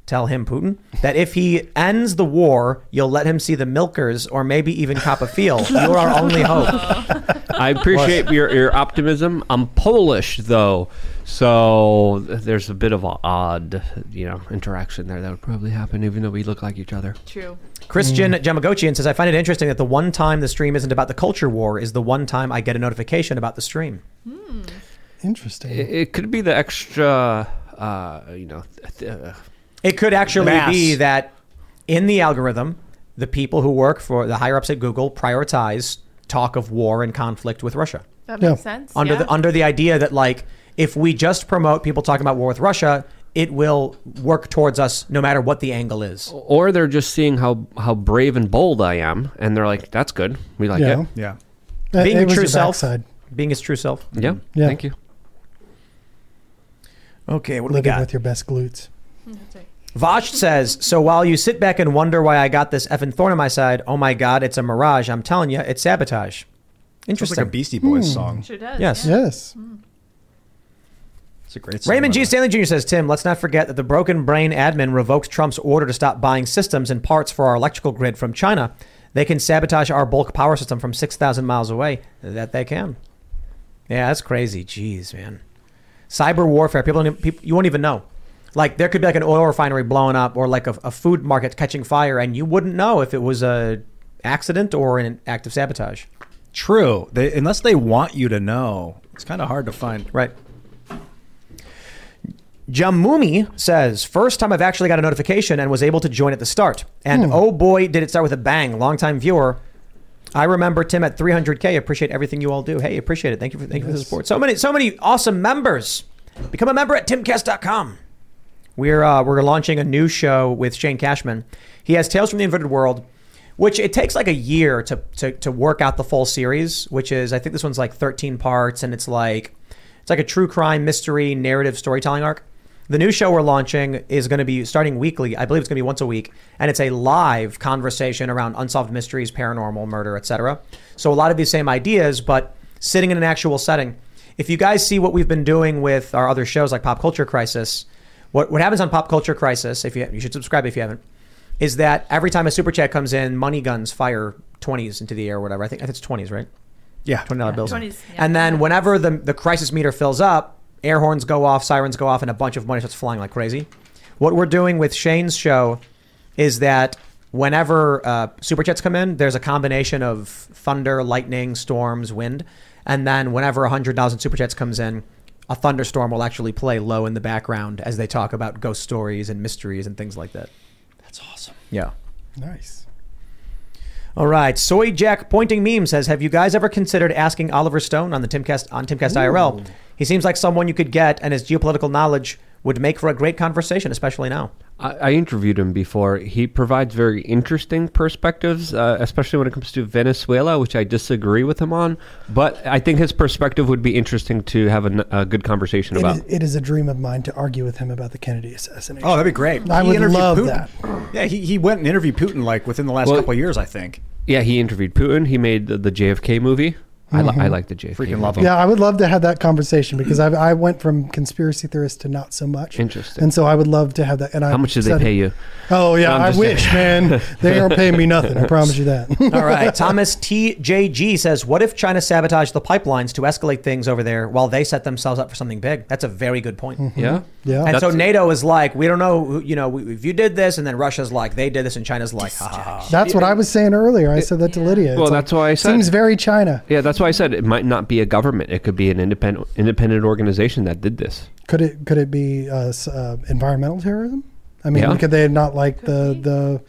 tell him Putin that if he ends the war, you'll let him see the milkers or maybe even cop a feel. You're our only hope. I appreciate your, your optimism. I'm Polish though, so there's a bit of an odd, you know, interaction there that would probably happen, even though we look like each other. True. Christian Jamagochian says, I find it interesting that the one time the stream isn't about the culture war is the one time I get a notification about the stream. Interesting. It, it could be the extra, uh, you know, th- uh, It could actually Mass. be that in the algorithm, the people who work for the higher ups at Google prioritize talk of war and conflict with Russia. That makes sense. Under yeah. the under the idea that like if we just promote people talking about war with Russia, it will work towards us no matter what the angle is. or they're just seeing how how brave and bold I am, and they're like, "That's good. We like Yeah. it." Yeah. Uh, Being it your true self. backside. Being his true self. Yeah. Yeah. Thank you. Okay, what do we got? with your best glutes. Vosh says, so while you sit back and wonder why I got this effing thorn on my side, oh my god, it's a mirage. I'm telling you, it's sabotage. Sounds Interesting. like a Beastie Boys Hmm. song. Sure does. Yes. yeah. Yes. It's a great. Raymond G. Stanley Jr. says, Tim, let's not forget that the broken brain admin revoked Trump's order to stop buying systems and parts for our electrical grid from China. They can sabotage our bulk power system from 6,000 miles away. That they can. Yeah, that's crazy. Jeez, man. Cyber warfare, people, don't, people you won't even know. Like, there could be like an oil refinery blowing up or like a, a food market catching fire, and you wouldn't know if it was a accident or an act of sabotage. True. They, unless they want you to know, it's kind of hard to find. Right. Jamumi says, first time I've actually got a notification and was able to join at the start. And oh boy, did it start with a bang. Longtime viewer. I remember Tim at 300K. Appreciate everything you all do. Hey, appreciate it. Thank you for, thank you for the support. So many, so many awesome members. Become a member at timcast.com. We're, uh, we're launching a new show with Shane Cashman. He has Tales from the Inverted World, which it takes like a year to, to, to work out the full series, which is, I think this one's like 13 parts and it's like, it's like a true crime mystery narrative storytelling arc. The new show we're launching is going to be starting weekly. I believe it's going to be once a week, and it's a live conversation around unsolved mysteries, paranormal, murder, etc. So a lot of these same ideas, but sitting in an actual setting. If you guys see what we've been doing with our other shows like Pop Culture Crisis, what what happens on Pop Culture Crisis? If you you should subscribe if you haven't, is that every time a super chat comes in, money guns fire twenties into the air or whatever. I think I think it's twenties, right? Yeah, twenty dollar bills. 20s, yeah. And then whenever the the crisis meter fills up, air horns go off, sirens go off, and a bunch of money starts flying like crazy. What we're doing with Shane's show is that whenever uh, super chats come in, there's a combination of thunder, lightning, storms, wind, and then whenever hundred thousand super chats comes in. A thunderstorm will actually play low in the background as they talk about ghost stories and mysteries and things like that. That's awesome. Yeah. Nice. All right. Soy Jack pointing meme says, "Have you guys ever considered asking Oliver Stone on the Timcast on Timcast IRL? He seems like someone you could get, and his geopolitical knowledge would make for a great conversation, especially now." I, I interviewed him before. He provides very interesting perspectives, uh, especially when it comes to Venezuela, which I disagree with him on. But I think his perspective would be interesting to have a good conversation It about. is, it is a dream of mine to argue with him about the Kennedy assassination. Oh, that'd be great. I He would love Putin. that. Yeah, he, he went and interviewed Putin like within the last Well- couple of years, I think. Yeah, he interviewed Putin. He made the, the JFK movie. I, li- I Mhm. like the JFK. Freaking love him. Yeah, I would love to have that conversation because I, I went from conspiracy theorist to not so much. Interesting. And so I would love to have that. And I How much did they pay you? Oh yeah, I'm I just wish, man. They aren't paying me nothing. I promise you that. All right. Thomas TJG says, "What if China sabotaged the pipelines to escalate things over there while they set themselves up for something big?" That's a very good point. Yeah. Yeah. And so NATO is like, we don't know, who- you know, we- if you did this, and then Russia's like, they did this, and China's like, ha ha. ha. That's what I was saying earlier. I said that to Lydia. Well, It's that's why I said- seems very China. Yeah, that's why I said it might not be a government. It could be an independent independent organization that did this. Could it could it be uh, uh, environmental terrorism? I mean, Yeah. could they not like the the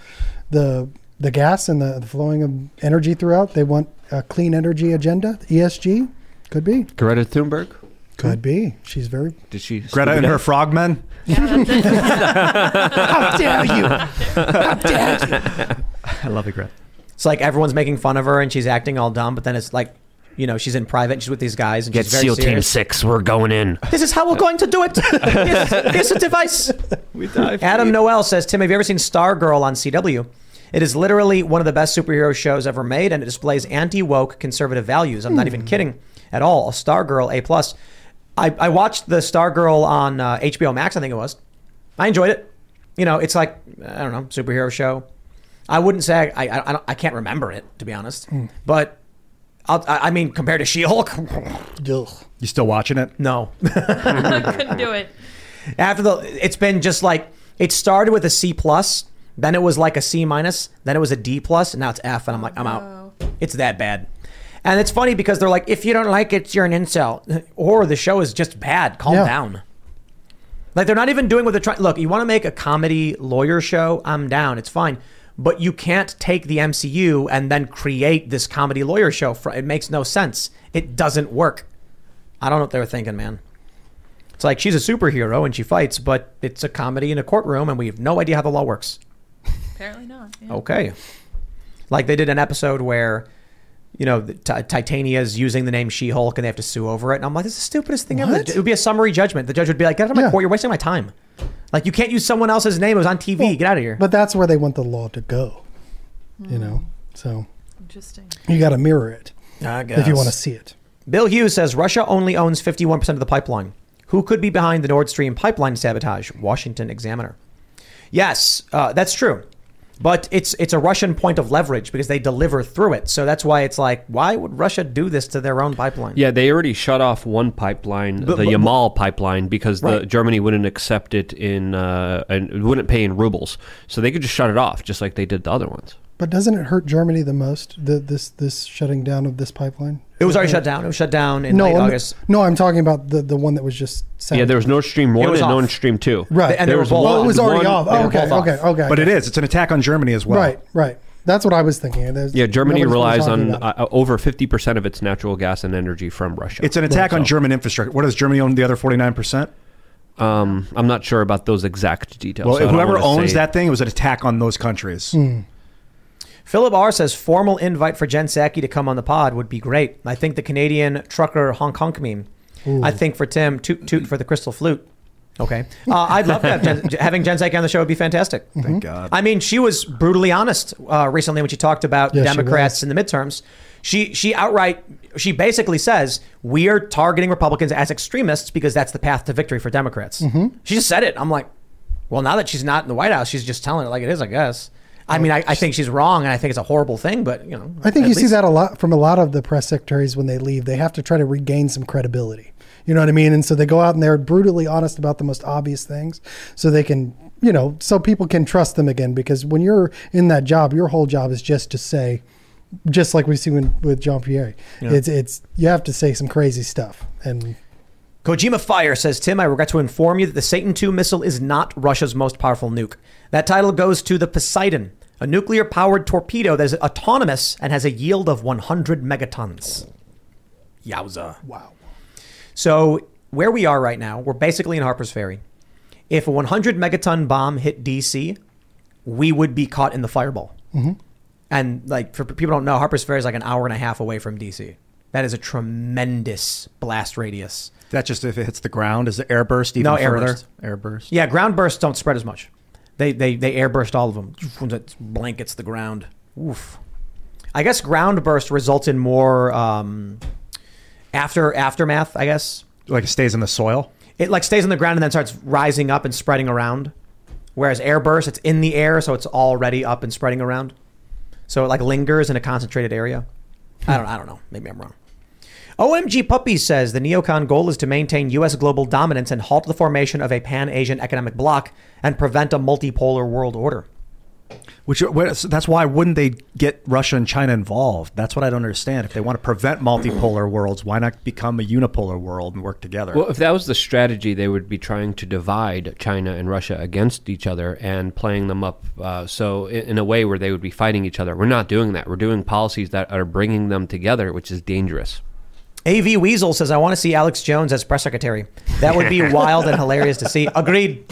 the the gas and the, the flowing of energy throughout? They want a clean energy agenda. ESG could be. Greta Thunberg. Could be. She's very. Did she? Greta and her frogmen. How dare you? How dare you? I love it, Greta. It's like everyone's making fun of her, and she's acting all dumb, but then it's like You know, she's in private. and She's with these guys, and Get she's very SEAL Team serious. Six. We're going in. This is how we're going to do it. here's, here's a device. We die. Adam Noel says, Tim, have you ever seen Stargirl on CW? It is literally one of the best superhero shows ever made, and it displays anti-woke conservative values. I'm not even kidding at all. Stargirl A plus. I, I watched the Stargirl on uh, HBO Max. I think it was. I enjoyed it. You know, it's like I don't know superhero show. I wouldn't say I I, I, don't, I can't remember it to be honest, but I'll, I I mean compared to She-Hulk, You still watching it? no. I couldn't do it. After the, it's been just like it started with a C plus, then it was like a C minus, then it was a D plus, and now it's F, and I'm like, I'm out. Oh. It's that bad. And it's funny because they're like, if you don't like it, you're an incel, or the show is just bad. Calm Yeah. down. Like they're not even doing what they're trying. Look, you want to make a comedy lawyer show? I'm down. It's fine. But you can't take the MCU and then create this comedy lawyer show. For, it makes no sense. It doesn't work. I don't know what they were thinking, man. It's like she's a superhero and she fights, but it's a comedy in a courtroom and we have no idea how the law works. Apparently not. yeah. Okay. Like they did an episode where, you know, the Ti- Titania's using the name She Hulk and they have to sue over it. And I'm like, this is the stupidest thing ever. It would be a summary judgment. The judge would be like, get out of my Yeah. court. You're wasting my time. Like, you can't use someone else's name. It was on TV. get out of here. But that's where they want the law to go. You know, so Interesting. you got to mirror it I if you want to see it. Bill Hughes says Russia only owns 51% of the pipeline. Who could be behind the Nord Stream pipeline sabotage? Washington Examiner. Yes, uh, that's true. But it's it's a Russian point of leverage because they deliver through it. So that's why it's like, why would Russia do this to their own pipeline? Yeah, they already shut off one pipeline, But- the but- Yamal pipeline, because the Germany wouldn't accept it in uh, and wouldn't pay in rubles. So they could just shut it off, just like they did the other ones. But doesn't it hurt Germany the most? The, this this shutting down of this pipeline. It was already Uh, shut down. It was shut down in no, late I'm- August. no, I'm talking about the the one that was just. Yeah, there was Nord Stream It one was and off. Nord Stream two. Right. And they There was both one- Oh, it was already one- off. Oh, okay, both off. okay, okay. But it is. It's an attack on Germany as well. Right, right. That's what I was thinking. There's- Yeah, Germany relies on uh, over fifty percent of its natural gas and energy from Russia. It's an attack on So, German infrastructure. What does Germany own the other 49%? Um, I'm not sure about those exact details. Well, so whoever owns say- that thing, it was an attack on those countries. Hmm. Philip R says formal invite for Jen Psaki to come on the pod would be great. I think the Canadian trucker Hong Kong meme. Ooh. I think for Tim, toot toot for the crystal flute. Okay, uh, I'd love to have Jen, having Jen Psaki on the show would be fantastic. Thank God. I mean, she was brutally honest uh, recently when she talked about Democrats in the midterms. She she outright she basically says we are targeting Republicans as extremists because that's the path to victory for Democrats. Mm-hmm. She just said it. I'm like, well, now that she's not in the White House, she's just telling it like it is, I guess. I mean, I, I think she's wrong, and I think it's a horrible thing. But you know, I think you see that a lot from a lot of the press secretaries when they leave. They have to try to regain some credibility. You know what I mean? And so they go out and they're brutally honest about the most obvious things so they can, you know, so people can trust them again. Because when you're in that job, your whole job is just to say, just like we see when, with Jean Pierre, Yeah. it's, it's, you have to say some crazy stuff. And Kojima Fire says, Tim, I regret to inform you that the Satan II missile is not Russia's most powerful nuke. That title goes to the Poseidon, a nuclear powered torpedo that is autonomous and has a yield of 100 megatons. Yowza. Wow. So, where we are right now, we're basically in Harper's Ferry. If a 100 megaton bomb hit DC, we would be caught in the fireball. Mhm. And, like, for people don't know, Harper's Ferry is like an hour and a half away from DC. That is a tremendous blast radius. That's just if it hits the ground. Is the airburst even No air first? there. Air. Yeah, ground bursts don't spread as much. They they they air burst all of them. It blankets the ground. Oof. I guess ground burst results in more um, after aftermath. I guess Like it stays in the soil. it like stays on the ground and then starts rising up and spreading around. Whereas air burst, it's in the air, so it's already up and spreading around. So it like lingers in a concentrated area. I don't I don't know. Maybe I'm wrong. OMG Puppy says the neocon goal is to maintain U.S. global dominance and halt the formation of a pan Asian economic bloc and prevent a multipolar world order. Which that's why wouldn't they get Russia and China involved? That's what I don't understand. If they want to prevent multipolar worlds, why not become a unipolar world and work together? Well, if that was the strategy, they would be trying to divide China and Russia against each other and playing them up uh, so in, in a way where they would be fighting each other. We're not doing that. We're doing policies that are bringing them together, which is dangerous. AV Weasel says, I want to see Alex Jones as press secretary. That would be wild and hilarious to see. Agreed.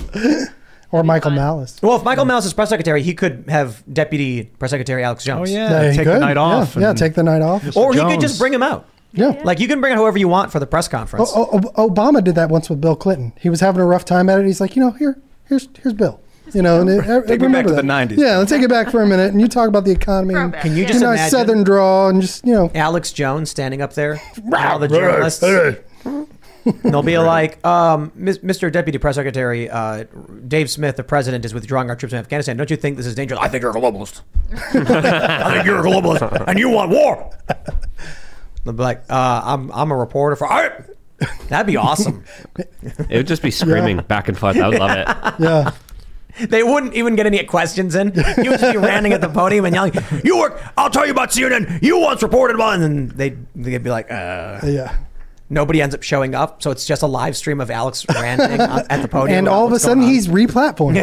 or Michael Malice. Well, if Michael Malice is press secretary, he could have deputy press secretary Alex oh, Jones. Oh, Yeah, he take the could. Night off. Yeah, yeah, take the night off. Or he could just bring him out. Yeah. Like you can bring out whoever you want for the press conference. O- O- O- Obama did that once with Bill Clinton. He was having a rough time at it. He's like, you know, here, here's here's Bill. You know, and it, I- I Take me back remember to the that. 90s. Yeah, let's take it back for a minute, and you talk about the economy. And, Can you just know, imagine- Southern draw and just you know, Alex Jones standing up there, and all the journalists. And they'll be like, um, Mr. Deputy Press Secretary uh, Dave Smith, the president, is withdrawing our troops from Afghanistan. Don't you think this is dangerous? I think you're a globalist. I think you're a globalist, and you want war. They'll be like, uh, I'm, I'm a reporter for. All right. That'd be awesome. It would just be screaming back and forth. I would love it. yeah. They wouldn't even get any questions in. You would just be ranting at the podium and yelling, "You work! I'll tell you about CNN. You once reported on." And they'd, they'd be like, uh. yeah. Nobody ends up showing up, so it's just a live stream of Alex ranting at the podium. and all of a sudden on. he's replatformed.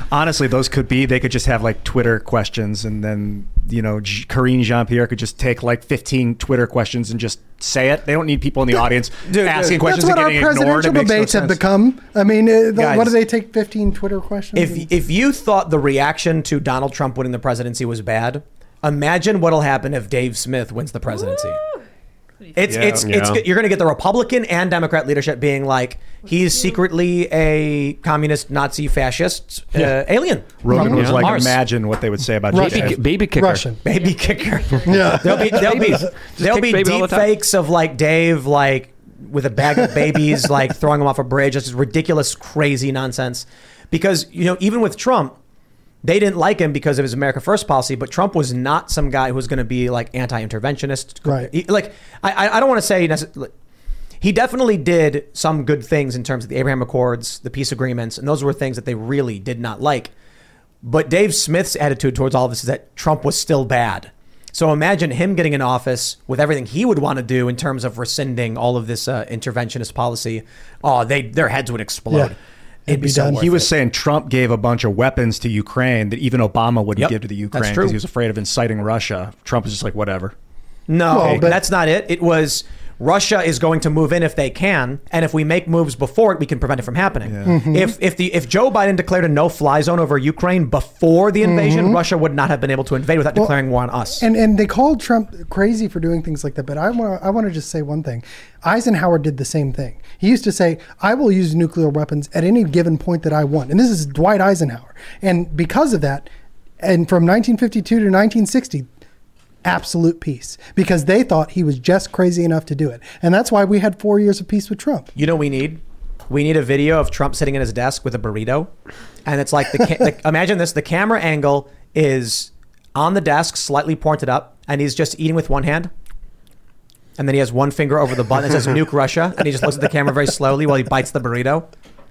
Honestly, those could be. They could just have like Twitter questions, and then you know, J- Karine Jean Pierre could just take like 15 Twitter questions and just say it. They don't need people in the audience asking questions That's what and our getting ignored. presidential It makes no debates have become. I mean, uh, Guys. what do they take? Fifteen Twitter questions. If if you thought the reaction to Donald Trump winning the presidency was bad, imagine what'll happen if Dave Smith wins the presidency. It's Yeah. it's it's you're going to get the Republican and Democrat leadership being like he's secretly a communist, Nazi, fascist uh, alien. Rogan from was like, Mars. imagine what they would say about baby, ki- baby kicker, Russian. baby kicker. Yeah. there'll be there'll be there'll be baby the deep fakes of like Dave like with a bag of babies like throwing them off a bridge. Just ridiculous, crazy nonsense. Because you know, even with Trump, they didn't like him because of his America First policy. But Trump was not some guy who was going to be like anti-interventionist. Right. He- like I I don't want to say. He definitely did some good things in terms of the Abraham Accords, the peace agreements, and those were things that they really did not like. But Dave Smith's attitude towards all of this is that Trump was still bad. So imagine him getting in office with everything he would want to do in terms of rescinding all of this uh, interventionist policy. Oh, they their heads would explode. Yeah. It'd be done. He was it. saying Trump gave a bunch of weapons to Ukraine that even Obama wouldn't Yep, give to the Ukraine because he was afraid of inciting Russia. Trump was just like, whatever. No, Well, but- that's not it. It was Russia is going to move in if they can, and if we make moves before it, we can prevent it from happening. Mm-hmm. If if the if Joe Biden declared a no-fly zone over Ukraine before the invasion, Russia would not have been able to invade without Mm-hmm. Well, declaring war on us. And and they called Trump crazy for doing things like that. But I want I want to just say one thing. Eisenhower did the same thing. He used to say, "I will use nuclear weapons at any given point that I want." And this is Dwight Eisenhower. And because of that, and from 1952 to 1960, absolute peace because they thought he was just crazy enough to do it. And that's why we had four years of peace with Trump. You know we need? We need a video of Trump sitting at his desk with a burrito, and it's like the, the imagine this: the camera angle is on the desk, slightly pointed up, and he's just eating with one hand, and then he has one finger over the button that says "Nuke Russia," and he just looks at the camera very slowly while he bites the burrito,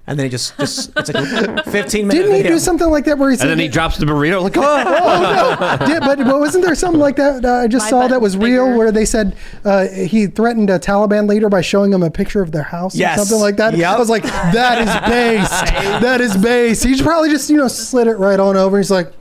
and then he just just it's like a fifteen minute Didn't he video. do something like that where he said And then he drops the burrito like, oh. oh no! Did, but, but wasn't there something like that uh, I just My saw that was button's real, bigger. where they said uh, he threatened a Taliban leader by showing him a picture of their house Yes. or something like that? Yep. I was like, that is based. that is based. He probably just you know slid it right on over. He's like,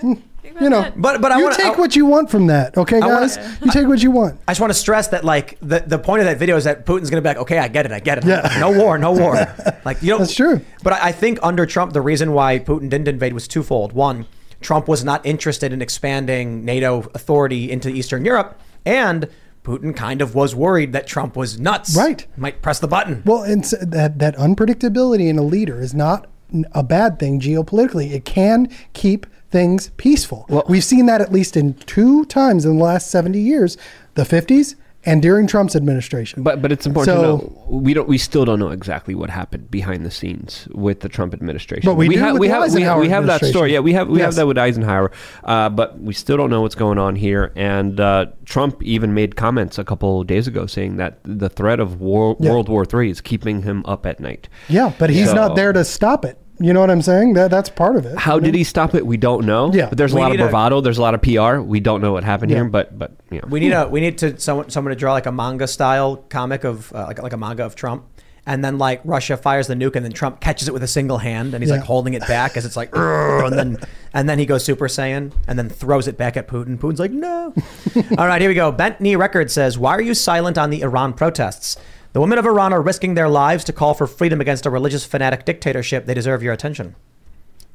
"Hmm, you know, But but I you want take what you want from that, okay, I wanna- guys? you take what you want. I just want to stress that like the, the point of that video is that Putin's going to be like, okay, I get it, I get it. Yeah. No war, no war. Like you know, That's true. But I, I think under Trump, the reason why Putin didn't invade was twofold. One, Trump was not interested in expanding NATO authority into Eastern Europe, and Putin kind of was worried that Trump was nuts. Right. Might press the button. Well, and so that that unpredictability in a leader is not a bad thing geopolitically. It can keep things peaceful. We've seen that at least in two times in the last 70 years, the 50s and during Trump's administration. But but it's important So- to know we don't we still don't know exactly what happened behind the scenes with the Trump administration. But we have with we have we have, we have that story. Yeah, we have we have that with Eisenhower. Uh, but we still don't know what's going on here. And uh, Trump even made comments a couple days ago saying that the threat of war, Yeah. World War III is keeping him up at night. yeah, but he's So- not there to stop it. You know what I'm saying? That that's part of it. How did he stop it? We don't know. Yeah. but there's a We lot of need a- bravado. there's a lot of PR. We don't know what happened Yeah. here. But but you know. We need a we need to someone someone to draw like a manga style comic of uh, like like a manga of Trump. And then like Russia fires the nuke, and then Trump catches it with a single hand, and he's Yeah. like holding it back as it's like, and then and then he goes Super Saiyan, and then throws it back at Putin. Putin's like, no. All right, here we go. Bent Knee Records says, why are you silent on the Iran protests? The women of Iran are risking their lives to call for freedom against a religious fanatic dictatorship. They deserve your attention.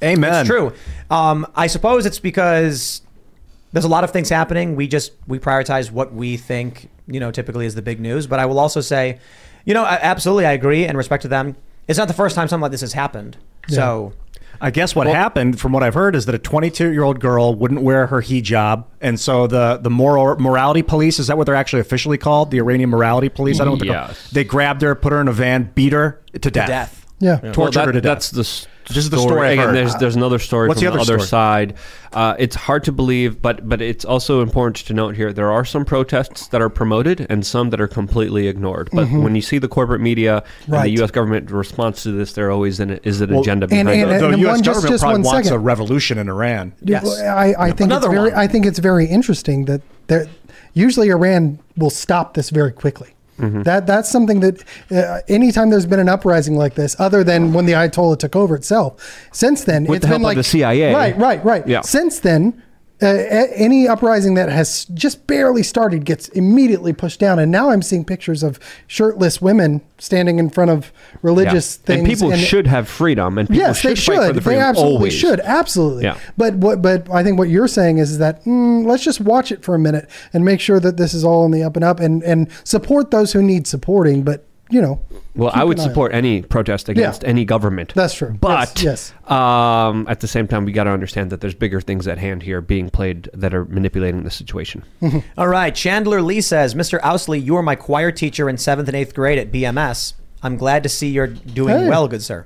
Amen. It's true. Um, I suppose it's because there's a lot of things happening. We just we prioritize what we think you know typically is the big news. But I will also say, you know, I- absolutely, I agree and respect to them. It's not the first time something like this has happened. So I guess what happened, from what I've heard, is that a 22 year old girl wouldn't wear her hijab, and so the the moral morality police is that what they're actually officially called? The Iranian morality police. I don't know what they're called. Yes. They grabbed her, put her in a van, beat her to death. death. Yeah. tortured Well, that- to death. That's the s- This is the story I've Again, there's there's another story What's from the the, other other side. Uh, it's hard to believe, but but it's also important to note here there are some protests that are promoted and some that are completely ignored. But Mhm. when you see the corporate media and the U.S. government response to this, there always an, is an Well, agenda and- behind and- it. the and U.S. one- government just probably one wants second. a revolution in Iran. Yes. I, I think Another it's very. one. I think it's very interesting that there. Usually, Iran will stop this very quickly. Mm-hmm. That that's something that uh, anytime there's been an uprising like this, other than when the Ayatollah took over itself, since then With it's the been help of like the CIA. Right, right, right. Yeah. Since then. Uh, any uprising that has just barely started gets immediately pushed down, and now I'm seeing pictures of shirtless women standing in front of religious Yeah. things. and people should have freedom, and people yes, should they fight for should. the They freedom absolutely always. should. Absolutely. Yeah. But what? But I think what you're saying is that mm, let's just watch it for a minute and make sure that this is all in the up and up, and and support those who need supporting. But you know, Well, I would an eye on support any protest against any government. That's true. But Yes, Um, at the same time, we got to understand that there's bigger things at hand here being played that are manipulating the situation. All right. Chandler Lee says, Mr. Ousley, you were my choir teacher in seventh and eighth grade at BMS. I'm glad to see you're doing Hey. well, good sir.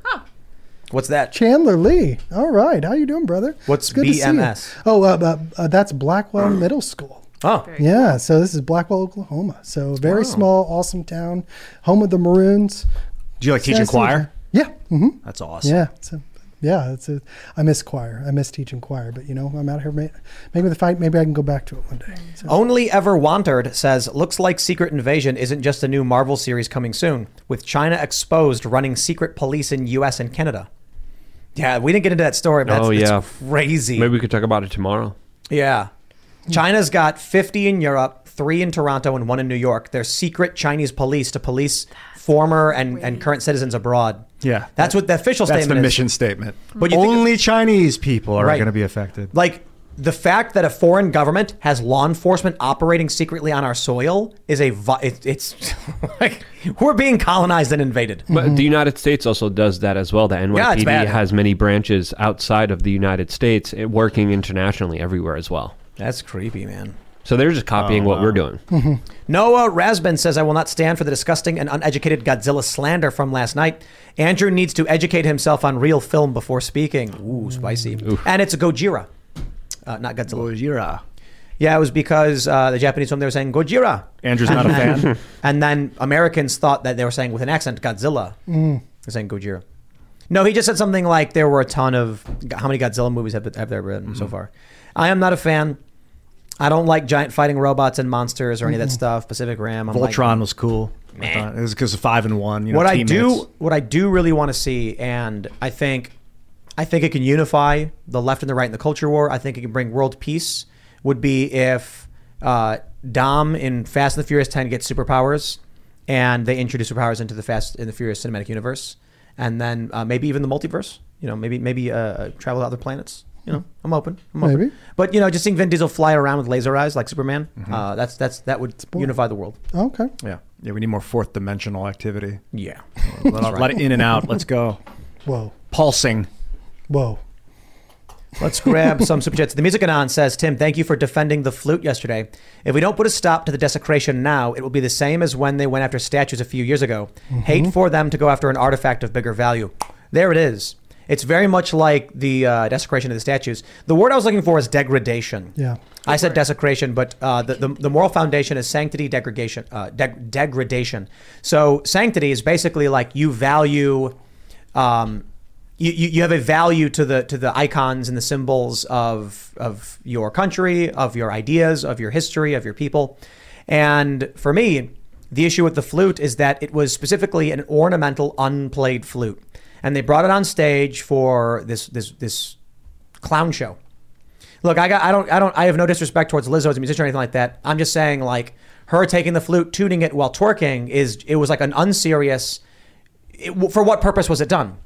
What's that? Chandler Lee. All right, how you doing, brother? What's It's good to see you. BMS? Oh, uh, uh, uh, that's Blackwell Middle School. Oh, Yeah, so this is Blackwell, Oklahoma. So very small, awesome town, home of the Maroons. Do you like teaching Nice choir? you. Yeah. hmm That's awesome. Yeah. So, yeah. It's a, I miss choir. I miss teaching choir, but you know, I'm out here. may- Maybe the fight. Maybe I can go back to it one day. So, Only Ever Wanted says, looks like Secret Invasion isn't just a new Marvel series coming soon, with China exposed running secret police in U.S. and Canada. Yeah, we didn't get into that story, but oh that's, yeah, it's crazy. Maybe we could talk about it tomorrow. Yeah. China's got 50 in Europe, three in Toronto, and one in New York. They're secret Chinese police to police former and, and current citizens abroad. Yeah. That's what the official statement is. That's statement the is. mission statement. But you think- Only Chinese people are Right. going to be affected. Like the fact that a foreign government has law enforcement operating secretly on our soil is a vi- it, it's like we're being colonized and invaded. But the United States also does that as well. The Mm-hmm. Yeah, it's NYPD bad. has many branches outside of the United States, eh, working internationally everywhere as well. That's creepy, man. So they're just copying Oh, what wow. we're doing. Noah Rasbin says, I will not stand for the disgusting and uneducated Godzilla slander from last night. Andrew needs to educate himself on real film before speaking. Ooh, spicy. And it's a Gojira, uh, not Godzilla. Gojira. Yeah, it was because uh, the Japanese film they were saying Gojira. Andrew's not a fan. And then Americans thought that they were saying with an accent Godzilla. Mm. They're saying Gojira. No, he just said something like there were a ton of how many Godzilla movies have, have there been Mm-hmm. so far. I am not a fan. I don't like giant fighting robots and monsters or any of that stuff. Pacific Rim. I'm like- Voltron was cool. I thought. It was because of five and one. You know, what I do, what I do really want to see, and I think, I think it can unify the left and the right in the culture war. I think it can bring world peace. Would be if uh, Dom in Fast and the Furious Ten gets superpowers, and they introduce superpowers into the Fast and the Furious cinematic universe, and then uh, maybe even the multiverse. You know, maybe maybe uh, travel to other planets. You know, I'm open. I'm open. Maybe. But you know, just seeing Vin Diesel fly around with laser eyes like Superman, uh, that's that's that would unify the world. okay. Yeah, yeah. We need more fourth dimensional activity. Yeah. A lot, lot of in and out. Let's go. Whoa. Pulsing. Whoa. Let's grab some super chats. The Music Anon says, Tim, thank you for defending the flute yesterday. If we don't put a stop to the desecration now, it will be the same as when they went after statues a few years ago. Hate for them to go after an artifact of bigger value. There it is. It's very much like the uh, desecration of the statues. The word I was looking for is degradation. Yeah. I said desecration, but uh, the, the, the moral foundation is sanctity, degradation, uh, deg- degradation. So sanctity is basically like you value, um, you, you, you have a value to the to the icons and the symbols of of your country, of your ideas, of your history, of your people. And for me, the issue with the flute is that it was specifically an ornamental, unplayed flute, and they brought it on stage for this this this clown show. Look, I got I don't I don't I have no disrespect towards Lizzo as a musician or anything like that. I'm just saying like her taking the flute, tuning it while twerking is it was like an unserious. It, for what purpose was it done?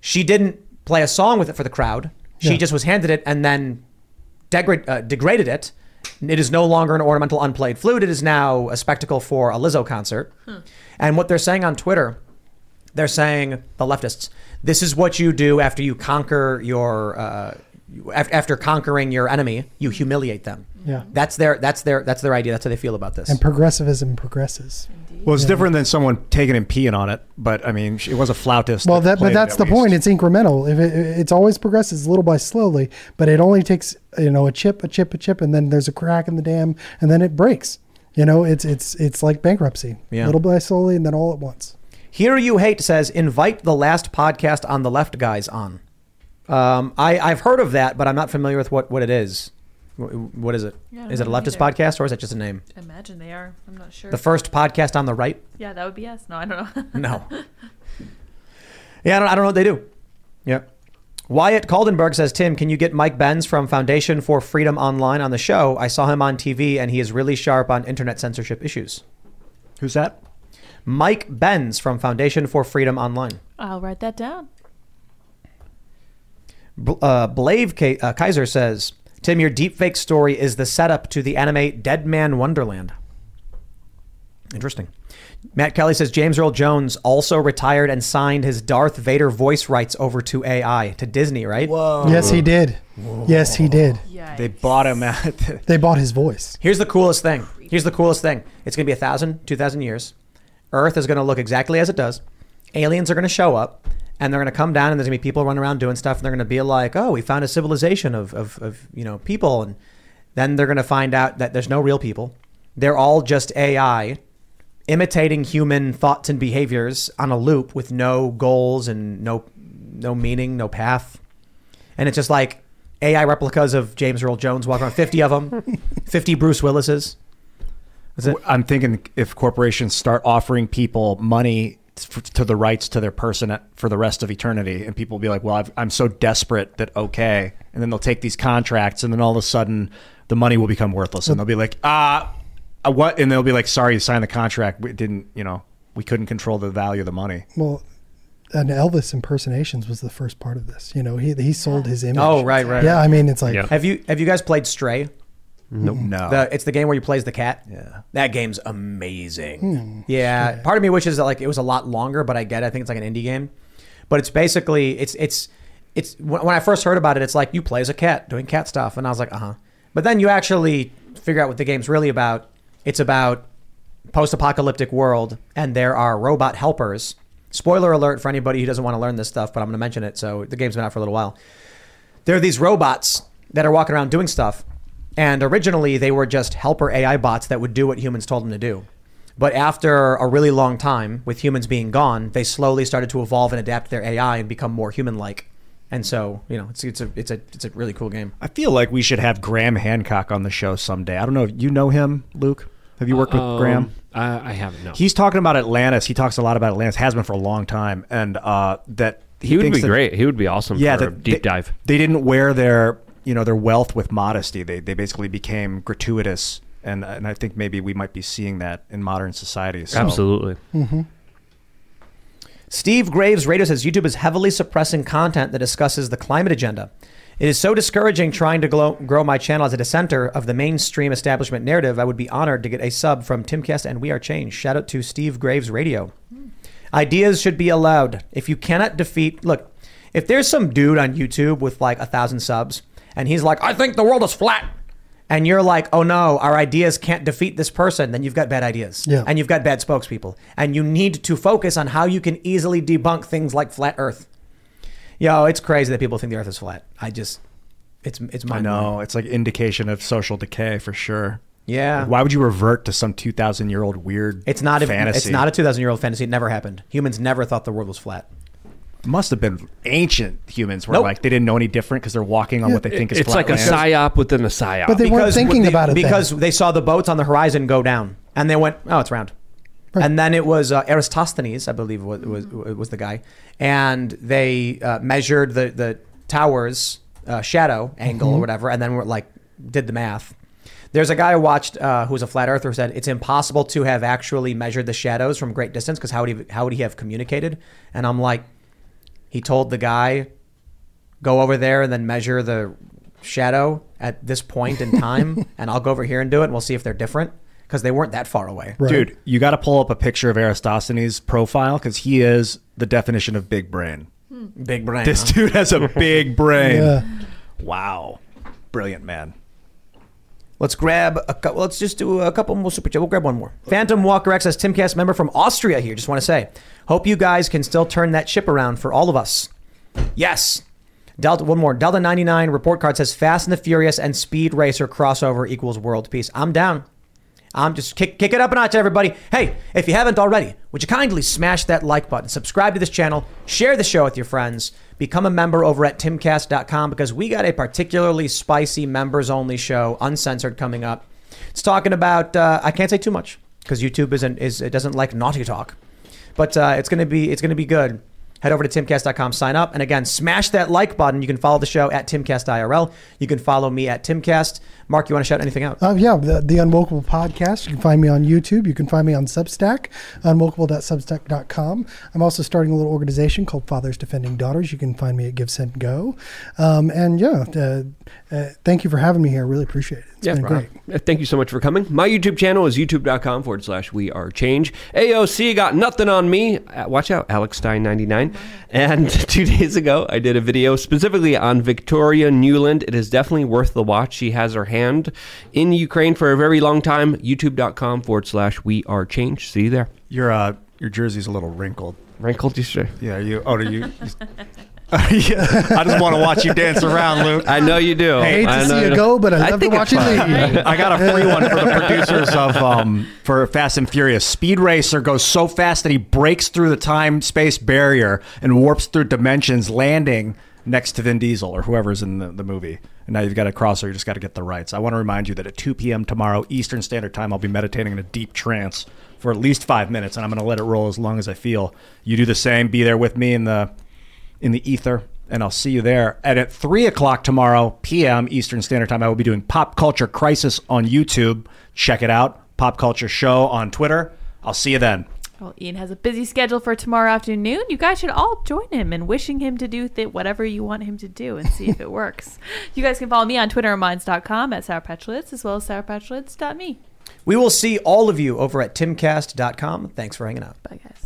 She didn't play a song with it for the crowd. She Yeah. just was handed it and then degra- uh, degraded it. It is no longer an ornamental unplayed flute. It is now a spectacle for a Lizzo concert. And what they're saying on Twitter, they're saying the leftists, this is what you do after you conquer your, uh, after conquering your enemy, you humiliate them. Yeah. That's their that's their that's their idea. That's how they feel about this. And progressivism progresses. Well, it's Yeah. different than someone taking and peeing on it, but I mean, it was a flautist. Well, that but played it that's the least. point. It's incremental. If it, it's always progresses little by slowly, but it only takes you know a chip, a chip, a chip, and then there's a crack in the dam, and then it breaks. You know, it's it's it's like bankruptcy, Yeah. little by slowly, and then all at once. Here You Hate says, invite the last podcast on the left guys on. Um, I, I've heard of that, but I'm not familiar with what, what it is. Wh- What is it? Is Yeah, I it a don't leftist either. podcast or is it just a name? I imagine they are. I'm not sure. The first podcast on the right? Yeah, that would be us. No, I don't know. No. Yeah, I don't, I don't know what they do. Yep. Wyatt Caldenberg says, Tim, can you get Mike Benz from Foundation for Freedom Online on the show? I saw him on TV and he is really sharp on internet censorship issues. Who's that? Mike Benz from Foundation for Freedom Online. I'll write that down. B- uh, Blave K- uh, Kaiser says, Tim, your deepfake story is the setup to the anime Dead Man Wonderland. Interesting. Matt Kelly says James Earl Jones also retired and signed his Darth Vader voice rights over to AI to Disney, right? Whoa. Yes, he did. Yes, he did. They bought him at. They bought his voice. Here's the coolest thing. Here's the coolest thing. It's going to be a thousand, two thousand years. Earth is going to look exactly as it does. Aliens are going to show up, and they're going to come down, and there's going to be people running around doing stuff, and they're going to be like, "Oh, we found a civilization of, of, of you know people," and then they're going to find out that there's no real people. They're all just AI, imitating human thoughts and behaviors on a loop with no goals and no no meaning, no path, and it's just like AI replicas of James Earl Jones walking around, fifty of them, fifty Bruce Willises. Is it? I'm thinking if corporations start offering people money f- to the rights to their person for the rest of eternity, and people will be like, "Well, I've, I'm so desperate that okay," and then they'll take these contracts, and then all of a sudden the money will become worthless, and they'll be like, "Ah, uh, what?" And they'll be like, "Sorry, you signed the contract. We didn't, you know, we couldn't control the value of the money." Well, and Elvis impersonations was the first part of this. You know, he he sold his image. Oh, right, right. Yeah, I mean, it's like have you have you guys played Stray? Nope. No. The, it's the game where you play as the cat. Yeah. That game's amazing. Hmm. Yeah. Part of me wishes that like it was a lot longer, but I get. It. I think it's like an indie game. But it's basically it's it's it's when, when I first heard about it, it's like you play as a cat doing cat stuff, and I was like, uh huh. But then you actually figure out what the game's really about. It's about post-apocalyptic world, and there are robot helpers. Spoiler alert for anybody who doesn't want to learn this stuff, but I'm going to mention it. So the game's been out for a little while. There are these robots that are walking around doing stuff, and originally they were just helper AI bots that would do what humans told them to do. But after a really long time, with humans being gone, they slowly started to evolve and adapt their AI and become more human-like. And so, you know, it's it's a it's a it's a really cool game. I feel like we should have Graham Hancock on the show someday. I don't know if you know him, Luke. Have you worked with Um, Graham? I, I haven't. No. He's talking about Atlantis. He talks a lot about Atlantis. Has been for a long time, and uh, that He would be that- great. He would be awesome Yeah, for a that deep they- dive. They didn't wear their you know their wealth with modesty. They they basically became gratuitous, and and I think maybe we might be seeing that in modern society. So. Absolutely. Mm-hmm. Steve Graves Radio says YouTube is heavily suppressing content that discusses the climate agenda. It is so discouraging trying to glow, grow my channel as a dissenter of the mainstream establishment narrative. I would be honored to get a sub from Timcast and We Are Change. Shout out to Steve Graves Radio. Ideas should be allowed. If you cannot defeat, look, if there's some dude on YouTube with like a thousand subs and he's like, I think the world is flat. And you're like, oh no, our ideas can't defeat this person, then you've got bad ideas. Yeah. And you've got bad spokespeople. And you need to focus on how you can easily debunk things like flat earth. Yo, it's crazy that people think the earth is flat. I just, it's, it's my. I know it's like indication of social decay for sure. Yeah. Like, why would you revert to some two thousand year old weird? It's not a, it's not a 2000 year old fantasy. It never happened. Humans never thought the world was flat. Must have been ancient humans where Nope. like they didn't know any different because they're walking on what they think is it's flat like a land. psyop within a psyop. But they weren't thinking they- about it then. because they saw the boats on the horizon go down, and they went, "Oh, it's round." And then it was uh, Eratosthenes, I believe, was, was was the guy, and they uh, measured the the tower's uh, shadow angle or Mhm. whatever, and then were like did the math. There's a guy I watched uh, who's a flat earther who said it's impossible to have actually measured the shadows from great distance because how would he how would he have communicated? And I'm like, he told the guy, go over there and then measure the shadow at this point in time, and I'll go over here and do it, and we'll see if they're different because they weren't that far away. Dude, you got to pull up a picture of Aristophanes' profile because he is the definition of big brain. Hmm. Big brain. This huh? dude has a big brain. Yeah. Wow. Brilliant man. Let's grab a couple. Let's just do a couple more super chat. We'll grab one more. Phantom Walker X says Timcast member from Austria here. Just want to say, hope you guys can still turn that ship around for all of us. Yes. Delta one more. Delta 99 report card says Fast and the Furious and Speed Racer crossover equals world peace. I'm down. I'm just kick, kick it up a notch, everybody. Hey, if you haven't already, would you kindly smash that like button, subscribe to this channel, share the show with your friends, become a member over at timcast.com because we got a particularly spicy members only show, uncensored, coming up. It's talking about uh, I can't say too much because YouTube isn't is it doesn't like naughty talk, but uh, it's gonna be it's gonna be good. Head over to timcast.com, sign up, and again, smash that like button. You can follow the show at timcastirl. You can follow me at timcast. Mark, you want to shout anything out? Uh, yeah, the, the Unwokable podcast. You can find me on YouTube. You can find me on Substack, unwokable.substack.com. I'm also starting a little organization called Fathers Defending Daughters. You can find me at Give Send Go. Um, and yeah, uh, uh, thank you for having me here. I really appreciate it. It's been great. Uh, Thank you so much for coming. My YouTube channel is youtube.com forward slash we are change. AOC got nothing on me. Uh, watch out, Alex Stein 99. And two days ago, I did a video specifically on Victoria Nuland. It is definitely worth the watch. She has her hand in Ukraine for a very long time. YouTube.com forward slash we are change. See you there. Your uh, your jersey's a little wrinkled. Wrinkled, you say? Yeah, you. Oh, do you? you I just want to watch you dance around, Luke. I know you do. I hate to I know see you you go, but I love to watch you fun. leave. I got a free one for the producers of um, for Fast and Furious. Speed Racer goes so fast that he breaks through the time space barrier and warps through dimensions, landing next to Vin Diesel or whoever's in the, the movie. And now you've got a crosser. You just got to get the rights. I want to remind you that at 2 p.m. tomorrow Eastern Standard Time, I'll be meditating in a deep trance for at least five minutes, and I'm going to let it roll as long as I feel. You do the same. Be there with me in the in the ether, and I'll see you there. And at 3 o'clock tomorrow, p.m. Eastern Standard Time, I will be doing Pop Culture Crisis on YouTube. Check it out. Pop Culture Show on Twitter. I'll see you then. Well, Ian has a busy schedule for tomorrow afternoon. You guys should all join him in wishing him to do th- whatever you want him to do and see if it works. You guys can follow me on Twitter and minds.com at sourpatchlyd as well as sourpatchlyd.me. We will see all of you over at timcast.com. Thanks for hanging out. Bye, guys.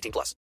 18 plus.